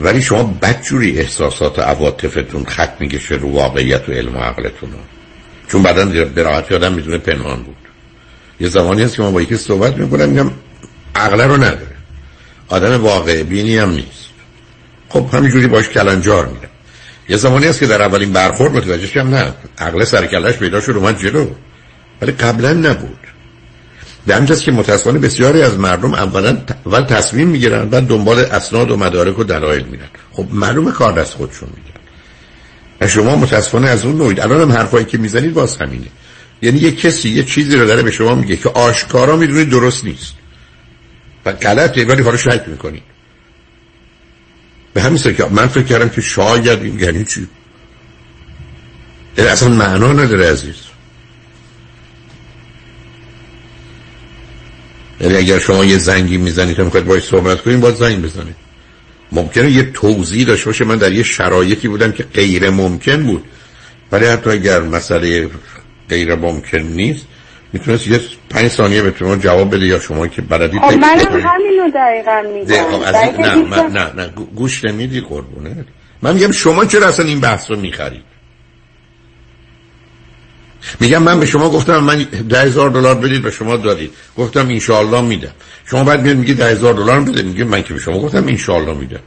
ولی شما بدجوری احساسات و عواطفتون خط می‌کشه رو واقعیت و علم و عقلتون چون بعدا به آدم می‌دونه پنهان بود. یه زمانی هست که ما با یکی صحبت می‌کنم میگم عقله رو نداره. آدم واقع بینی هم نیست. خب همینجوری باش کلنجار میرم. یه زمانی هست که در اولین برخورد متوجه شم نه. عقل سرکلش پیدا شد اومد جلو. ولی قبلا نبود. به همجاست که متاسفانه بسیاری از مردم اولا اول تصمیم می‌گیرن بعد دنبال اسناد و مدارک و دلایل میرن. خب معلومه کار دست خودشون میگن و شما متاسفانه از اون نوعید الان هم حرفایی که می‌زنید باز همینه. یعنی یه کسی یه چیزی رو داره به شما میگه که آشکارا می‌دونید درست نیست. و غلطه ولی حالا شک می‌کنید. به همین که من فکر کردم که شاید این یعنی چی؟ یعنی اصلا معنا نداره عزیز. یعنی اگر شما یه زنگی می‌زنید تا می‌خواید باید صحبت کنید باید زنگ بزنید. ممکنه یه توضیح داشته باشه. من در یه شرایطی بودم که غیر ممکن بود. ولی حتی اگر مسئله غیر ممکن نیست می‌تونست یه پنج ثانیه به شما جواب بده یا شما که بلدی خب منم کنید. همینو دقیقا خب، از میگم نه من- نه نه گو- گوش نمیدی قربونه من میگم شما چرا اصلا این بحث رو می‌خرید؟ میگم من به شما گفتم من ده هزار دلار بدید و شما دادید. گفتم انشاءالله میدم. شما بعد میاد میگه ده هزار دلار بده میگه من که به شما گفتم انشاءالله میدم.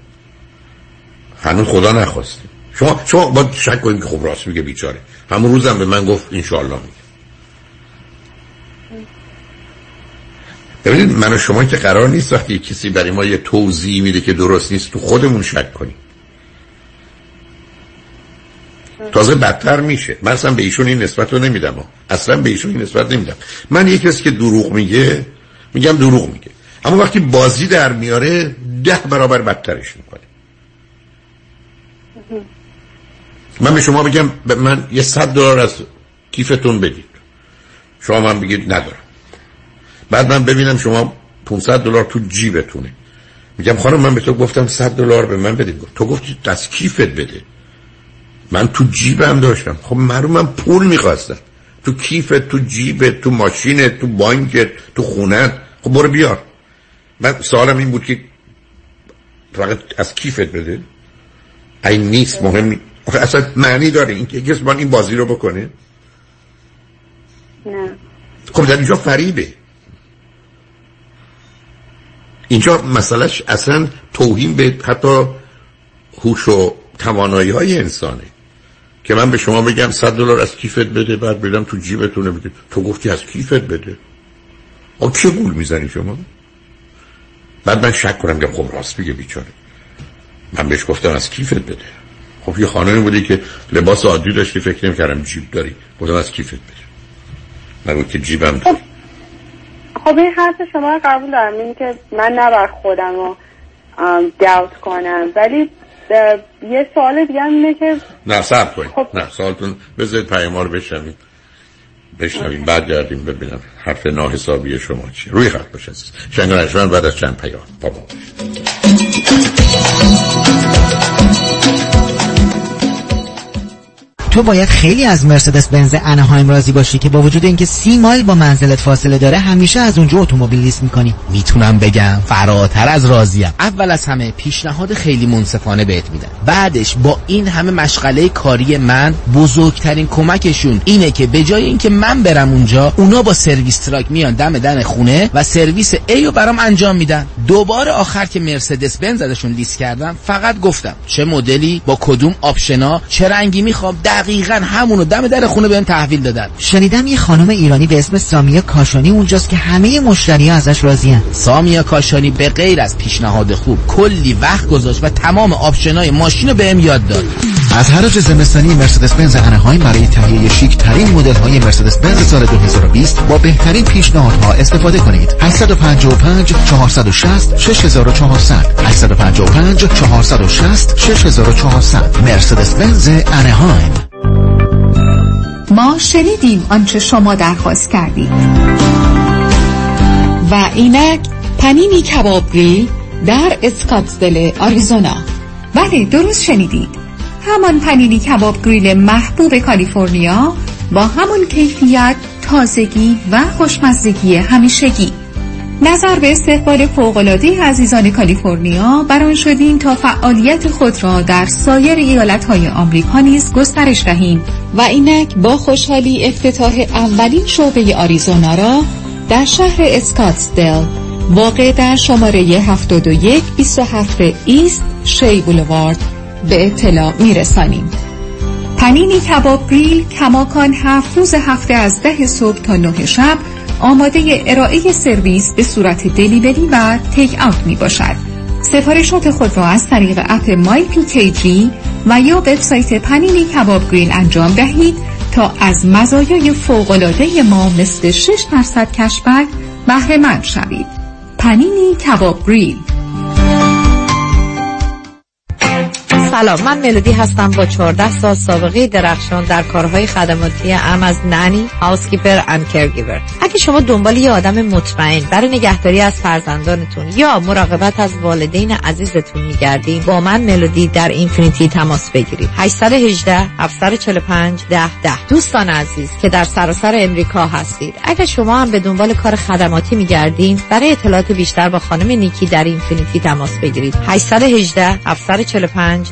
هنوز خدا نخواسته. شما شما با شک کنید که خب راست میگه بیچاره. همون روزم به من گفت انشاءالله میگه ببینید من و شما که قرار نیست وقتی کسی برای ما یه توضیح میده که درست نیست تو خودمون شک کنیم. تازه بدتر میشه. من اصلا به ایشون این نسبت رو نمیدم. اصلا به ایشون این نسبت نمیدم. من یه کسی که دروغ میگه میگم دروغ میگه. اما وقتی بازی در میاره ده برابر بدترش می‌کنه. من به شما بگم من یه صد دلار از کیفتون بدید. شما من بگید ندارم. بعد من ببینم شما 500 دلار تو جیبتونه. میگم خانم من به تو گفتم 100 دلار به من بده. تو گفتی از کیفت بده. من تو جیبم داشتم. خب معلوم من پول می‌خواستم. تو کیفت تو جیبت تو ماشینت تو بانکت تو خونت خب برو بیار. من سوالم این بود که فقط از کیفت بده؟ این نیست مهم نی- آخه اصلا معنی داره. این که کسی من این بازی رو بکنه. نه. خب در اینجا فریبه. اینجا مسئلهش اصلا توهین به حتی هوش و توانایی های انسانه. که من به شما بگم صد دلار از کیفت بده بعد بدم تو جیبتونه بده تو گفتی از کیفت بده. آ چه گول می‌زنی شما؟ بعد من شک کنم که خب راست بگه بیچاره. من بهش گفتم از کیفت بده. خب یه خانمی بودی که لباس عادی داشتی فکر نمی‌کردم جیب داری گفتم از کیفت بده. نگو که جیبم داری. خب این حرف شما رو قبول دارم این که من نباید خودم رو داوت کنم. ولی یه سوال دیگه هم اینه که نه صبر کنید. نه سوالتون بذارید پیام رو بشنویم. بشنویم بعد گردیم ببینم حرف ناحسابی شما چیه. روی خط باشه. شنگ بعد از چند پیام. بابا تو باید خیلی از مرسدس بنز انهایم راضی باشی که با وجود اینکه سی مایل با منزلت فاصله داره همیشه از اونجا اتومبیل لیست می‌کنی. می‌تونم بگم فراتر از راضیم. اول از همه پیشنهاد خیلی منصفانه بهت میدم. بعدش با این همه مشغله کاری من بزرگترین کمکشون اینه که به جای اینکه من برم اونجا اونا با service truck میان دم در خونه و service A رو برام انجام میدن. دوباره آخر که مرسدس بنز ازشون lease کردم فقط گفتم چه مدلی با کدوم آپشنا چه رنگی می‌خوام دقیقا همونو دم در خونه بهم تحویل دادن. شنیدم یه خانم ایرانی به اسم سامیا کاشانی اونجاست که همه مشتری ازش راضیان سامیا کاشانی به غیر از پیشنهاد خوب کلی وقت گذاشت و تمام آپشنای ماشین رو بهم یاد داد. از حراج زمستانی مرسدس بنز انهایم برای تهیه شیک ترین مدل های مرسدس بنز سال 2020 با بهترین پیشنهادها استفاده کنید. 855 460 6400 855 460 6400 مرسدس بنز انهایم ما شنیدیم آنچه شما درخواست کردید. و اینک پنینی کباب گریل در اسکاتسدل آریزونا. بله درست شنیدید. همان پنینی کباب گریل محبوب کالیفرنیا با همان کیفیت تازگی و خوشمزگی همیشگی. نظر به استقبال فوق‌العاده عزیزان کالیفرنیا بران شدیم تا فعالیت خود را در سایر ایالت‌های آمریکا نیز گسترش دهیم. و اینک با خوشحالی افتتاح اولین شعبه آریزونا را در شهر Scottsdale واقع در شماره 71 27 East Shea Boulevard به اطلاع میرسانیم. پنینی کباب گریل کماکان هفت روز هفته از ده صبح تا نه شب آماده ارائه سرویس به صورت delivery و take out می باشد. سفارشات خود را از طریق app My PKG ای و یا وبسایت پنینی کباب گریل انجام دهید تا از مزایای فوق‌العاده ما مثل 6 درصد cashback بهره مند شوید. پنینی کباب گریل سلام من ملودی هستم با 14 سال سابقه درخشان در کارهای خدماتی اعم از nanny، housekeeper and caregiver. اگه شما دنبال یه آدم مطمئن برای نگهداری از فرزندانتون یا مراقبت از والدین عزیزتون میگردید با من ملودی در Infinity تماس بگیرید. 818 745 ده ده دوستان عزیز که در سراسر امریکا هستید اگر شما هم به دنبال کار خدماتی میگردین برای اطلاعات بیشتر با خانم نیکی در Infinity تماس بگیرید 818 745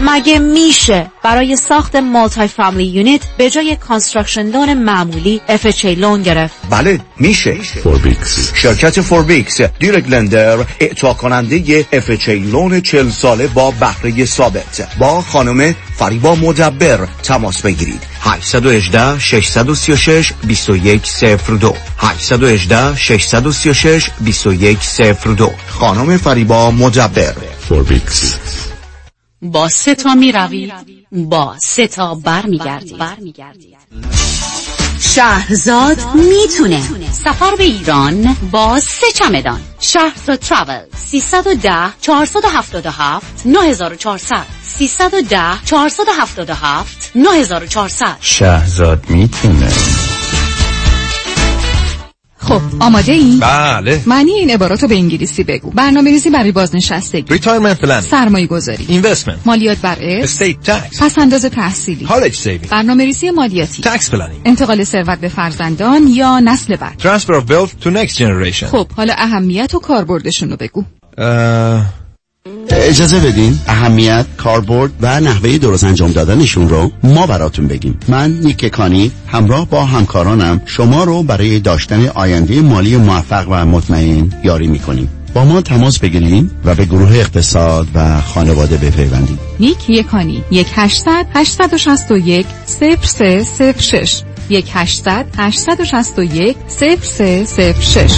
مگه میشه برای ساخت multi family unit به جای construction loan معمولی FHA loan گرفت؟ بله میشه. فوربیکس شرکت فوربیکس direct lender اعطا کننده FHA loan 40 ساله با بهره ثابت. با خانم فریبا مدبر تماس بگیرید. 818 636 2102 818 636 2102 خانم فریبا مدبر. فوربیکس با سه تا می روی با سه تا بر می گردی شهرزاد می‌تونه. سفر به ایران با سه چمدان. شهرزاد ترافل 310 477 9400 310 477 9400 شهزاد می‌تونه. خب آماده ای؟ بله. معنی این عبارات رو به انگلیسی بگو. برنامه ریزی برای بازنشستگی retirement plan سرمایه گذاری investment مالیات بر estate tax پس انداز تحصیلی. college saving برنامه ریزی مالیاتی. tax planning انتقال ثروت به فرزندان یا نسل بعد. transfer of wealth to next generation خب حالا اهمیت و کاربردشون رو بگو. اجازه بدین. اهمیت کاربرد و نحوه درست انجام دادنشون رو ما براتون بگیم. من نیک کانی همراه با همکارانم شما رو برای داشتن آینده مالی موفق و مطمئن یاری می‌کنیم. با ما تماس بگیریم و به گروه اقتصاد و خانواده بپیوندید نیک یکانی یک هشتصد هشتصد و شست و یک صفر سه صفر شش. یک هشتصد هشتصد و شست و یک صفر سه صفر شش.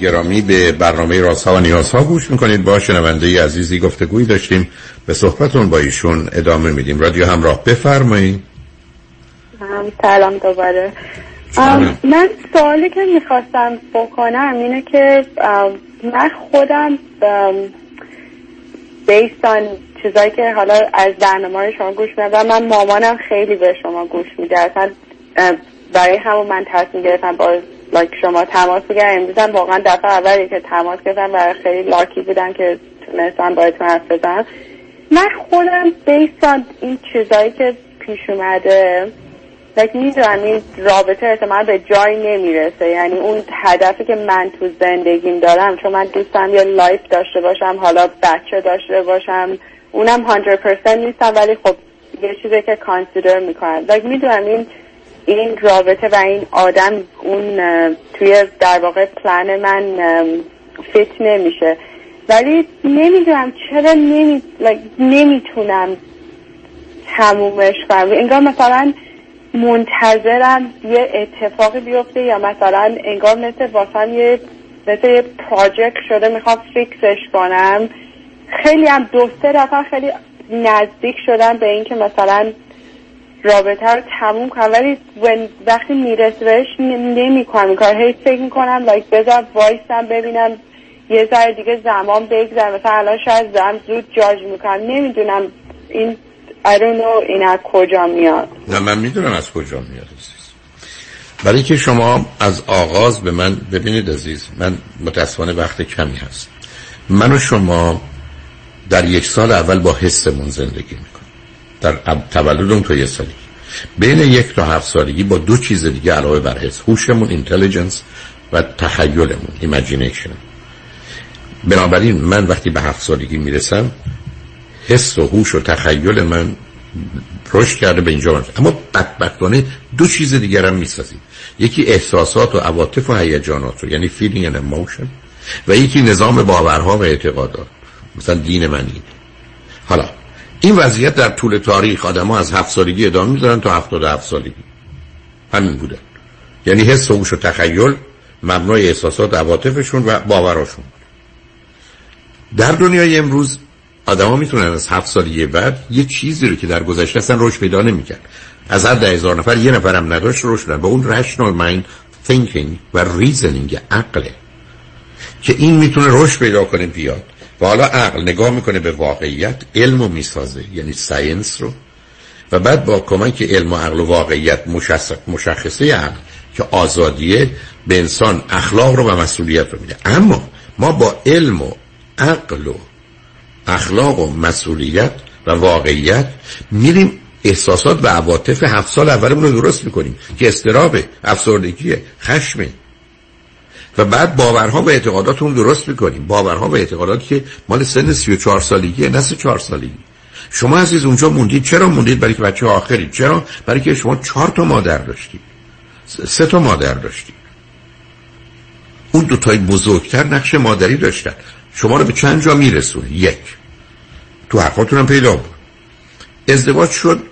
گرامی به برنامه رازها و نیازها گوش می‌کنید. با شنونده عزیزی گفتگویی داشتیم. به صحبتون با ایشون ادامه میدیم. رادیو همراه بفرمایید. سلام دوباره. من سوالی که می‌خواستم بکنم اینه که من خودم بیستان چیزایی که حالا از برنامه شما گوش میدم من مامانم خیلی به شما گوش میده. اصلا برای همون من تصمیم گرفتم با لایک شما تماس بگیرم امروزم واقعا دفعه اولی که تماس گرفتم برای خیلی لاکی بودم که تونستم باهاتون حرف بزنم من خودم بیستان این چیزایی که پیش اومده like می‌دونم این رابطه احتمال به جایی نمی‌رسه. یعنی اون هدفی که من تو زندگیم دارم چون من دوستم یه life داشته باشم حالا بچه داشته باشم اونم 100% نیستم ولی خب یه چیزی که consider می‌کنم. like می‌دونم این این رابطه و این آدم اون توی در واقع پلن من fit نمیشه. ولی نمی‌دونم چرا نمی‌تونم تمومش کنم. انگار مثلا منتظرم یه اتفاقی بیفته یا مثلا انگار مثل واسم یه مثل یه project شده می‌خوام fix ش کنم. خیلی هم دو سه خیلی نزدیک شدم به اینکه مثلا رابطه رو تموم کنم. ولی وقتی می‌رسه بهش نمی کنم این کار هی فکر می‌کنم لایک بذار وایسم ببینم یه ذره دیگه زمان بگذره. مثلا الان شاید دارم زود جاج می‌کنم. نمی‌دونم این know این از کجا میاد. نه من می‌دونم از کجا میاد برای که شما از آغاز به من ببینید عزیز من متاسفانه وقت کمی هست. من و شما در یک سال اول با حسمون زندگی می‌کنیم. در تولدمون تو یه سالی. بین یک تا هفت سالگی با دو چیز دیگه علاوه بر حس هوشمون intelligence و تخیلمون imagination بنابراین من وقتی به هفت سالگی می‌رسم حس و هوش و تخیل من رشد کرده به اینجا رسید. اما بدبختانه دو چیز دیگر هم می‌سازیم. یکی احساسات و عواطف و هیجانات رو یعنی feeling and emotion و یکی نظام باورها و اعتقادات. مثلا دین من اینه حالا این وضعیت در طول تاریخ آدم از هفت سالگی ادامه میدارن تا هفتاد هفت سالگی. همین بوده. یعنی حس و و تخیل مبنای احساسات عواطفشون و باوراشون در دنیای امروز آدما می‌تونن از هفت سالگی بعد یه چیزی رو که در گذشته اصلا رشد پیدا نمی‌کرد. از هر ده هزار نفر یه نفرم نداشت رشد شدن. با اون رشنال مایند thinking و reasoning عقله که این می‌تونه رشد پیدا کنه بیاد. و حالا عقل نگاه می‌کنه به واقعیت علم رو می‌سازه یعنی science رو. و بعد با کمک علم و عقل و واقعیت مشخصه عقل که آزادیه به انسان اخلاق رو و مسئولیت رو میده. اما ما با علم و عقل و اخلاق و مسئولیت و واقعیت میریم احساسات و عواطف هفت سال اولمون رو درست می‌کنیم که استرابه افسردگیه خشمه. و بعد باورها و اعتقاداتمون درست می‌کنیم. باورها و اعتقاداتی که مال سن 34 سالگیه نه 4 سالگی. شما عزیز اونجا موندید. چرا موندید؟ برای که بچه آخرید. چرا؟ برای که شما چهار تا مادر داشتید. سه تا مادر داشتید. اون دو تای بزرگتر نقش مادری داشتن. شما رو به چند جا میرسونه؟ یک. تو حرفاتون هم پیدا بود ازدواج شد.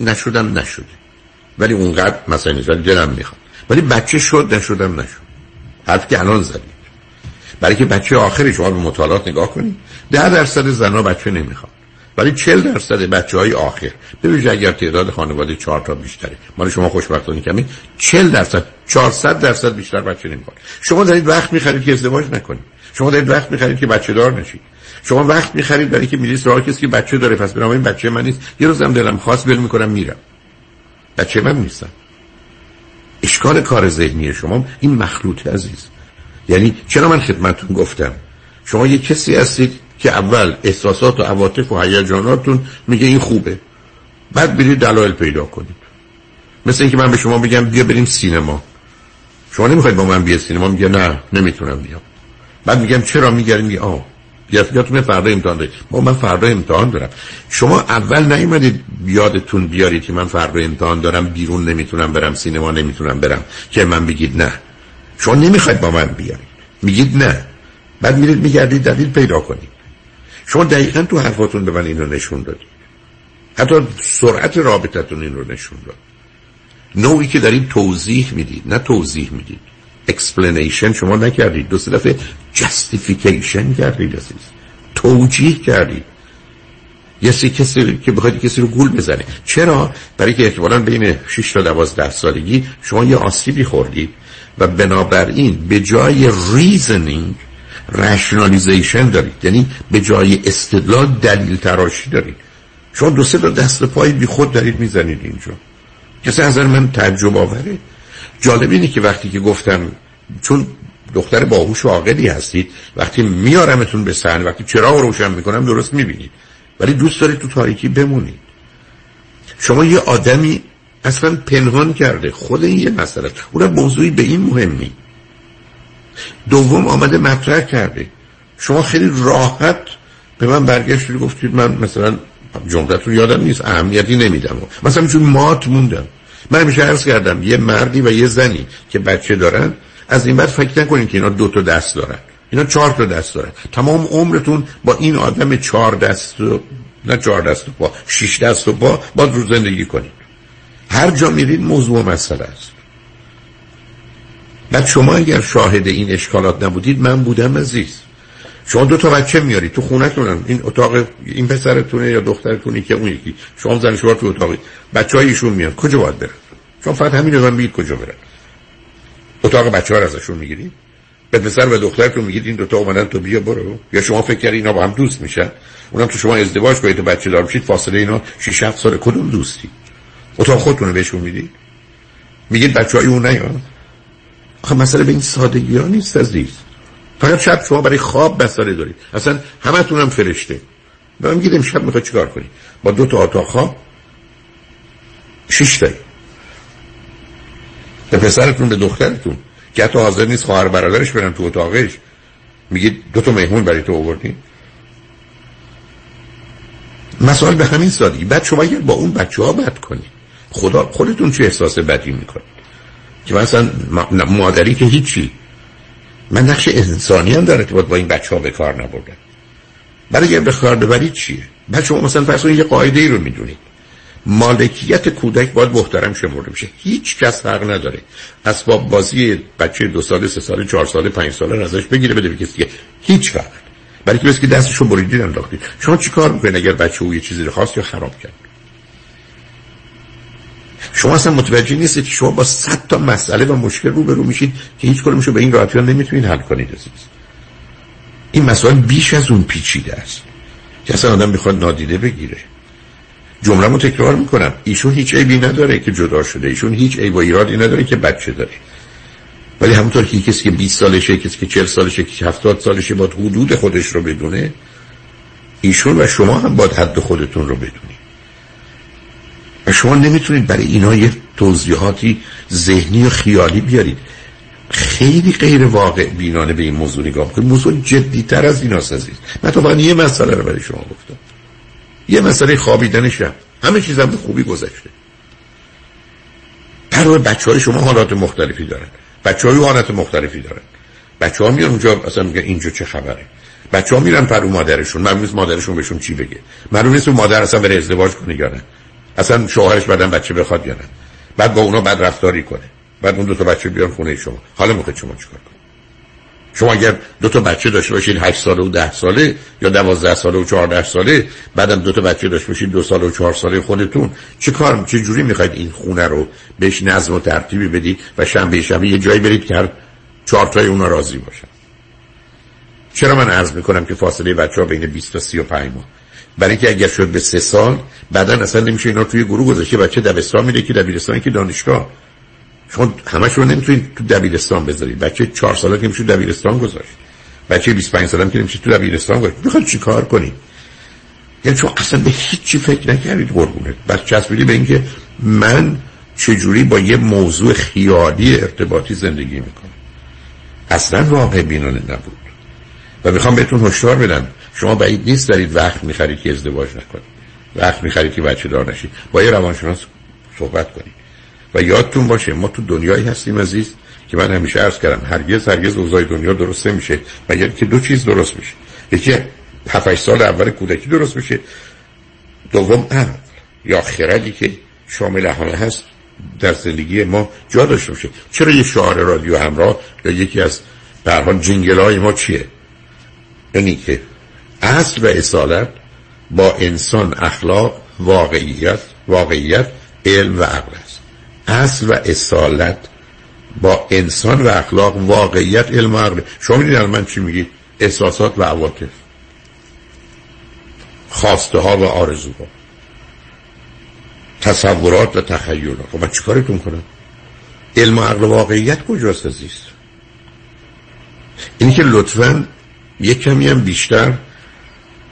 نشدم نشده. ولی اونقدر مثلا دلم می‌خواد. ولی بچه شد نشدم نشد. حرف که الان زدید برای که بچه آخری شما به مطالعات نگاه کنید ده درصد زنها بچه نمی‌خواد ولی چل درصد بچه های آخر ببینید اگر تعداد خانواده چهار تا بیشتره. مال شما خوشبختانه کمی چل درصد 400 درصد بیشتر بچه نمی‌خواد شما دارید وقت می‌خرید که ازدواج نکنید. شما دارید وقت می‌خرید که بچه دار نشید. شما وقت می‌خرید برای که میرید سراغ کسی که بچه داره. پس این بچه من نیست. یه روزم دلم خواست ول می‌کنم میرم. بچه من نیستم اشکال کار ذهنی شما این مخلوط عزیز. یعنی چرا من خدمتون گفتم؟ شما یه کسی هستید که اول احساسات و عواطف و هیجاناتتون میگه این خوبه. بعد برید دلایل پیدا کنید. مثل اینکه من به شما بگم بیا بریم سینما. شما نمی‌خواید با من بیا سینما؟ میگه نه نمی‌تونم بیام. بعد میگم چرا؟ میگردیم میگه آه. یادتون فردا امتحان دارید. با من فردا امتحان دارم. شما اول نیومدید یادتون بیارید که من فردا امتحان دارم بیرون نمی‌تونم برم سینما نمی‌تونم برم که من بگید نه. شما نمی‌خواید با من بیارید. میگید نه. بعد میرید میگردید دلیل پیدا کنید. شما دقیقا تو حرفاتون به من این رو نشون دادید. حتی سرعت رابطتون این رو نشون داد. نوعی که دارید توضیح می‌دید نه توضیح می‌دید. Explanation. شما نکردید. دو سه دفعه justification کردید عزیز. توجیه کردید. یه سی کسی که بخواید کسی رو گول بزنه. چرا؟ برای که احتمالا بین 6 تا 12 سالگی شما یه آسیبی خوردید و بنابراین به جای reasoning رشنالیزیشن دارید. یعنی به جای استدلال دلیل تراشی دارید. شما دو سه تا دست پای بی خود دارید می‌زنید اینجا. کسی از من تعجب آوره؟ جالب اینه که وقتی که گفتم چون دختر باهوش و عاقلی هستید وقتی میارمتون به صحنه وقتی چراغ روشن می‌کنم درست می‌بینید. ولی دوست دارید تو تاریکی بمونید. شما یه آدمی اصلا پنهان کرده. خود این یه مسئله. اونم موضوعی به این مهمی. دوم آمده مطرح کرده. شما خیلی راحت به من برگشتید گفتید من مثلا جملتون یادم نیست اهمیتی نمیدم. مثلا چون مات موندم. من همیشه عرض کردم یه مردی و یه زنی که بچه دارن از این بعد فکر نکنید که اینا دو تا دست دارن. اینا چهار تا دست دارن. تمام عمرتون با این آدم چهار دست و نه چهار دست و با شش دست و با با رو زندگی کنید. هر جا میرید موضوع مسئله است. بعد شما اگر شاهد این اشکالات نبودید من بودم عزیز. شما دو تا بچه میارید تو خونتونن این اتاق این پسرتونه یا دخترتونی که اون یکی. شما زن شما تو اتاقی. بچه ایشون میان. کجا باید برن؟ شما فقط همین رو بگید کجا برن. اتاق بچه ها ازشون می‌گیرید به پسر و دخترتون میگید این دوتا اومدن تو بیا برو. یا شما فکر کردید اینا با هم دوست میشن؟ اونم تو شما ازدواج کنید و بچه دار میشید. فاصله اینا 6 7 سال کدوم دوستی؟ اتاق خودتون بهشون می‌دید میگید بچهای اون نیان. آخه مسئله به این سادگی ها نیست عزیز. فقط شب شما برای خواب بساره دارید اصلا همتون هم فرشته. به من میگید امشب می‌خواد چیکار کنی؟ با دو تا اتاق خواب؟ شش به پسرتون به دخترتون. که حتی حاضر نیست خواهر برادرش برن تو اتاقش. میگید دو تا مهمون برای تو آوردی. مسائل به همین سادگی. بعد شما اگر با اون بچه ها بد کنید خدا خودتون چه احساس بدی می‌کنید که مثلا مادری که هیچی من نقش انسانی هم در ارتباط با این بچه ها به کار نبردم برای اگر به کار ببرید چیه؟ بعد شما مثلا فرض یه قاعده ای رو می‌دونید. مالکیت کودک باید محترم شمرده بشه. هیچ کس حق نداره اسباب بازی بچه دو ساله سه ساله چهار ساله پنج ساله ازش بگیره بده به کسی هیچ وقت برای که بس که دستشو بریدین انداختید شما چیکار می‌کنید اگر بچه او یه چیزی رو خواست یا خراب کرد؟ شما اصلا متوجه نیستید شما با صد تا مسئله و مشکل روبرو میشید که هیچ کدومشو به این راحتی نمی‌تونید حل کنید عزیز. این مسائل بیش از اون پیچیده است که اصلا آدم می‌خواد نادیده بگیره. جمله رو تکرار می‌کنم. ایشون هیچ عیبی نداره که جدا شده. ایشون هیچ عیب و ایرادی نداره که بچه داره. ولی همونطور که کسی که 20 سالشه کسی که 40 سالشه که 70 سالشه باید حدود خودش رو بدونه ایشون و شما هم باید حد خودتون رو بدونید. و شما نمی‌تونید برای اینا یه توضیحاتی ذهنی و خیالی بیارید. خیلی غیر واقع بینانه به این موضوع نگاه کنید موضوع جدی تر از این عزیز. من تو فقط یه مسئله رو برای شما گفتم. یه مسئله خوابیدن شب. همه چیزم به خوبی گذشته. برای بچه های شما حالات مختلفی دارن. بچه های حالت مختلفی دارن. بچه ها میان اونجا اصلا میگه اینجا چه خبره. بچه ها میرن پرو مادرشون. معلوم مادرشون بهشون چی بگه. معلوم نیست مادر اصلا بره ازدواج کنه یا نه. اصلا شوهرش بعدن بچه بخواد یا نه. بعد با اونا بد رفتاری کنه. بعد اون دو تا بچه بیان خونه شما. حالا می‌خواید شما چیکار کنید شما اگر دو تا بچه داشته باشید 8 ساله و 10 ساله یا 12 ساله و 14 ساله بعدم دو تا بچه داشته باشید دو ساله و 4 ساله خودتون چه کار چه جوری می‌خواید این خونه رو بهش نظم و ترتیبی بدید و شنبه شنبه یه جایی برید که هر چهار تای اونا راضی باشن؟ چرا من عرض می‌کنم که فاصله بچه ها بین 20 تا 35 ماه؟ برای اینکه اگر شد به سه سال بعدا اصلا نمیشه اینا توی گروه گذاشته بچه دبستان میره که دبیرستان که دانشگاه. شما همش رو نمی‌تونید تو دبیرستان بذارید بچه چهار ساله که میشه دبیرستان گذاشت. بچه 25 ساله که نمیشه تو دبیرستان گذاشت. می‌خواد چیکار کنید یعنی چون اصلا به هیچی فکر نکردید قربونت. بس چسبیدی به اینکه من چجوری با یه موضوع خیالی ارتباطی زندگی می‌کنم. اصلا واقع بینانه نبود. و می‌خوام بهتون هشدار بدم. شما بعید نیست دارید وقت می‌خرید که ازدواج نکنید. وقت می‌خرید که بچه دار نشید. با یه روانشناس صحبت کنید. و یادتون باشه ما تو دنیایی هستیم عزیز که من همیشه عرض کردم هرگز هرگز اوضاع دنیا درست میشه مگر که دو چیز درست میشه. یکی 7 سال اول کودکی درست میشه. دوم عقل یا خردی که شامل همه هست در زندگی ما جا داشته باشه. چرا یه شعار رادیو همراه یا یکی از به جنگل های ما چیه؟ یعنی که اصل و اصالت با انسان اخلاق واقعیت واقعیت علم و عقل است. اصل و اصالت با انسان و اخلاق واقعیت علم و عقل. شما می‌دید من چی میگید احساسات و عواطف. خواسته ها و آرزوها. تصورات و تخیلات. خب من چیکارتون کنم؟ علم و عقل واقعیت کجاست عزیز؟ اینی که لطفا یک کمی هم بیشتر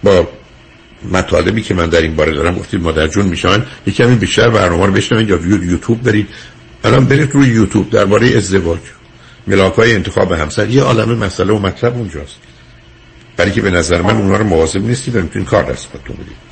با مطالبی که من در این باره دارم گفتید مادر جون میشن یک کمی بیشتر برنامه رو بشنوید یا یوتیوب برید. الان برید روی یوتیوب درباره ازدواج. ملاک های انتخاب همسر. یه عالم مسئله و مطلب اونجاست. برای که به نظر من اونها رو مواظب نیستید و می‌تونید کار دست بدید.